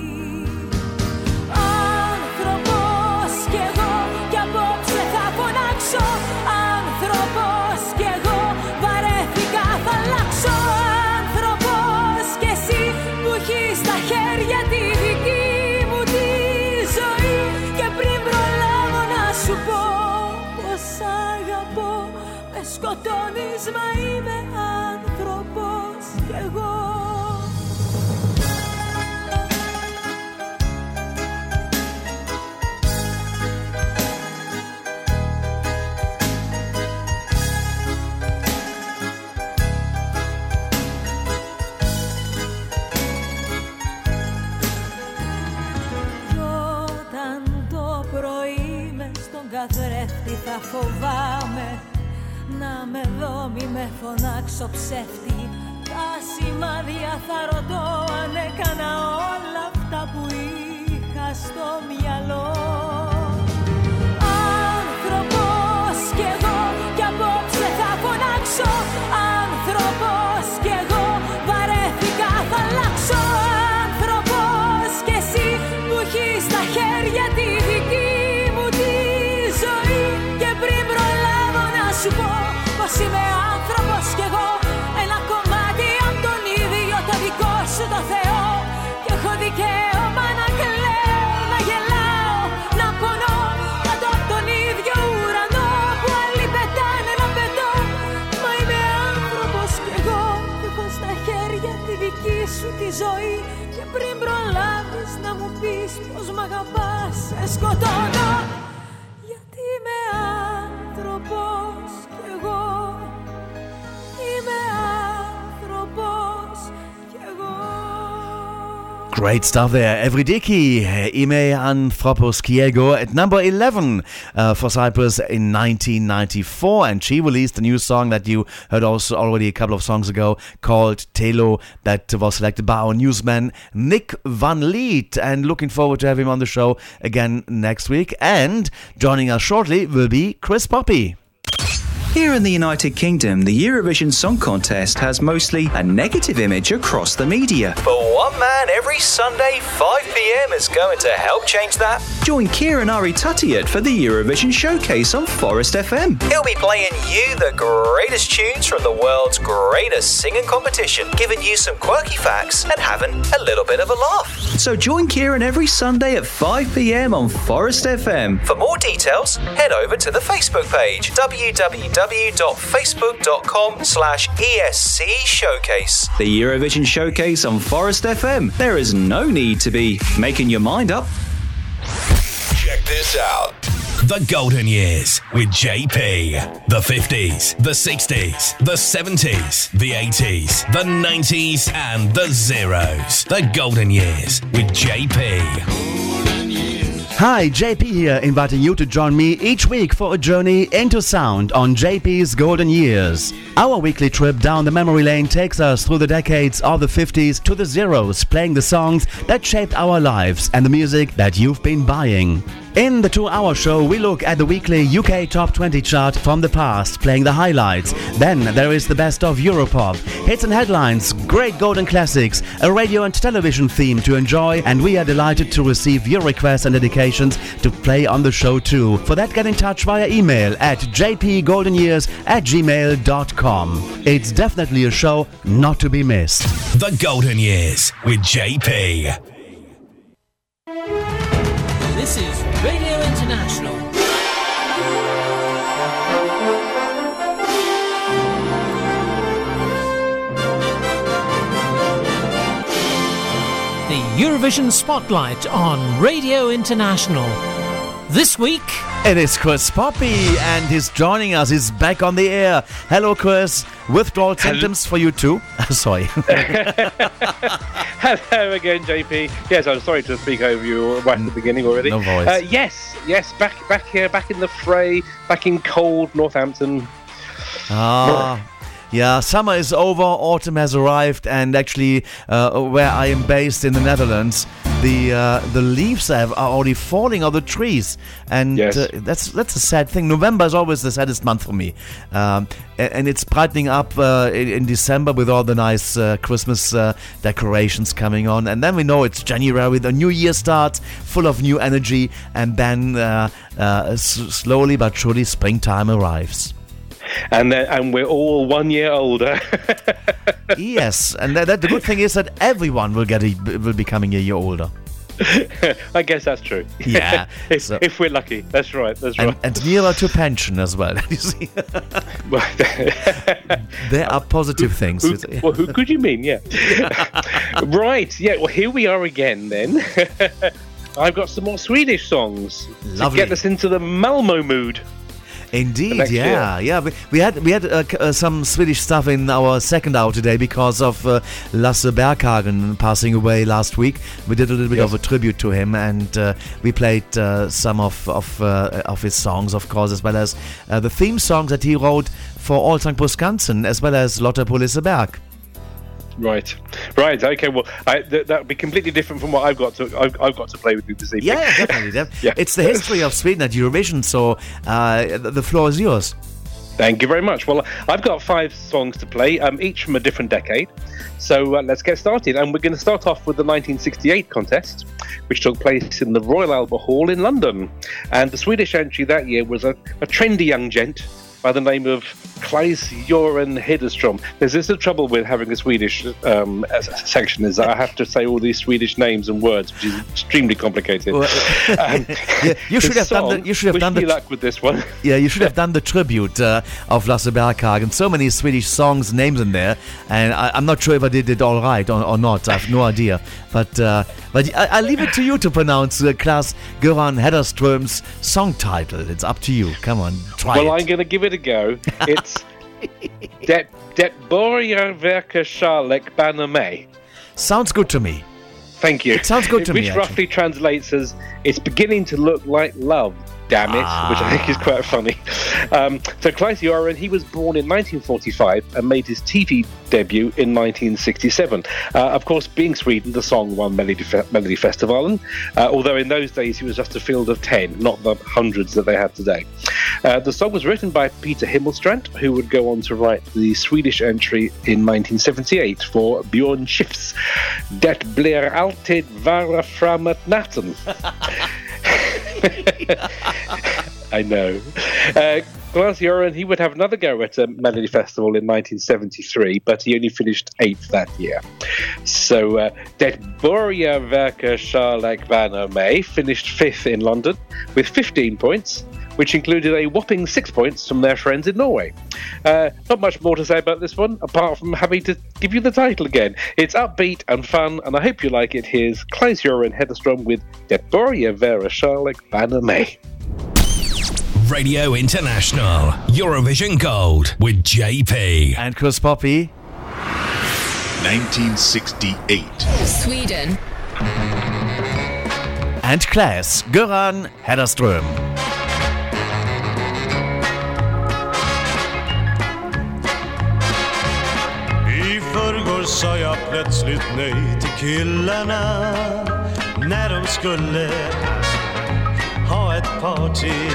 καθρέφτη θα φοβάμαι Να με δω μη με φωνάξω ψεύτη. Τα σημάδια θα ρωτώ αν έκανα όλα αυτά που είχα στο μυαλό esgotar. Great stuff there. Evridiki, Ime Anthropos Kiego at number 11 uh, for Cyprus in 1994. And she released a new song that you heard also already a couple of songs ago called Telo that was selected by our newsman Nick Van Lith. And looking forward to having him on the show again next week. And joining us shortly will be Chris Poppe. Here in the United Kingdom, the Eurovision Song Contest has mostly a negative image across the media. But one man every Sunday, 5 pm, is going to help change that. Join Kieran Ari Tuttiat for the Eurovision Showcase on Forest FM. He'll be playing you the greatest tunes from the world's greatest singing competition, giving you some quirky facts and having a little bit of a laugh. So join Kieran every Sunday at 5 pm on Forest FM. For more details, head over to the Facebook page www.facebook.com slash ESC Showcase. The Eurovision Showcase on Forest FM. There is no need to be making your mind up. Check this out. The Golden Years with JP. The 50s, the 60s, the 70s, the 80s, the 90s, and the zeros. The Golden Years with JP. Hi, JP here, inviting you to join me each week for a journey into sound on JP's Golden Years. Our weekly trip down the memory lane takes us through the decades of the 50s to the zeros, playing the songs that shaped our lives and the music that you've been buying. In the two hour show, we look at the weekly UK Top 20 chart from the past, playing the highlights. Then there is the best of Europop, hits and headlines, great golden classics, a radio and television theme to enjoy, and we are delighted to receive your requests and dedications to play on the show too. For that, get in touch via email at jpgoldenyears at gmail.com. It's definitely a show not to be missed. The Golden Years with JP. This is Radio International. The Eurovision Spotlight on Radio International. This week, It is Chris Poppe, and he's joining us. He's back on the air. Hello, Chris. Withdrawal symptoms for you too? <laughs> Sorry. <laughs> Hello again, JP. Yes, I'm sorry to speak over you right at the beginning already. No voice. Uh, yes, yes, back back here, back in the fray, back in cold Northampton. Ah. Yeah, summer is over, autumn has arrived, and actually, uh, where I am based in the Netherlands, the uh, the leaves have, are already falling on the trees, and Yes. uh, that's that's a sad thing. November is always the saddest month for me, um, a- and, it's brightening up uh, in, in December with all the nice uh, Christmas uh, decorations coming on, and then we know it's January, the new year starts, full of new energy, and then uh, uh, s- slowly but surely springtime arrives. And then, and we're all one year older. <laughs> yes, and that, that, the good thing is that everyone will get a, will be coming a year older. <laughs> I guess that's true. Yeah, <laughs> if, so- if we're lucky, that's right. That's And, right. and nearer to pension as well. You see, there are positive things. Who, well, who could you mean? Yeah. right. Yeah. Well, here we are again. Then I've got some more Swedish songs Lovely. to get us into the Malmo mood. Indeed, yeah, yeah. We, we had we had uh, uh, some Swedish stuff in our second hour today because of uh, Lasse Berghagen passing away last week. We did a little bit of a tribute to him, and uh, we played uh, some of of uh, of his songs, of course, as well as uh, the theme songs that he wrote for Allsång på Skansen, as well as Lotta på Liseberg. Right. Right. Okay. Well, I, th- that would be completely different from what I've got to I've, I've got to play with you this evening. Yeah, <laughs> definitely. def- Yeah. It's the history of Sweden at Eurovision, so uh, the the floor is yours. Thank you very much. Well, I've got five songs to play, um, each from a different decade. So uh, let's get started. And we're going to start off with the 1968 contest, which took place in the Royal Albert Hall in London. And the Swedish entry that year was a, a trendy young gent by the name of Klaes Joran Hederström. There's this the trouble with having a Swedish um, section is that I have to say all these Swedish names and words, which is extremely complicated. Well, <laughs> Um, <laughs> Yeah, you should have done the, you should have done the luck with this one. <laughs> Yeah, you should have done the tribute uh, of Lasse Berghagen. So many Swedish songs, names in there, and I, I'm not sure if I did it all right or, or not. I have no idea. But uh, but I, I leave it to you to pronounce uh, Klaas Göran Hederström's song title. It's up to you. Come on, try well, it. I'm going to give it a go. It's <laughs> Det, det kärlek banner mig. Sounds good to me. Thank you. It sounds good to Which me, Which roughly translates as "It's beginning to look like love." Damn it, which I think is quite funny. Um, so Claes-Göran, he was born in 1945 and made his TV debut in 1967. Uh, of course, being Sweden, the song won Melody, Fe- Melodifestivalen, uh, although in those days he was just a field of 10, not the hundreds that they have today. Uh, the song was written by Peter Himmelstrand, who would go on to write the Swedish entry in 1978 for Björn Skifs Det blir alltid vara framåt natten. <laughs> <laughs> I know. Uh, Claes he would have another go at a Melody Festival in 1973, but he only finished eighth that year. So, uh, Det verka kärlek banner May finished fifth in London with 15 points, which included a whopping six points from their friends in Norway. Uh, not much more to say about this one, apart from having to give you the title again. It's upbeat and fun, and I hope you like it. Here's Claes-Göran Hederström with Det börjar vara kärlek banner May. Radio International Eurovision Gold with JP. And Chris Poppe. 1968. Sweden. And Claes, Göran Hederström. Sa jag plötsligt nej till killarna när de skulle ha ett party.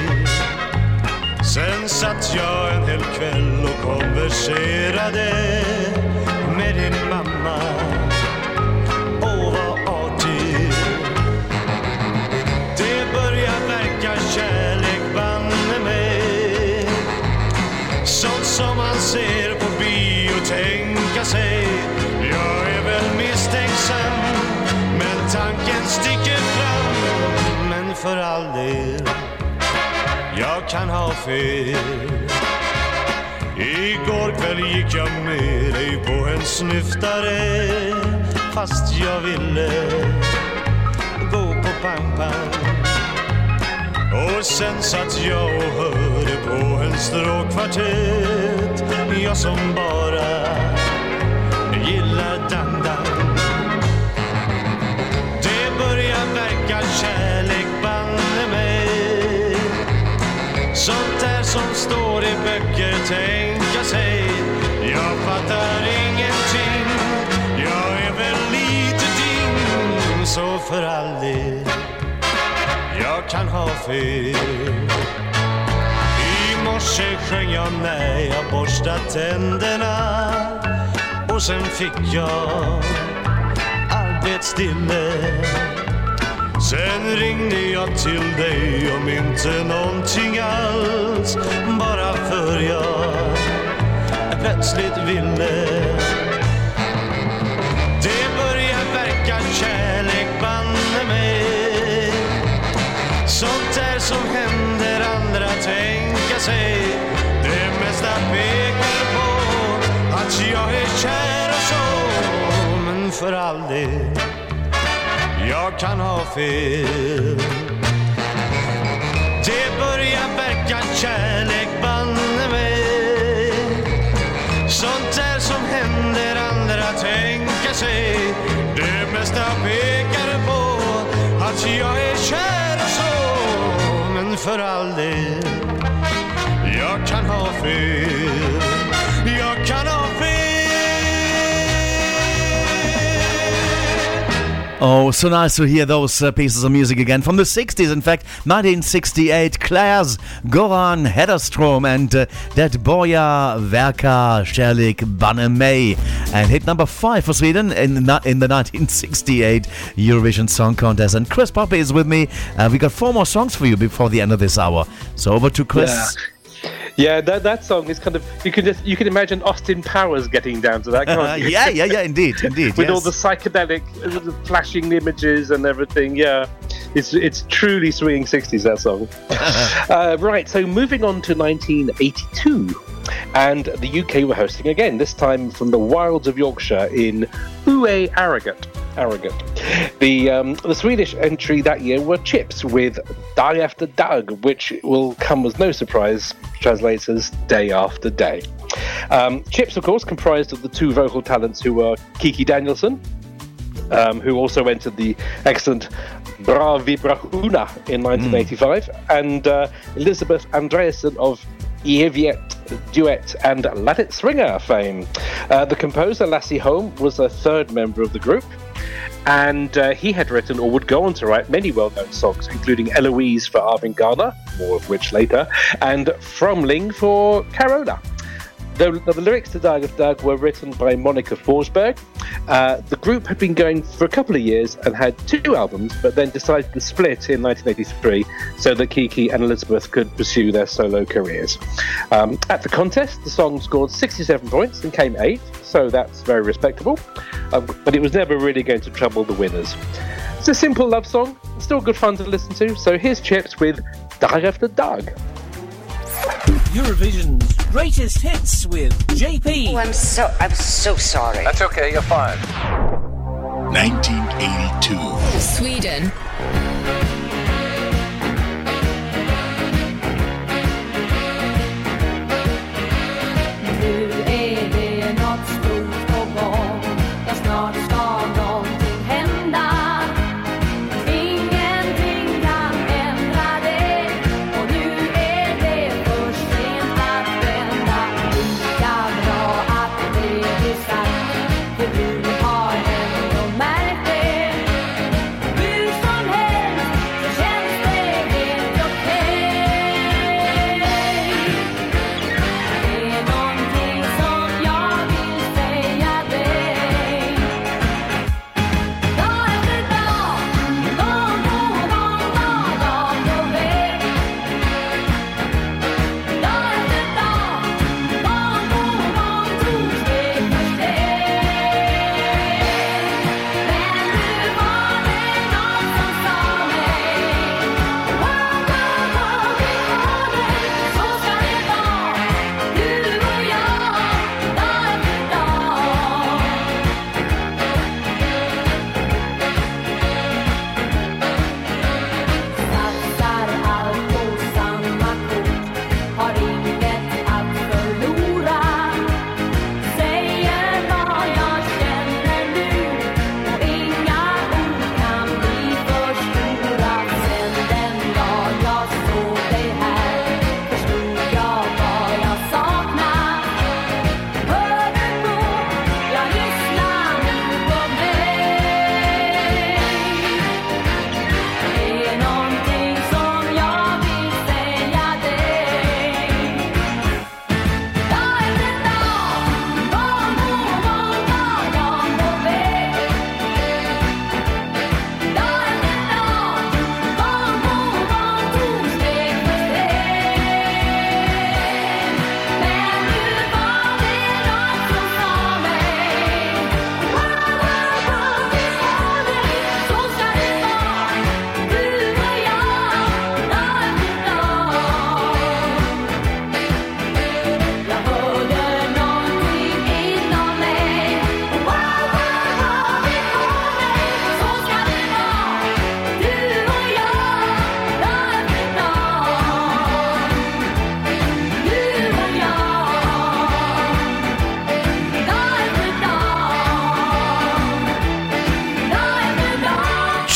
Sen satt jag en hel kväll och konverserade med din mamma. För all del, jag kan ha fel. Igår kväll gick jag med dig på en snyftare fast jag ville gå på pang-pang. Och sen satt jag och hörde på en stråkkvartett Jag som bara gillar dang-dang Det börjar verka kärlek, Sånt där som står i böcker, tänka sig. Jag fattar ingenting. Jag är väl lite ding Så för all del. Jag kan ha fel. I morse sjöng jag när jag borstat tänderna. Och sen fick jag arbetsstille Sen ringde jag till dig om inte någonting alls bara för jag plötsligt ville. Det börjar verka kärlek, banne mig. Sånt där som händer andra tänka sig. Det mesta pekar på att jag är kär och så Men för all del, jag kan ha fel. Det börjar verka kärlek, banne mig. Sånt där som händer andra tänka sig. Det mesta pekar på att jag är kär och så. Men för all del, jag kan ha fel. Jag Oh, so nice to hear those uh, pieces of music again from the 60s. In fact, 1968, Claire's Goran Hederström and uh, that Boya Verka Sherlik Banner May. And hit number five for Sweden in the, in the 1968 Eurovision Song Contest. And Chris Poppe is with me. Uh, we got four more songs for you before the end of this hour. So over to Chris. Yeah. Yeah, that, that song is kind of you can just you can imagine Austin Powers getting down to that, can't you? yeah, yeah, yeah, <laughs> indeed, indeed. With yes. all the psychedelic, uh, flashing images and everything. Yeah, it's it's truly swinging sixties that song. <laughs> uh, right, so moving on to 1982, and the UK were hosting again. This time from the wilds of Yorkshire in Ue Harrogate. Harrogate. The um, the Swedish entry that year were Chips with Dag After Dag, which will come as no surprise, translates as Day After Day. Um, Chips, of course, comprised of the two vocal talents who were Kikki Danielsson, um, who also entered the excellent Bra vibrationer in 1985, and uh, Elisabeth Andreassen of Eviet duet and Let It Swinger fame. Uh, the composer Lasse Holm was a third member of the group, and uh, he had written or would go on to write many well-known songs, including Eloise for Arvingarna, more of which later, and Främling for Carola. The, the lyrics to Dag of Dag were written by Monica Forsberg. Uh, the group had been going for a couple of years and had two albums, but then decided to split in 1983 so that Kiki and Elizabeth could pursue their solo careers. Um, at the contest, the song scored 67 points and came eighth, so that's very respectable, um, but it was never really going to trouble the winners. It's a simple love song, still good fun to listen to, so here's Chips with Dag After Dag. Eurovision's greatest hits with JP. Oh, I'm so I'm so sorry. That's okay. You're fine. 1982. Sweden.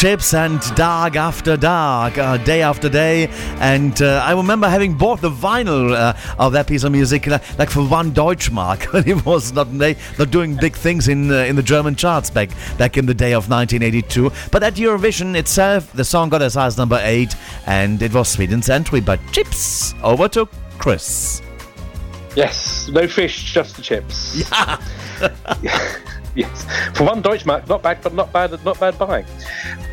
Chips and dark after dark, uh, day after day. And uh, I remember having bought the vinyl uh, of that piece of music, uh, like for one Deutschmark, <laughs> when it was not not doing big things in uh, in the German charts back back in the day of 1982. But at Eurovision itself, the song got as high as number eight, and it was Sweden's entry. But chips over to Chris. Yes, no fish, just the chips. Yeah. <laughs> <laughs> <laughs> yes, for one Deutschmark, not bad, but not bad, not bad buying.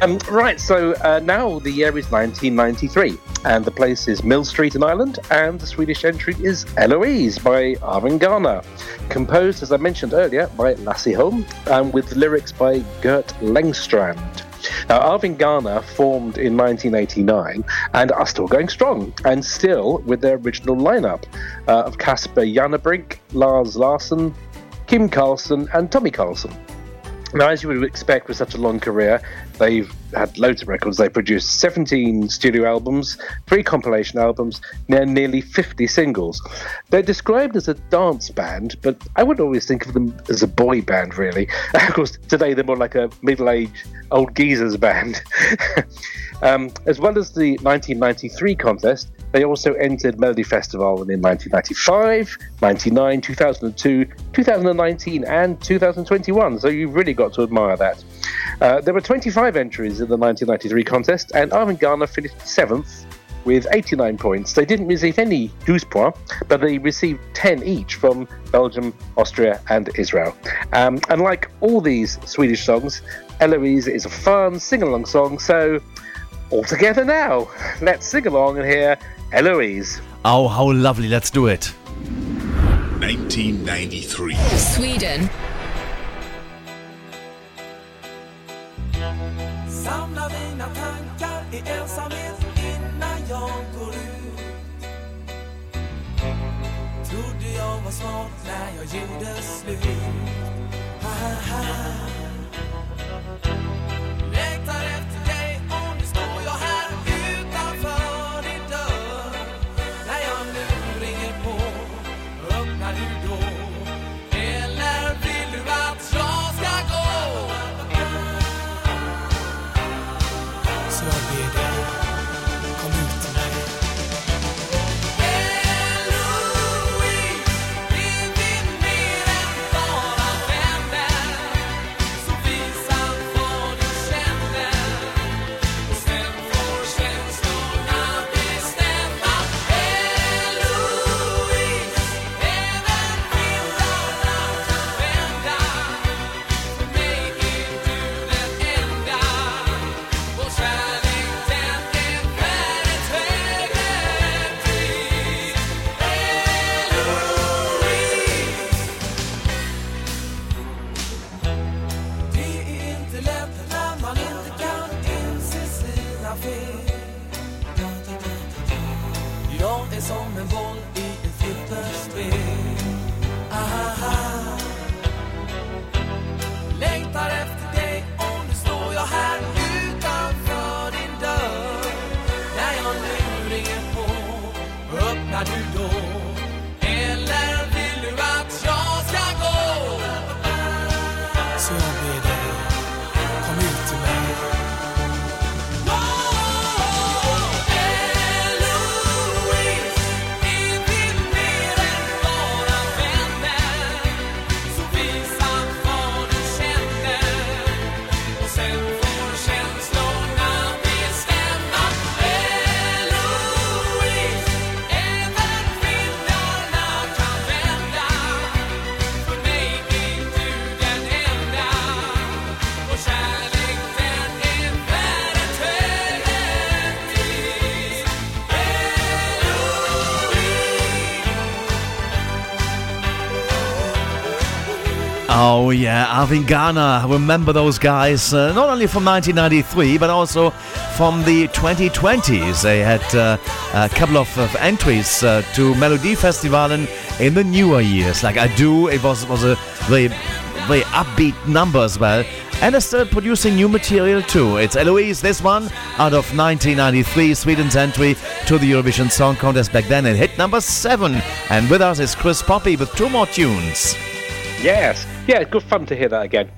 Um, right, so uh, now the year is 1993, and the place is Millstreet in Ireland, and the Swedish entry is Eloise by Arvingarna, composed, as I mentioned earlier, by Lasse Holm, and with lyrics by Gert Lengstrand. Now, Arvingarna formed in 1989 and are still going strong, and still with their original lineup uh, of Casper Janebrink, Lars Larsson, Kim Carlsson, and Tommy Carlsson. Now, as you would expect with such a long career, they've had loads of records. They produced 17 studio albums, three compilation albums, and nearly 50 singles. They're described as a dance band, but I would always think of them as a boy band, really. <laughs> Of course, today they're more like a middle aged old geezers band. <laughs> um, as well as the 1993 contest, they also entered Melody Festival in 1995, 99, 2002, 2019, and 2021. So you've really got to admire that. Uh, there were 25 entries in the 1993 contest, and Arvingarna finished seventh with 89 points. They didn't receive any 12 points, but they received 10 each from Belgium, Austria, and Israel. Um, and like all these Swedish songs, Eloise is a fun sing along song, so all together now. Let's sing along and hear Eloise. Oh, how lovely. Let's do it. 1993. Sweden. Samla dina tankar i ensamhet innan jag går ut Trodde jag var smart när jag gjorde slut. Längtar efter Arvin. Remember those guys? Uh, not only from 1993, but also from the 2020s. They had uh, a couple of, of entries uh, to Melody Festival in, the newer years. Like I do, it was was a very very upbeat number as well. And they're still producing new material too. It's Eloise, this one, out of 1993, Sweden's entry to the Eurovision Song Contest back then. It hit number seven. And with us is Chris Poppe with two more tunes. Yes, yeah, good fun to hear that again.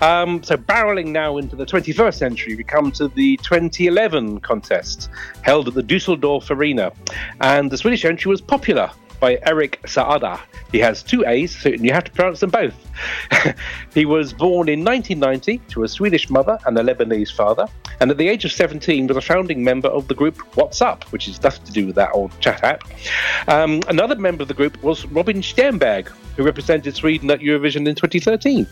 Um, so, barreling now into the 21st century, we come to the 2011 contest held at the Dusseldorf Arena. And the Swedish entry was popular by Eric Saade. He has two A's, so you have to pronounce them both. <laughs> he was born in 1990 to a Swedish mother and a Lebanese father, and at the age of 17 was a founding member of the group What's Up, which is nothing to do with that old chat app. Um, another member of the group was Robin Stjernberg, who represented Sweden at Eurovision in 2013.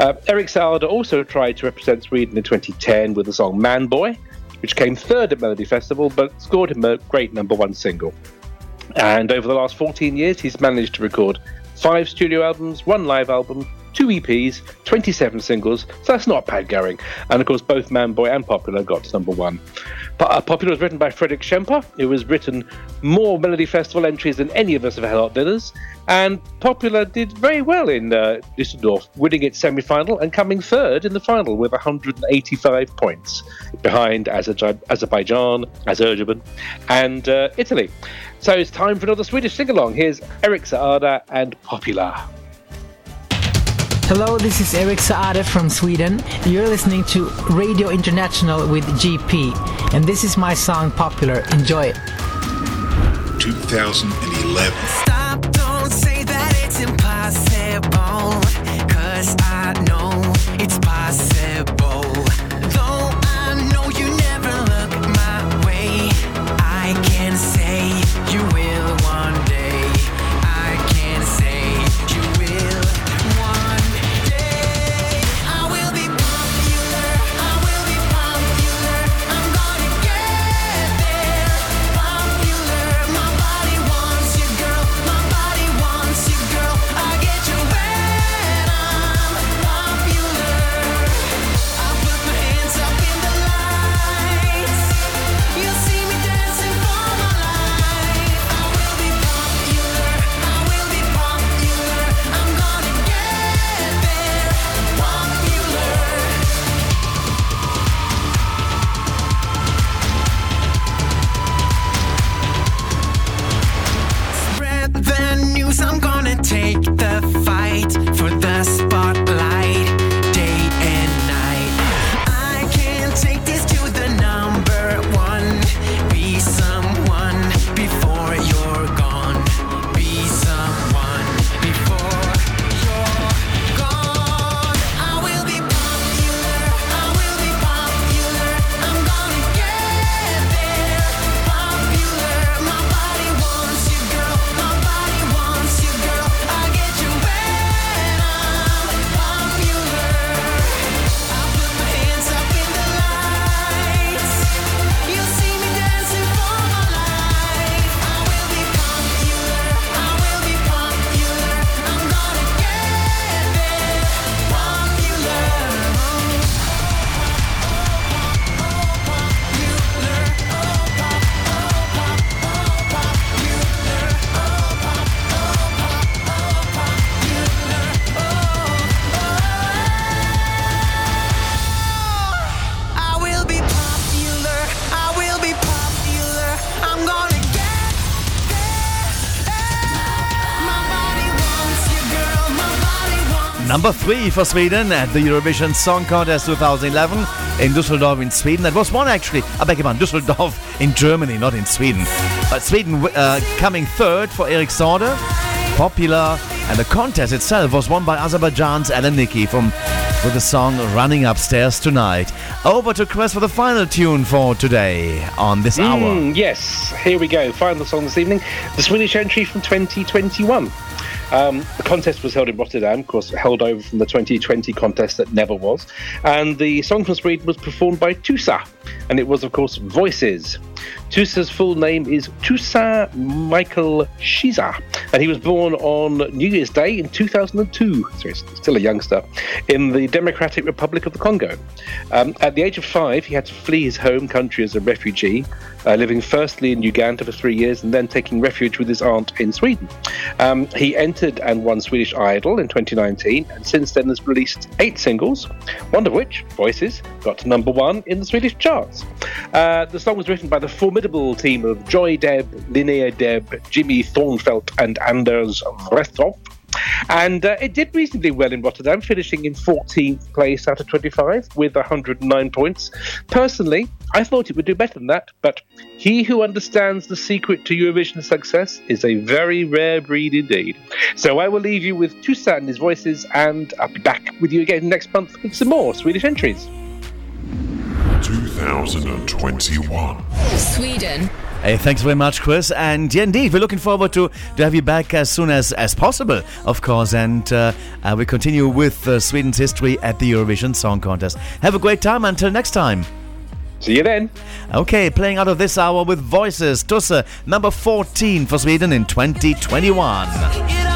Uh, Eric Saade also tried to represent Sweden in 2010 with the song Manboy, which came third at Melody Festival but scored him a great number one single. And over the last 14 years, he's managed to record five studio albums, one live album, two EPs, 27 singles. So that's not bad going. And of course, both Manboy and Popular got to number one. Uh, Popular was written by Fredrik Kempe, who has written more Melody Festival entries than any of us have had at dinners. And Popular did very well in uh, Düsseldorf, winning its semi final and coming third in the final with 185 points, behind Azerbaijan, Azerbaijan, and uh, Italy. So it's time for another Swedish sing along. Here's Eric Saade and Popular. Hello, this is Eric Saade from Sweden. You're listening to Radio International with JP, and this is my song Popular. Enjoy it. 2011. Number three for Sweden at the Eurovision Song Contest 2011 in Düsseldorf in Sweden. That was one actually, I beg your pardon, Düsseldorf in Germany, not in Sweden. But Sweden uh, coming third for Eric Saade, popular, and the contest itself was won by Azerbaijan's Alan from with the song Running Upstairs Tonight. Over to Chris for the final tune for today on this hour. Mm, yes, here we go. Final song this evening. The Swedish entry from 2021. Um, the contest was held in Rotterdam, of course, held over from the 2020 contest that never was. And the song from Sweden was performed by Tusse, and it was, of course, Voices. Tusse's full name is Tusa Michael Shiza, and he was born on New Year's Day in 2002, so he's still a youngster, in the Democratic Republic of the Congo. Um, at the age of five, he had to flee his home country as a refugee, uh, living firstly in Uganda for three years and then taking refuge with his aunt in Sweden. Um, he entered and won Swedish Idol in 2019, and since then has released eight singles, one of which, Voices, got to number one in the Swedish charts. Uh, the song was written by the formidable team of Joy Deb, Linnea Deb, Jimmy Thörnfeldt, and Anderz Wrethov. And uh, it did reasonably well in Rotterdam, finishing in 14th place out of 25 with 109 points. Personally, I thought it would do better than that, but he who understands the secret to Eurovision success is a very rare breed indeed. So I will leave you with Toussaint and his voices, and I'll be back with you again next month with some more Swedish entries. 2021. Sweden. Hey, thanks very much, Chris. And yeah, indeed, we're looking forward to, to have you back as soon as, as possible, of course. And uh, uh, we continue with uh, Sweden's history at the Eurovision Song Contest. Have a great time. Until next time. See you then. Okay, playing out of this hour with Voices, Tusse, number 14 for Sweden in 2021.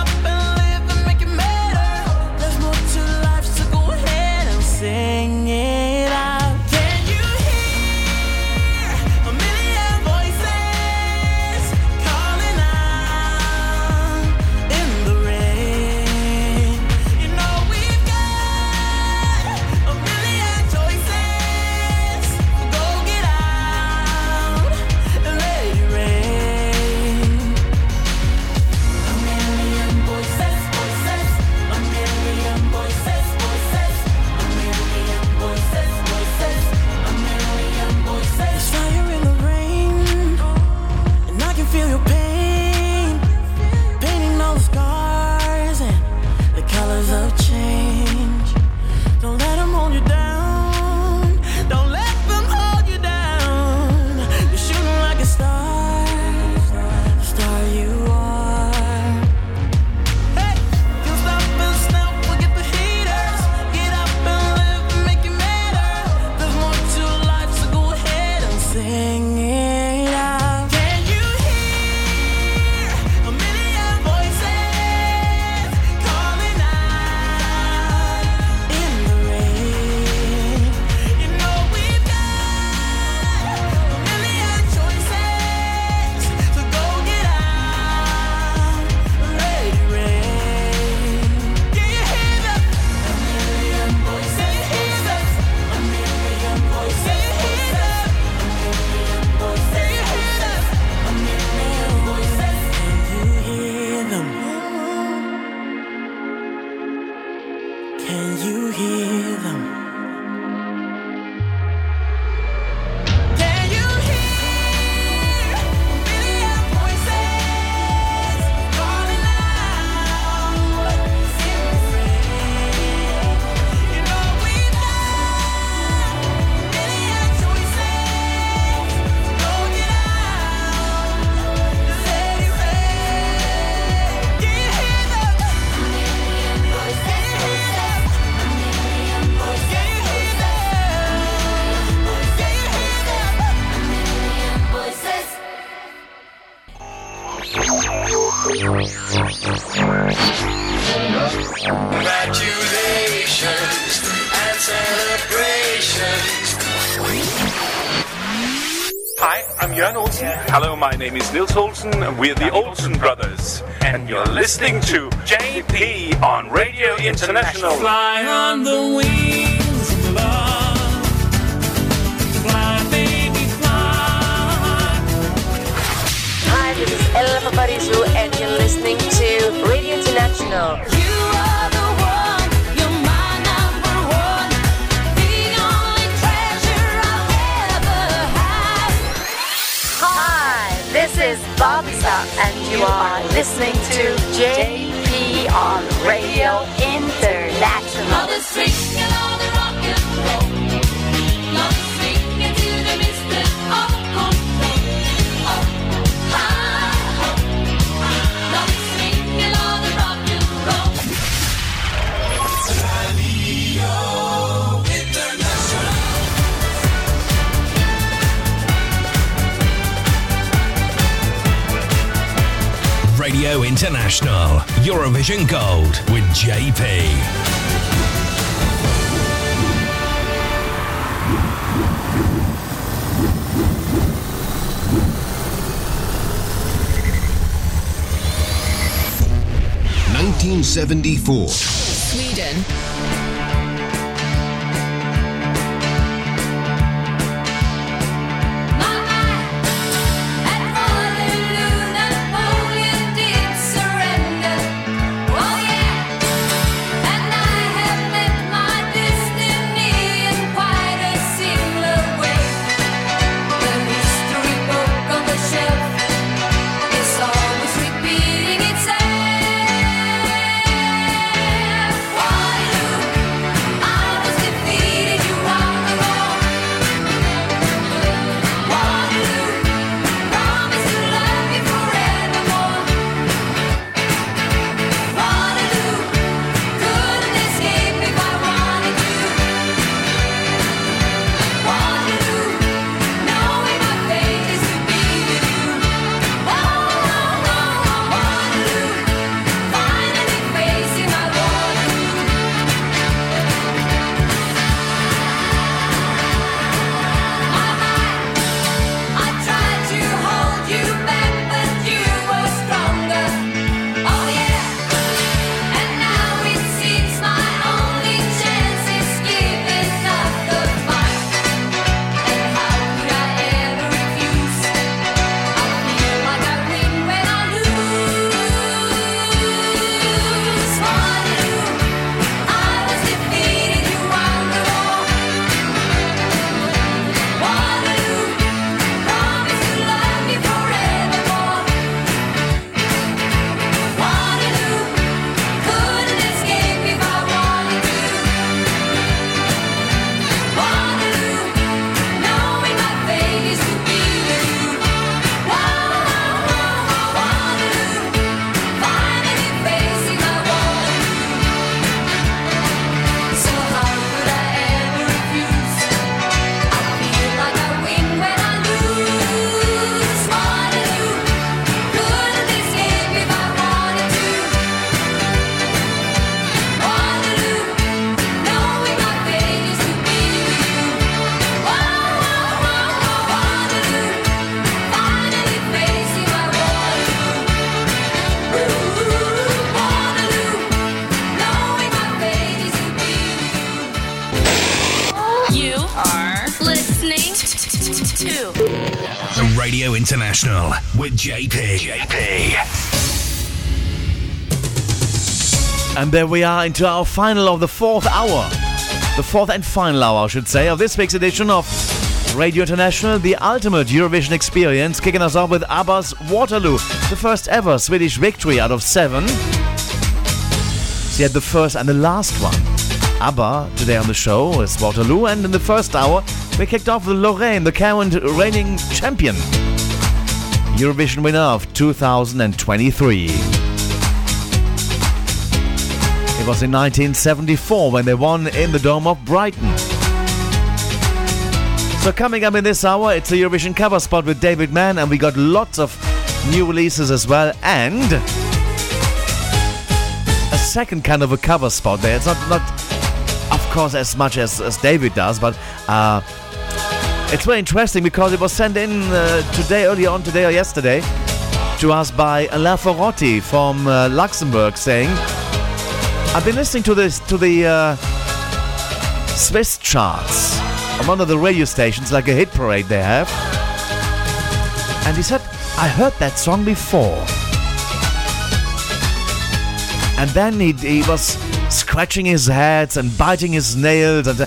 Is Niels Olsen, and we're the Olsen Brothers. And you're listening to JP on Radio International. Fly on the wings of love. Fly, baby, fly. Hi, this is Ella Paparizou, and you're listening to Radio International. Is Bobby Star, and you are listening to JP on Radio International. Radio International, Eurovision Gold with JP. Nineteen seventy-four. Sweden. JP. JP. And there we are into our final of the fourth hour. The fourth and final hour, I should say, of this week's edition of Radio International, the ultimate Eurovision experience, kicking us off with ABBA's Waterloo, the first ever Swedish victory out of seven. So yet the first and the last one. ABBA today on the show is Waterloo, and in the first hour we kicked off with Loreen, the current reigning champion, Eurovision winner of 2023. It was in 1974 when they won in the Dome of Brighton. So coming up in this hour, it's a Eurovision cover spot with David Mann, and we got lots of new releases as well, and a second kind of a cover spot there. It's not not, of course, as much as, as David does, but uh, it's very interesting because it was sent in uh, today, early on today or yesterday, to us by Alain Ferrotti from uh, Luxembourg, saying, "I've been listening to this to the uh, Swiss charts on one of the radio stations, like a hit parade they have." And he said, "I heard that song before." And then he, he was scratching his head and biting his nails, and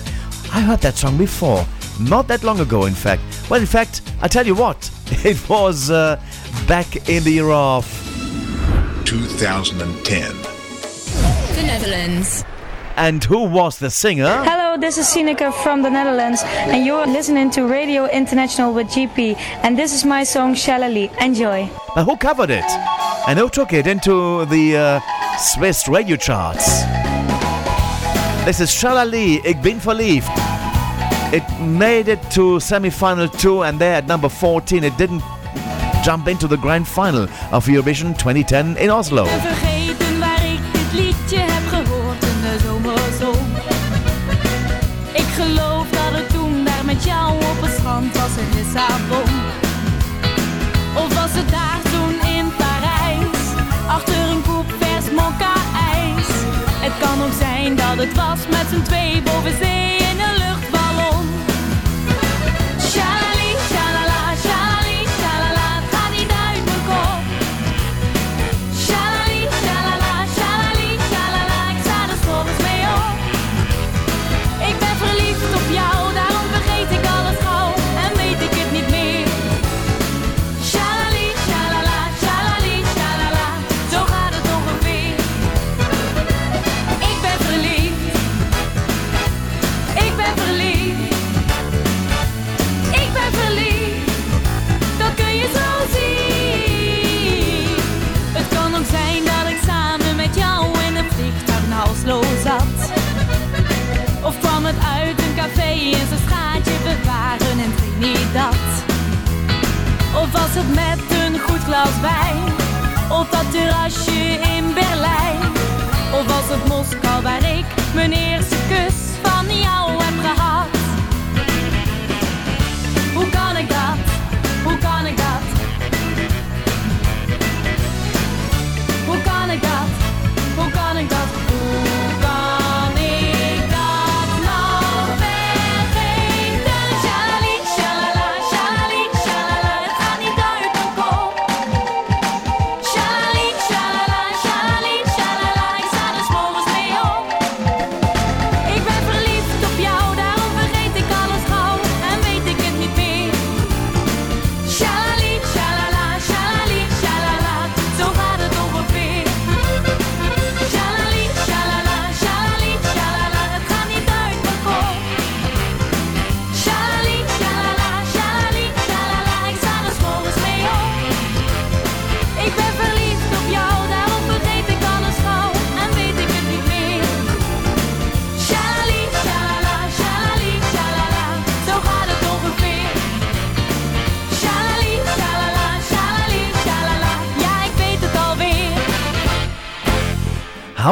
I heard that song before. Not that long ago, in fact. Well, in fact, I tell you what, <laughs> it was uh, back in the year of 2010. The Netherlands. And who was the singer? Hello, this is Sieneke from the Netherlands, and you're listening to Radio International with GP, and this is my song Shalali. Enjoy. Now, who covered it? And who took it into the uh, Swiss radio charts? This is Shalali, Ik ben verliefd. It made it to semi-final 2 and there at number 14 it didn't jump into the grand final of Eurovision 2010 in Oslo. Of was het daar toen in Parijs, achter een ijs. Het kan ook zijn dat het was met z'n twee boven zee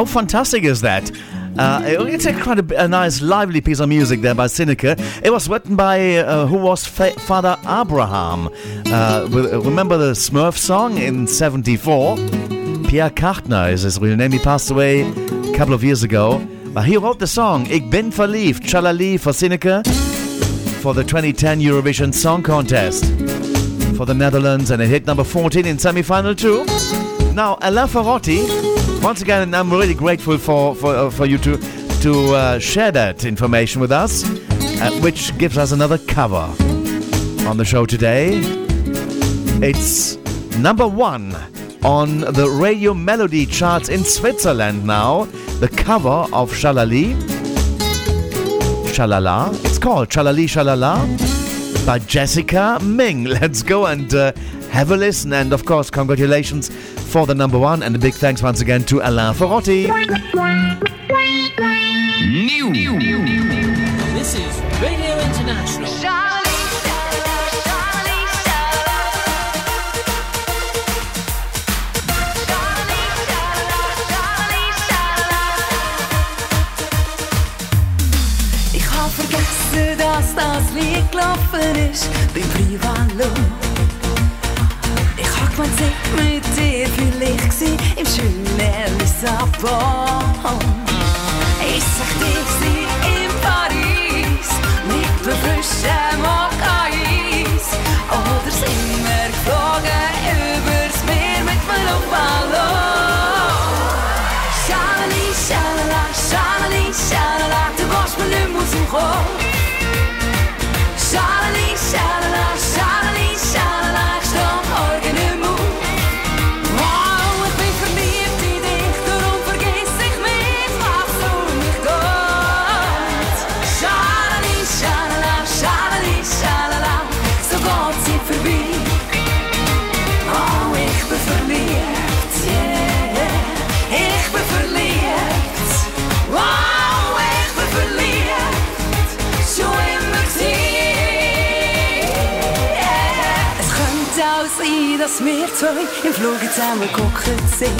How fantastic is that? Uh, it's a quite a, a nice, lively piece of music there by Sieneke. It was written by uh, who was fa- Father Abraham. Uh, remember the Smurf song in '74? Pierre Kartner is his real name. He passed away a couple of years ago. But he wrote the song Ik ben verliefd, Chalali for Sieneke for the 2010 Eurovision Song Contest. for the Netherlands and it hit number 14 in semi-final two. Now, Alain Ferrotti, once again, I'm really grateful for, for, uh, for you to, to uh, share that information with us, uh, which gives us another cover on the show today. It's number one on the radio melody charts in Switzerland now. The cover of Shalali. Shalala. It's called Shalali Shalala by Jessica Ming. <laughs> Let's go and uh, have a listen. And of course, congratulations for the number one. And a big thanks once again to Alain Ferrotti. New This is Radio International. Ich hab vergessen, dass das Lied gelaufen ist beim dir vielleicht war im schönen Lissabon. Ist sich dir in Paris mit befrischem Eis oder sind wir geflogen übers Meer mit einem Ballon? Schalala, schalala, schalala, schalala, du gehst mir. Dass wir zwei im Flug zusammen geguckt sind.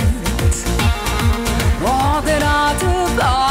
Oder an der Bar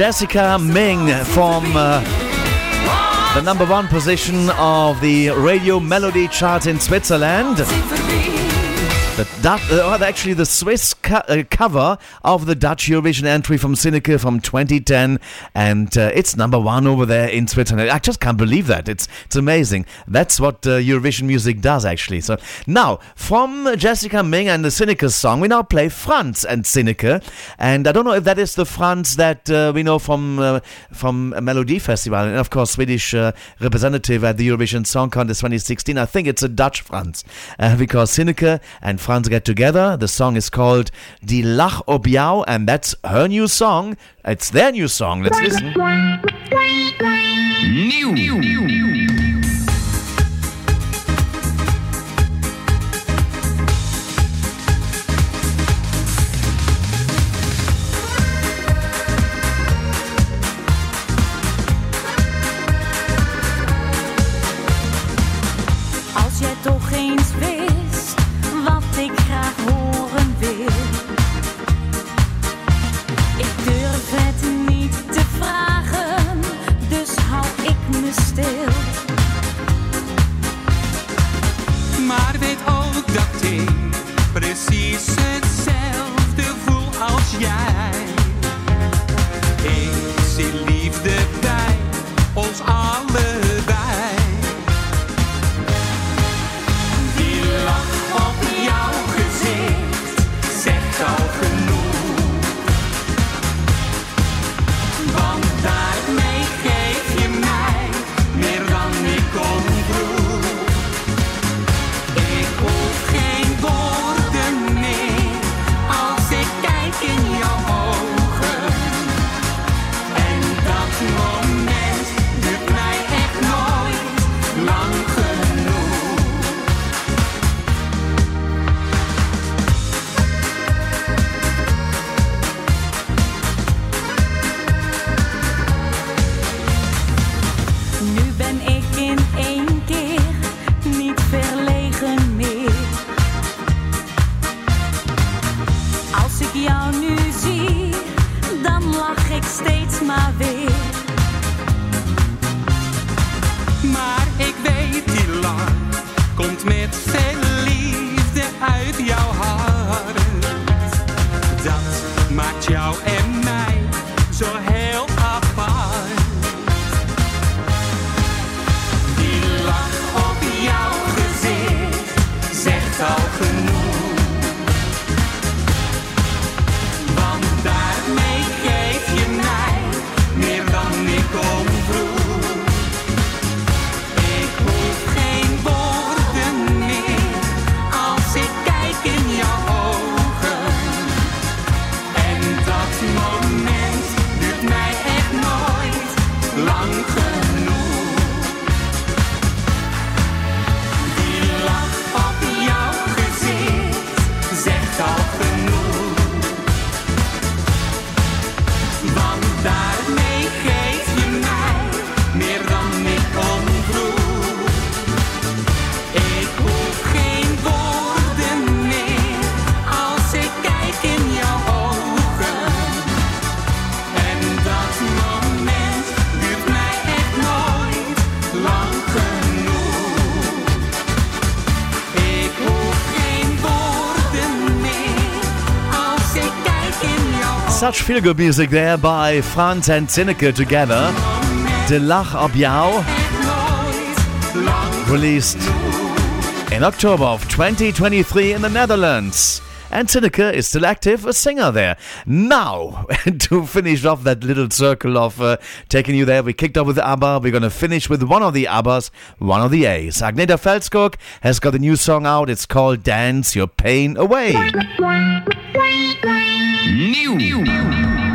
Jessica Ming from uh, the number one position of the radio melody chart in Switzerland. The Dutch, uh, actually, the Swiss co- uh, cover of the Dutch Eurovision entry from Sieneke from 2010, and uh, it's number one over there in Switzerland. I just can't believe that. It's it's amazing. That's what uh, Eurovision music does, actually. So now, from Jessica Ming and the Sieneke song, we now play Frans and Sieneke, and I don't know if that is the Frans that uh, we know from uh, from Melody Festival, and of course Swedish representative at the Eurovision Song Contest 2016. I think it's a Dutch Frans because Sieneke and Frans get together. The song is called Die Lach op jou, and that's her new song. It's their new song. Let's listen. Als precies hetzelfde voel als jij. Such feel good music there by Frans and Sieneke together. De Lach op released in October of 2023 in the Netherlands. And Sieneke is still active, a singer there. Now, <laughs> to finish off that little circle of uh, taking you there, we kicked off with ABBA. We're going to finish with one of the ABBAs, one of the A's. Agnetha Fältskog has got a new song out. It's called Dance Your Pain Away. <laughs> New. Nothing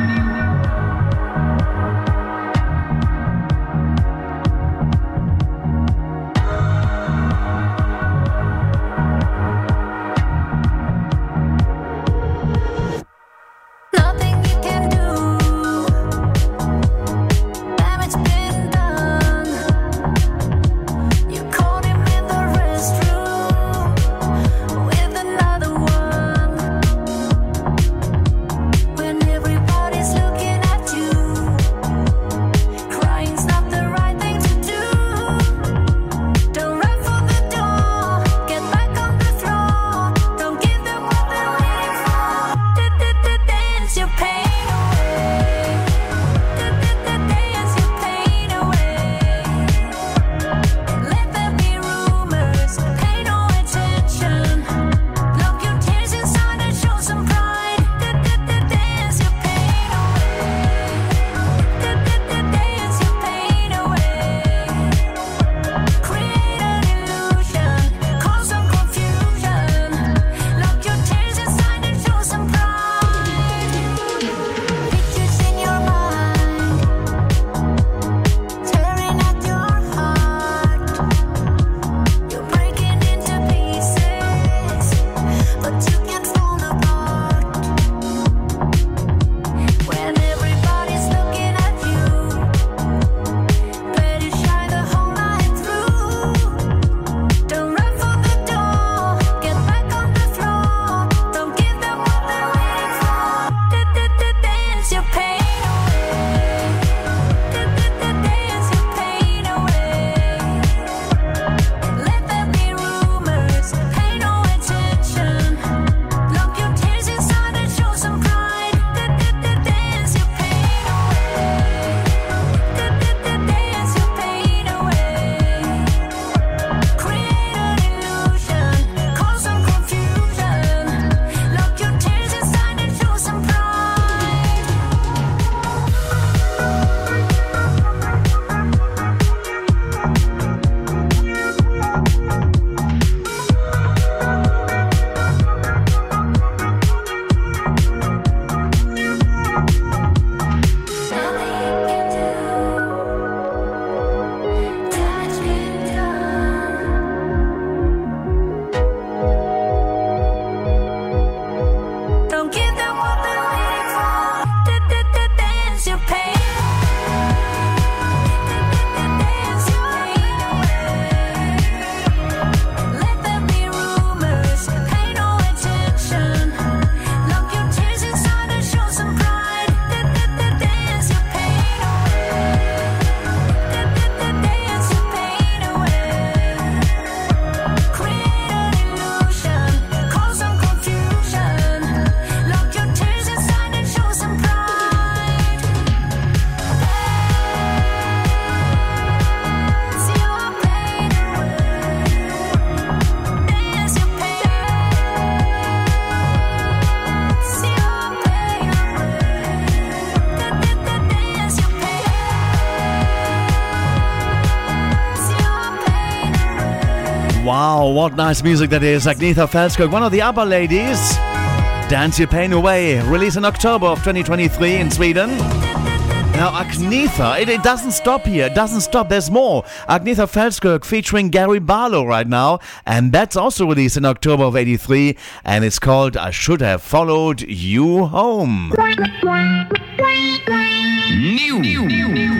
what nice music that is. Agnetha Fältskog, one of the ABBA ladies. Dance Your Pain Away, released in October of 2023 in Sweden. Now, Agnetha, it, it doesn't stop here. It doesn't stop. There's more. Agnetha Fältskog featuring Gary Barlow right now. And that's also released in October of 83. And it's called I Should Have Followed You Home. New. This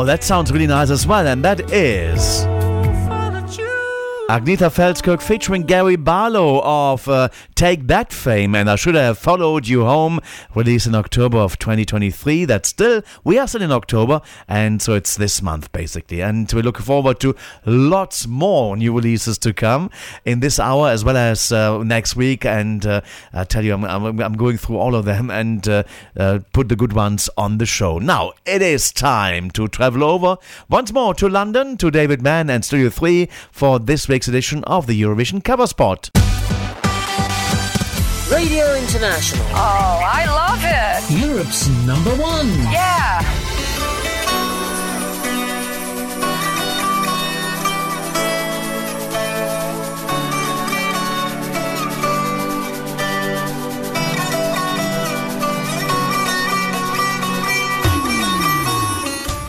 Wow, that sounds really nice as well, and that is. Agnetha Fältskog featuring Gary Barlow of uh, Take That fame, and I should have followed you home, released in October of 2023. That's still, we are still in October, and so it's this month basically. And we're looking forward to lots more new releases to come in this hour as well as uh, next week. And uh, I tell you, I'm, I'm, I'm going through all of them and uh, uh, put the good ones on the show. Now, it is time to travel over once more to London to David Mann and Studio 3 for this week's edition of the Eurovision Cover Spot. Radio International. Oh, I love it. Europe's number one. Yeah.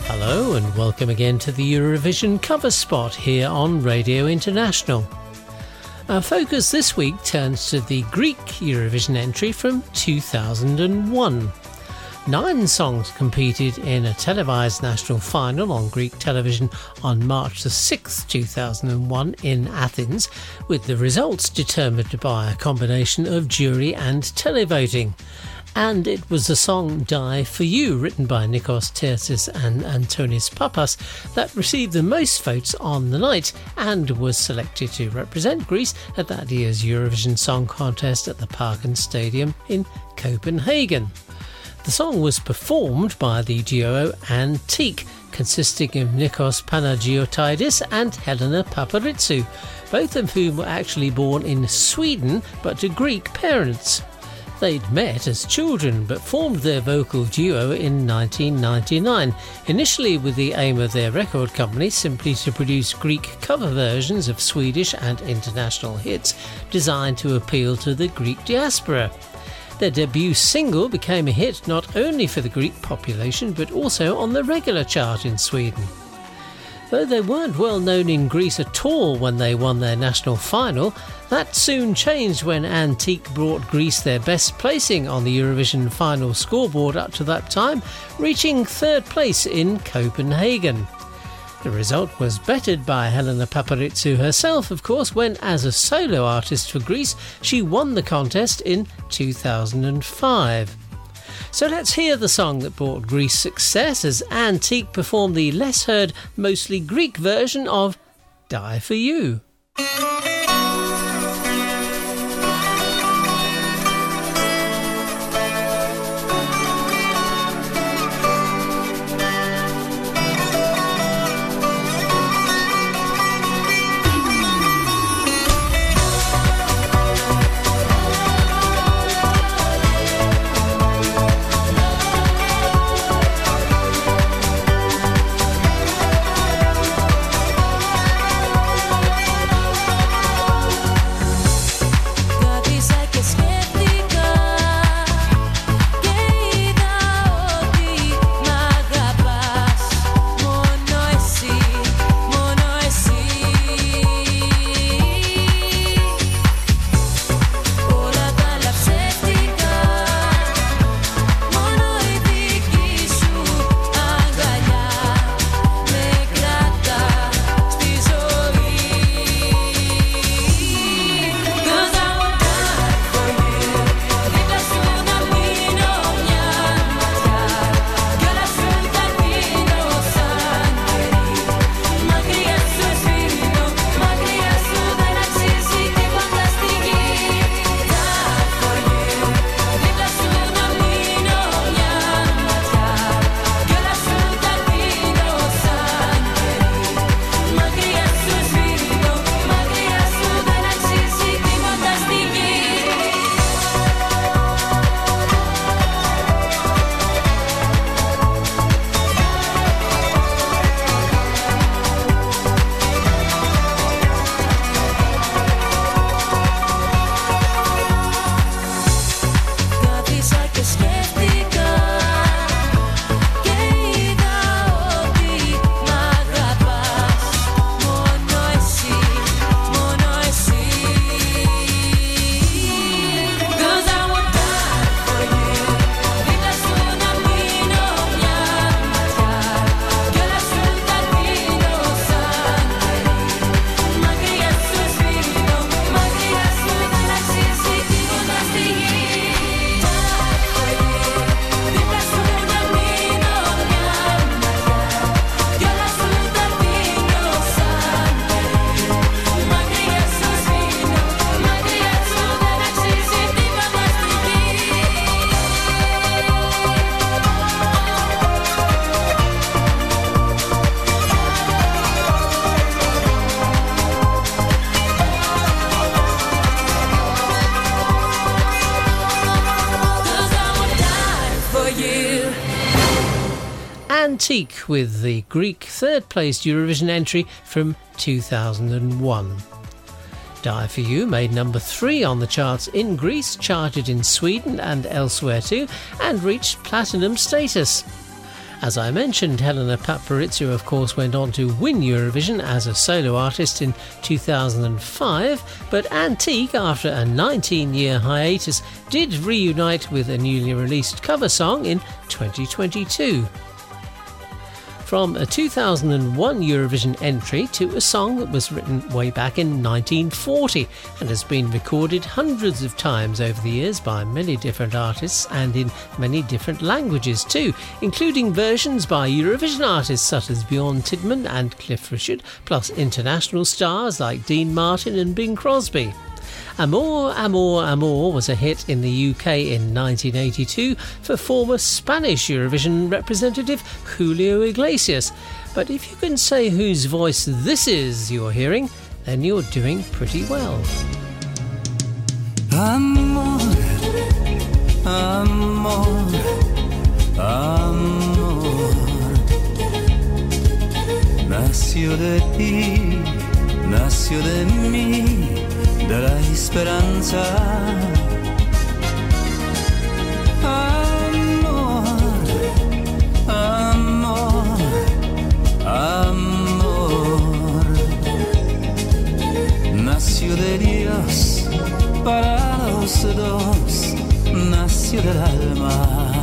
Hello and welcome again to the Eurovision cover spot here on Radio International. Our focus this week turns to the Greek Eurovision entry from 2001. Nine songs competed in a televised national final on Greek television on March the 6th, 2001 in Athens, with the results determined by a combination of jury and televoting and it was the song Die for You, written by Nikos Terzis and Antonis Papas, that received the most votes on the night and was selected to represent Greece at that year's Eurovision Song Contest at the Parken Stadium in Copenhagen. The song was performed by the duo Antique, consisting of Nikos Panagiotidis and Helena Paparizou, both of whom were actually born in Sweden but to Greek parents. They'd met as children but formed their vocal duo in 1999, initially with the aim of their record company simply to produce Greek cover versions of Swedish and international hits designed to appeal to the Greek diaspora. Their debut single became a hit not only for the Greek population but also on the regular chart in Sweden. Though they weren't well known in Greece at all when they won their national final, that soon changed when Antique brought Greece their best placing on the Eurovision final scoreboard up to that time, reaching third place in Copenhagen. The result was bettered by Helena Paparizou herself, of course, when, as a solo artist for Greece, she won the contest in 2005. So let's hear the song that brought Greece success as Antique performed the less heard, mostly Greek version of Die for You. With the Greek third place Eurovision entry from 2001. Die for You made number three on the charts in Greece, charted in Sweden and elsewhere too, and reached platinum status. As I mentioned, Helena Paparizou, of course, went on to win Eurovision as a solo artist in 2005, but Antique, after a 19 year hiatus, did reunite with a newly released cover song in 2022 from a 2001 Eurovision entry to a song that was written way back in 1940 and has been recorded hundreds of times over the years by many different artists and in many different languages too, including versions by Eurovision artists such as Bjørn Tidmand and Cliff Richard, plus international stars like Dean Martin and Bing Crosby. Amor, Amor, Amor was a hit in the UK in 1982 for former Spanish Eurovision representative Julio Iglesias. But if you can say whose voice this is you're hearing, then you're doing pretty well. Amor, amor, amor. Nació de ti, nació de mí, de la esperanza. Amor, amor, amor. Nació de Dios para los dos, nació del alma.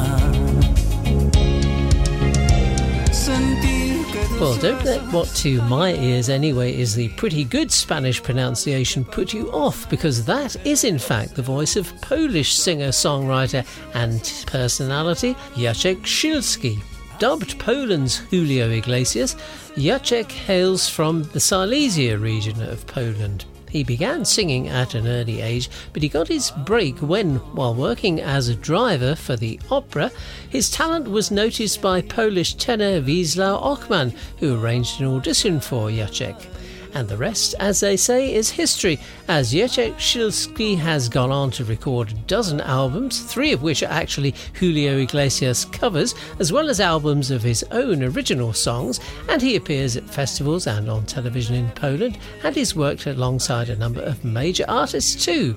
Well, don't let what to my ears anyway is the pretty good Spanish pronunciation put you off, because that is in fact the voice of Polish singer, songwriter, and personality Jacek Silski. Dubbed Poland's Julio Iglesias, Jacek hails from the Silesia region of Poland. He began singing at an early age, but he got his break when, while working as a driver for the opera, his talent was noticed by Polish tenor Wiesław Ochman, who arranged an audition for Jacek. And the rest, as they say, is history, as Jacek Silski has gone on to record a dozen albums, three of which are actually Julio Iglesias covers, as well as albums of his own original songs, and he appears at festivals and on television in Poland, and he's worked alongside a number of major artists too.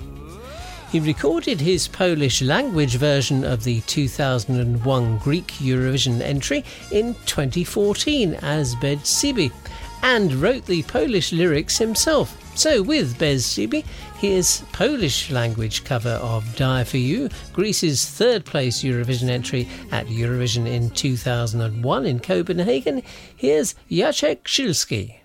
He recorded his Polish language version of the 2001 Greek Eurovision entry in 2014 as Bez Siebie and wrote the Polish lyrics himself. So, with Bez here's Polish language cover of Die for You, Greece's third place Eurovision entry at Eurovision in 2001 in Copenhagen. Here's Jacek Silski.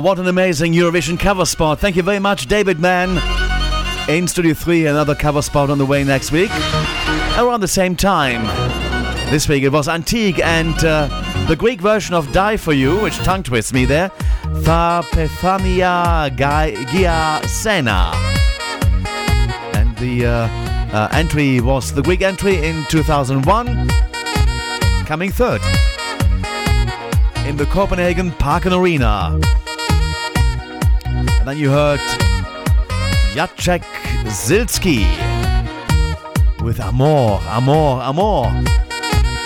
What an amazing Eurovision cover spot. Thank you very much, David Mann. In Studio 3, another cover spot on the way next week. Around the same time. This week it was Antique and uh, the Greek version of Die For You, which tongue twists me there. Tha Pethania Gia Sena. And the uh, uh, entry was the Greek entry in 2001, coming third in the Copenhagen Parken Arena. Then you heard Jacek Silski with Amor, Amor, Amor.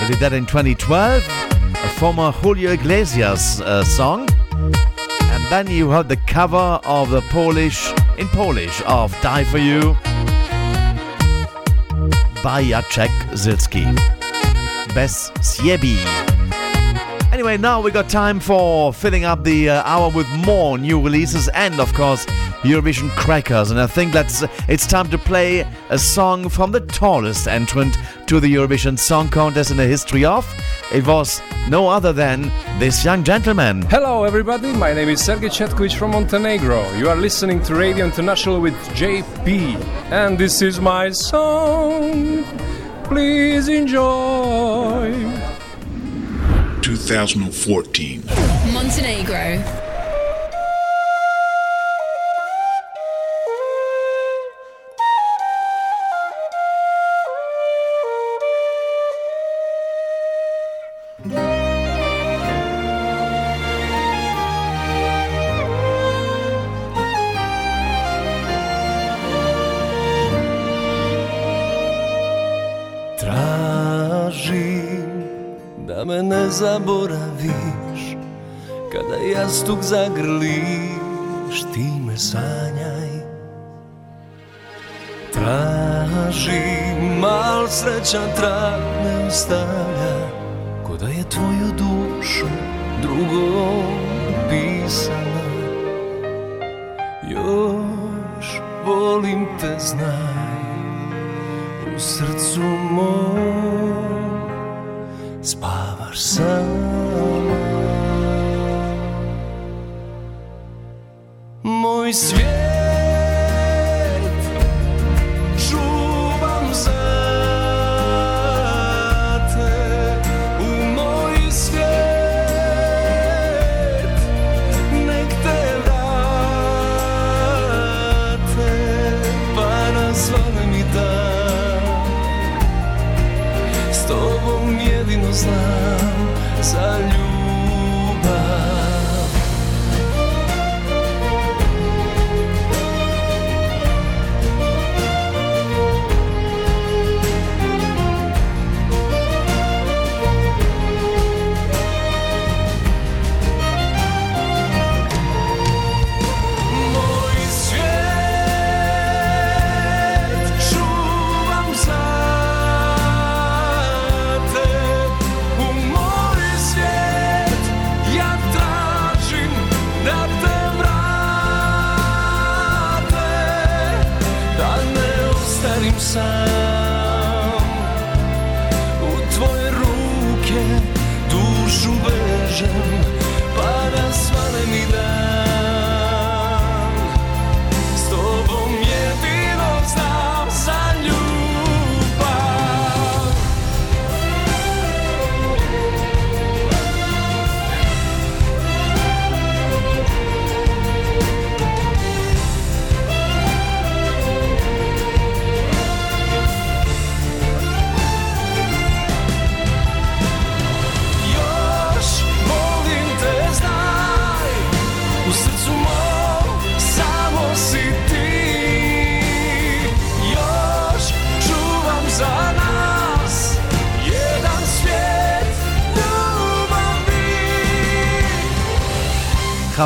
He did that in 2012, a former Julio Iglesias uh, song. And then you heard the cover of the Polish, in Polish, of Die For You by Jacek Silski. Bez Siebie. Anyway, now we got time for filling up the uh, hour with more new releases and, of course, Eurovision crackers. And I think that's it's time to play a song from the tallest entrant to the Eurovision Song Contest in the history of. It was no other than this young gentleman. Hello, everybody. My name is Sergej Ćetković from Montenegro. You are listening to Radio International with JP, and this is my song. Please enjoy. 2014. Montenegro. Zaboraviš Kada jastuk zagrliš ti me sanjaj. Tražim, mal srećan trag me ostavlja Ko da je tvoju dušu drugom pisala Još volim te znaj U srcu mom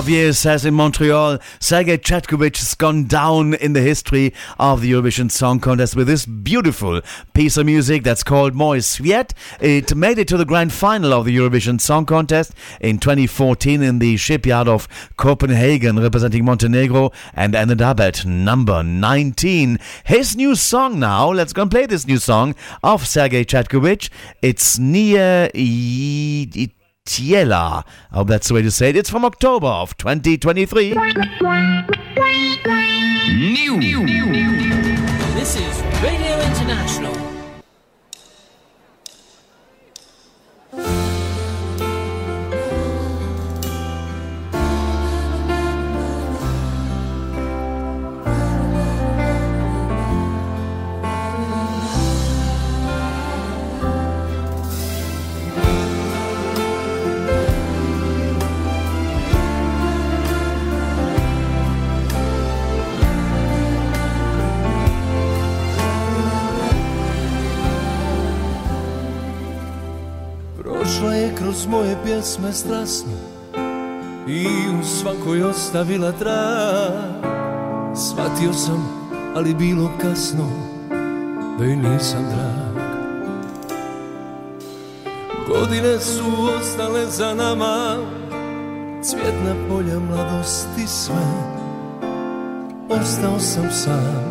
Javier says in Montreal, Sergej Ćetković has gone down in the history of the Eurovision Song Contest with this beautiful piece of music that's called Moj svijet. It made it to the grand final of the Eurovision Song Contest in 2014 in the shipyard of Copenhagen, representing Montenegro, and ended up at number 19. His new song now, let's go and play this new song of Sergej Ćetković. It's Nia Tiela. I oh, hope that's the way to say it. It's from October of 2023. New. This is Radio International. Prošla je kroz moje pjesme strasno I u svakoj ostavila trag. Shvatio sam, ali bilo kasno Da joj nisam drag. Godine su ostale za nama Cvjetna polja mladosti sve. Ostao sam sam,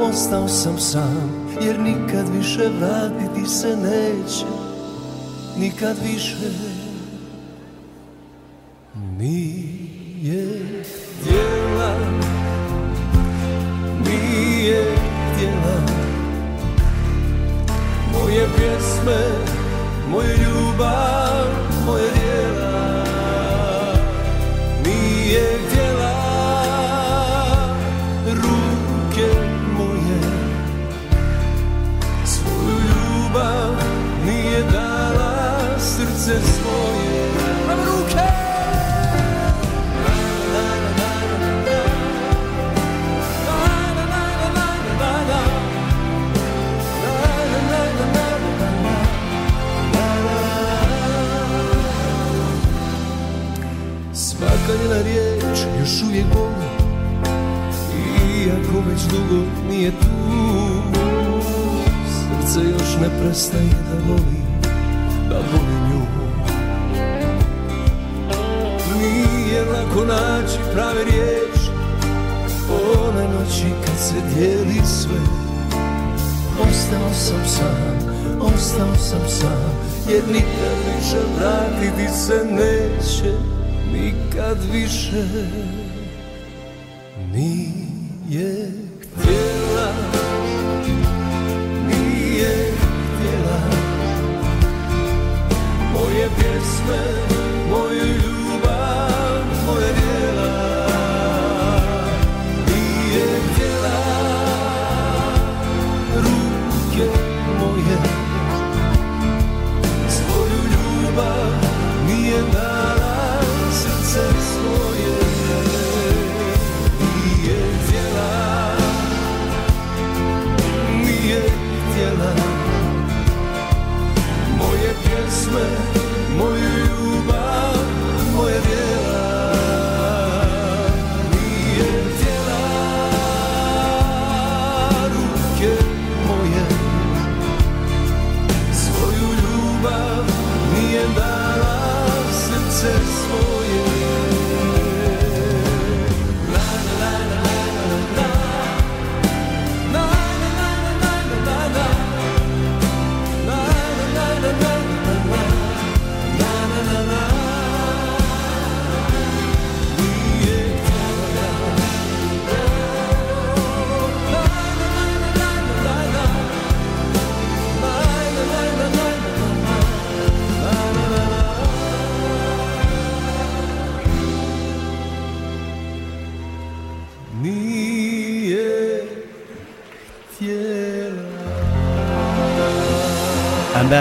ostao sam sam Jer nikad više vratiti se neće nikad više nije htjela nije htjela. Moje pjesme moju ljubav moje uvijek boli Iako već dugo nije tu Srce još ne prestaje da voli da voli nju. Nije lako naći prave riječi One noći kad se dijeli sve. Ostao sam sam, ostao sam sam Jer nikad više vratiti se neće Nikad više 你也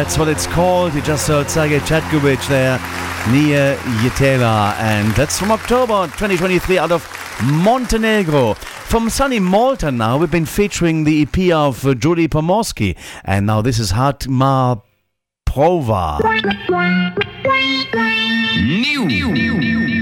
that's what it's called. You just heard Sergej Ćetković there, Nije htjela. And that's from October 2023 out of Montenegro. From sunny Malta now, we've been featuring the EP of uh, Julie Pomorski. And now this is Hatma Prova. New.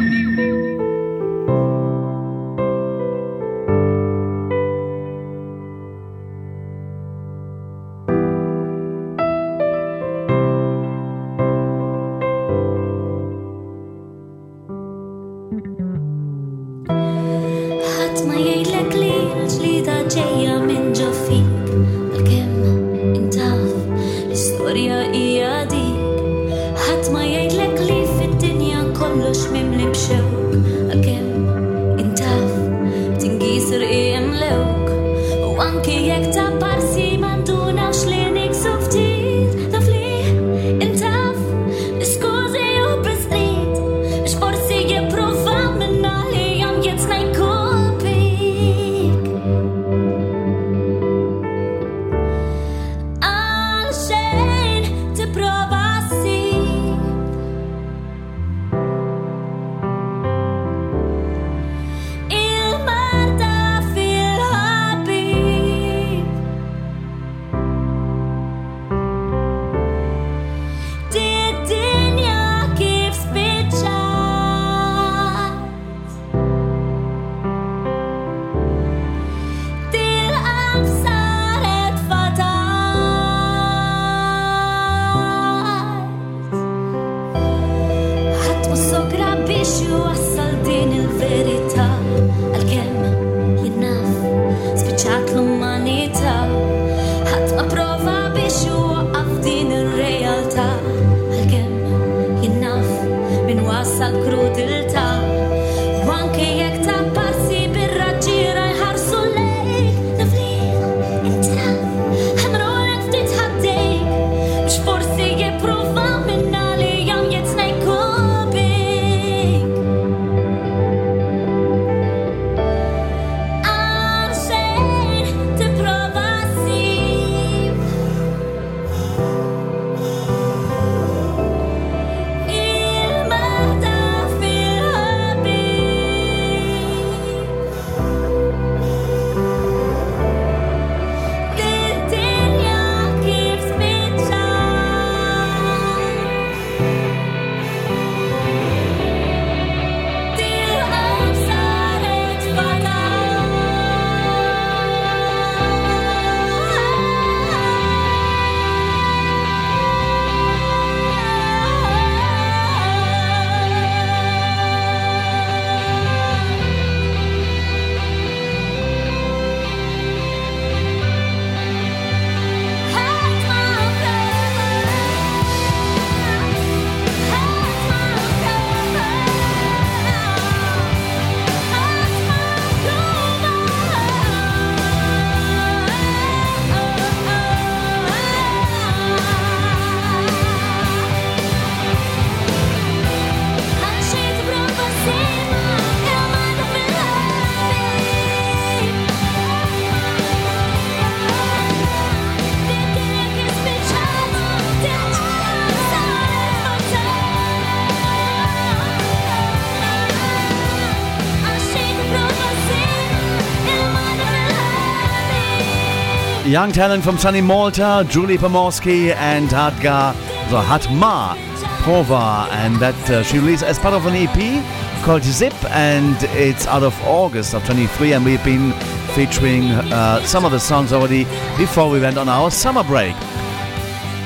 Young talent from sunny Malta, Julie Pomorski and Hadga, so Hatma Prova, and that uh, she released as part of an EP called Zip, and it's out of August of 23, and we've been featuring uh, some of the songs already before we went on our summer break.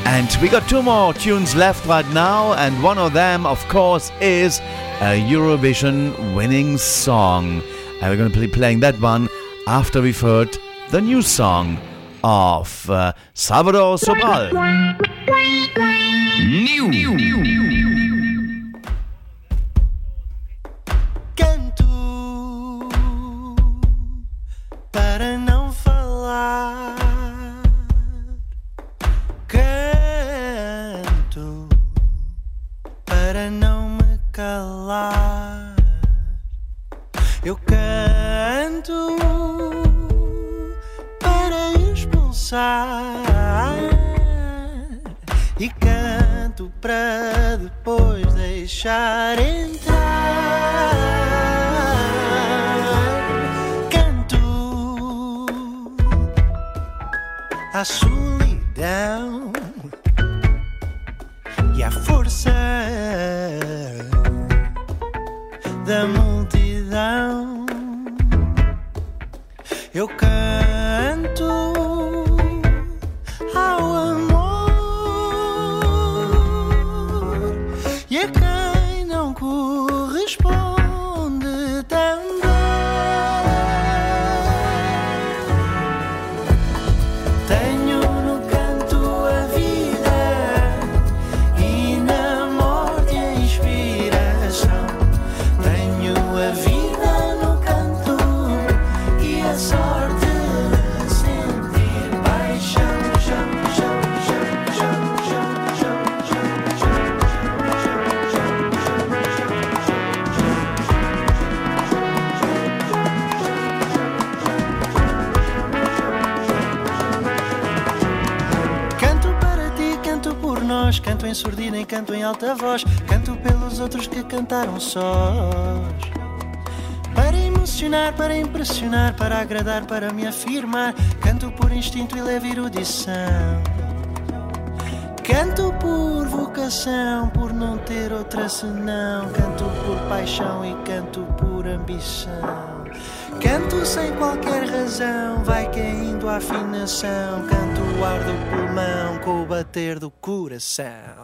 And we got two more tunes left right now, and one of them, of course, is a Eurovision winning song. And we're going to be playing that one after we've heard the new song of uh, Salvador Sobral. New. Canto cantaram sós. Para emocionar, para impressionar, para agradar, para me afirmar. Canto por instinto e leve erudição. Canto por vocação, por não ter outra senão. Canto por paixão e canto por ambição. Canto sem qualquer razão, vai caindo a afinação. Canto o ar do pulmão com o bater do coração.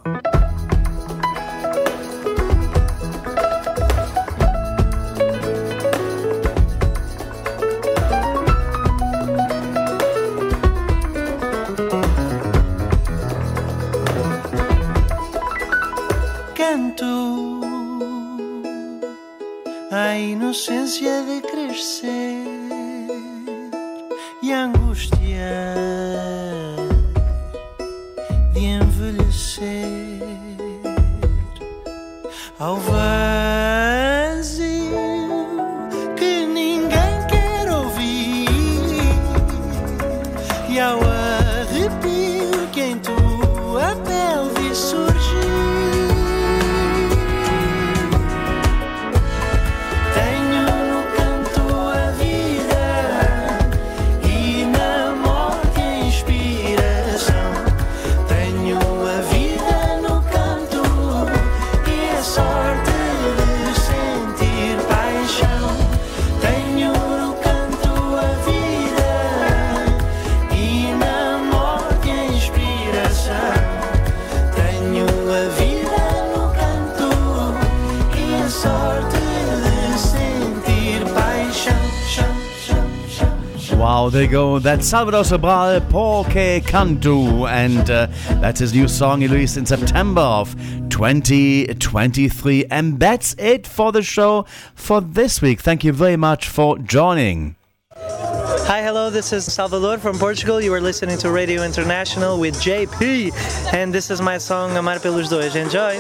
That's Salvador Sobral, Porque Canto, and uh, that's his new song he released in September of 2023. And that's it for the show for this week. Thank you very much for joining. Hi, hello, this is Salvador from Portugal. You are listening to Radio International with JP, and this is my song Amar pelos Dois. Enjoy!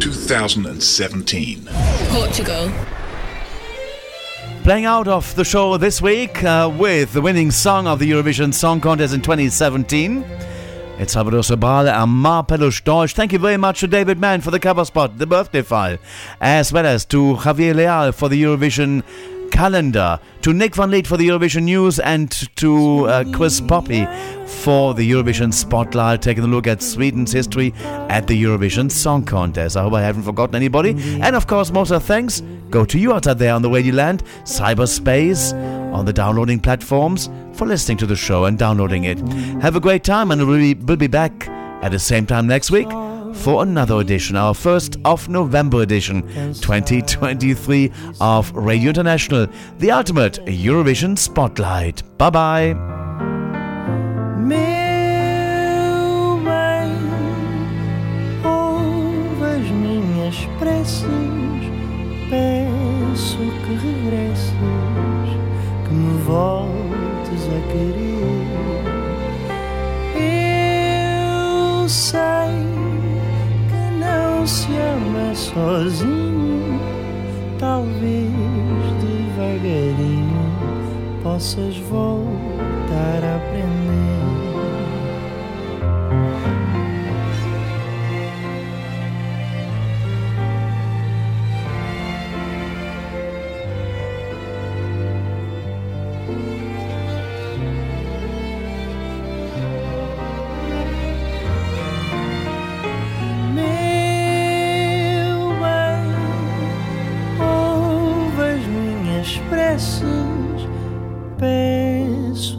2017. Portugal. Playing out of the show this week uh, with the winning song of the Eurovision Song Contest in 2017. It's Salvador Sobral and Mar Pelos Dois. Thank you very much to David Mann for the cover spot, the birthday file, as well as to Javier Leal for the Eurovision calendar, to Nick Van Lith for the Eurovision news, and to uh, Chris Poppe for the Eurovision spotlight, taking a look at Sweden's history at the Eurovision Song Contest. I hope I haven't forgotten anybody. And of course, most of thanks go to you out there on the Radio Land, cyberspace, on the downloading platforms for listening to the show and downloading it. Have a great time, and we'll be, we'll be back at the same time next week for another edition, our first of November edition 2023 of Radio International, the ultimate Eurovision Spotlight. Bye bye. Preces, não se ama sozinho, talvez devagarinho possas voltar a aprender.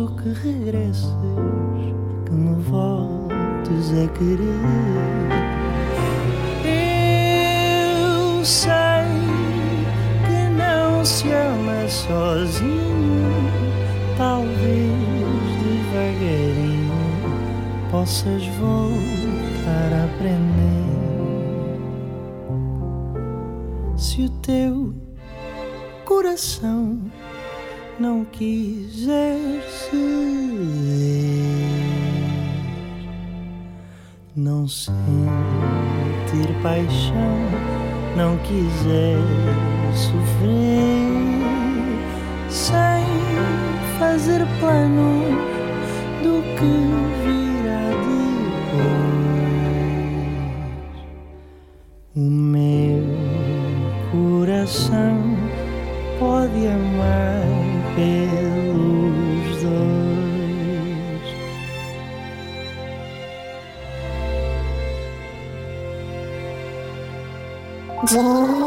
Peço que regresses, que me voltes a querer. Eu sei que não se ama sozinho, talvez devagarinho possas voltar a aprender. Se o teu coração não quiser ser, não sentir paixão, não quiser sofrer, sem fazer planos do que virá depois. O meu coração pode amar pelos dois. Jane.